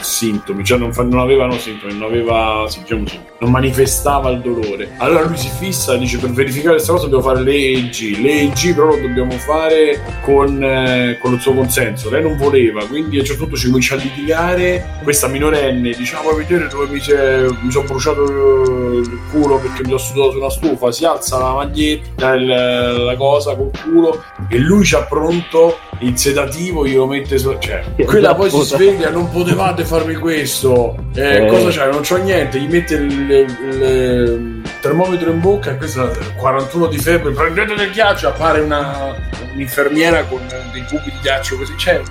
sintomi, cioè non, fa, non avevano sintomi, non aveva, sì, diciamo non manifestava il dolore. Allora lui si fissa e dice per verificare questa cosa devo fare l'EEG. L'EEG però lo dobbiamo fare con, eh, con, il suo consenso. Lei non voleva, quindi a un certo punto ci comincia a litigare. Questa minorenne dice: ah, vuoi vedere dove mi, mi sono bruciato il culo perché mi sono sudato su una stufa? Si alza la maglietta, la, la cosa col culo e lui c'ha pronto il sedativo, glielo mette su. Cioè, quella poi si sveglia, non potevate farmi questo. Eh, eh. Cosa c'è? Non c'ho niente, gli mette il il termometro in bocca e questo 41 di febbre, prendete del ghiaccio, appare una, un'infermiera con dei cubi di ghiaccio così, cioè,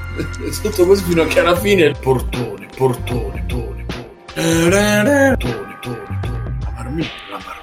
tutto così fino a che alla fine il portone, portone, tone, tone, tone, tone, tone, la marmita, la marmitta,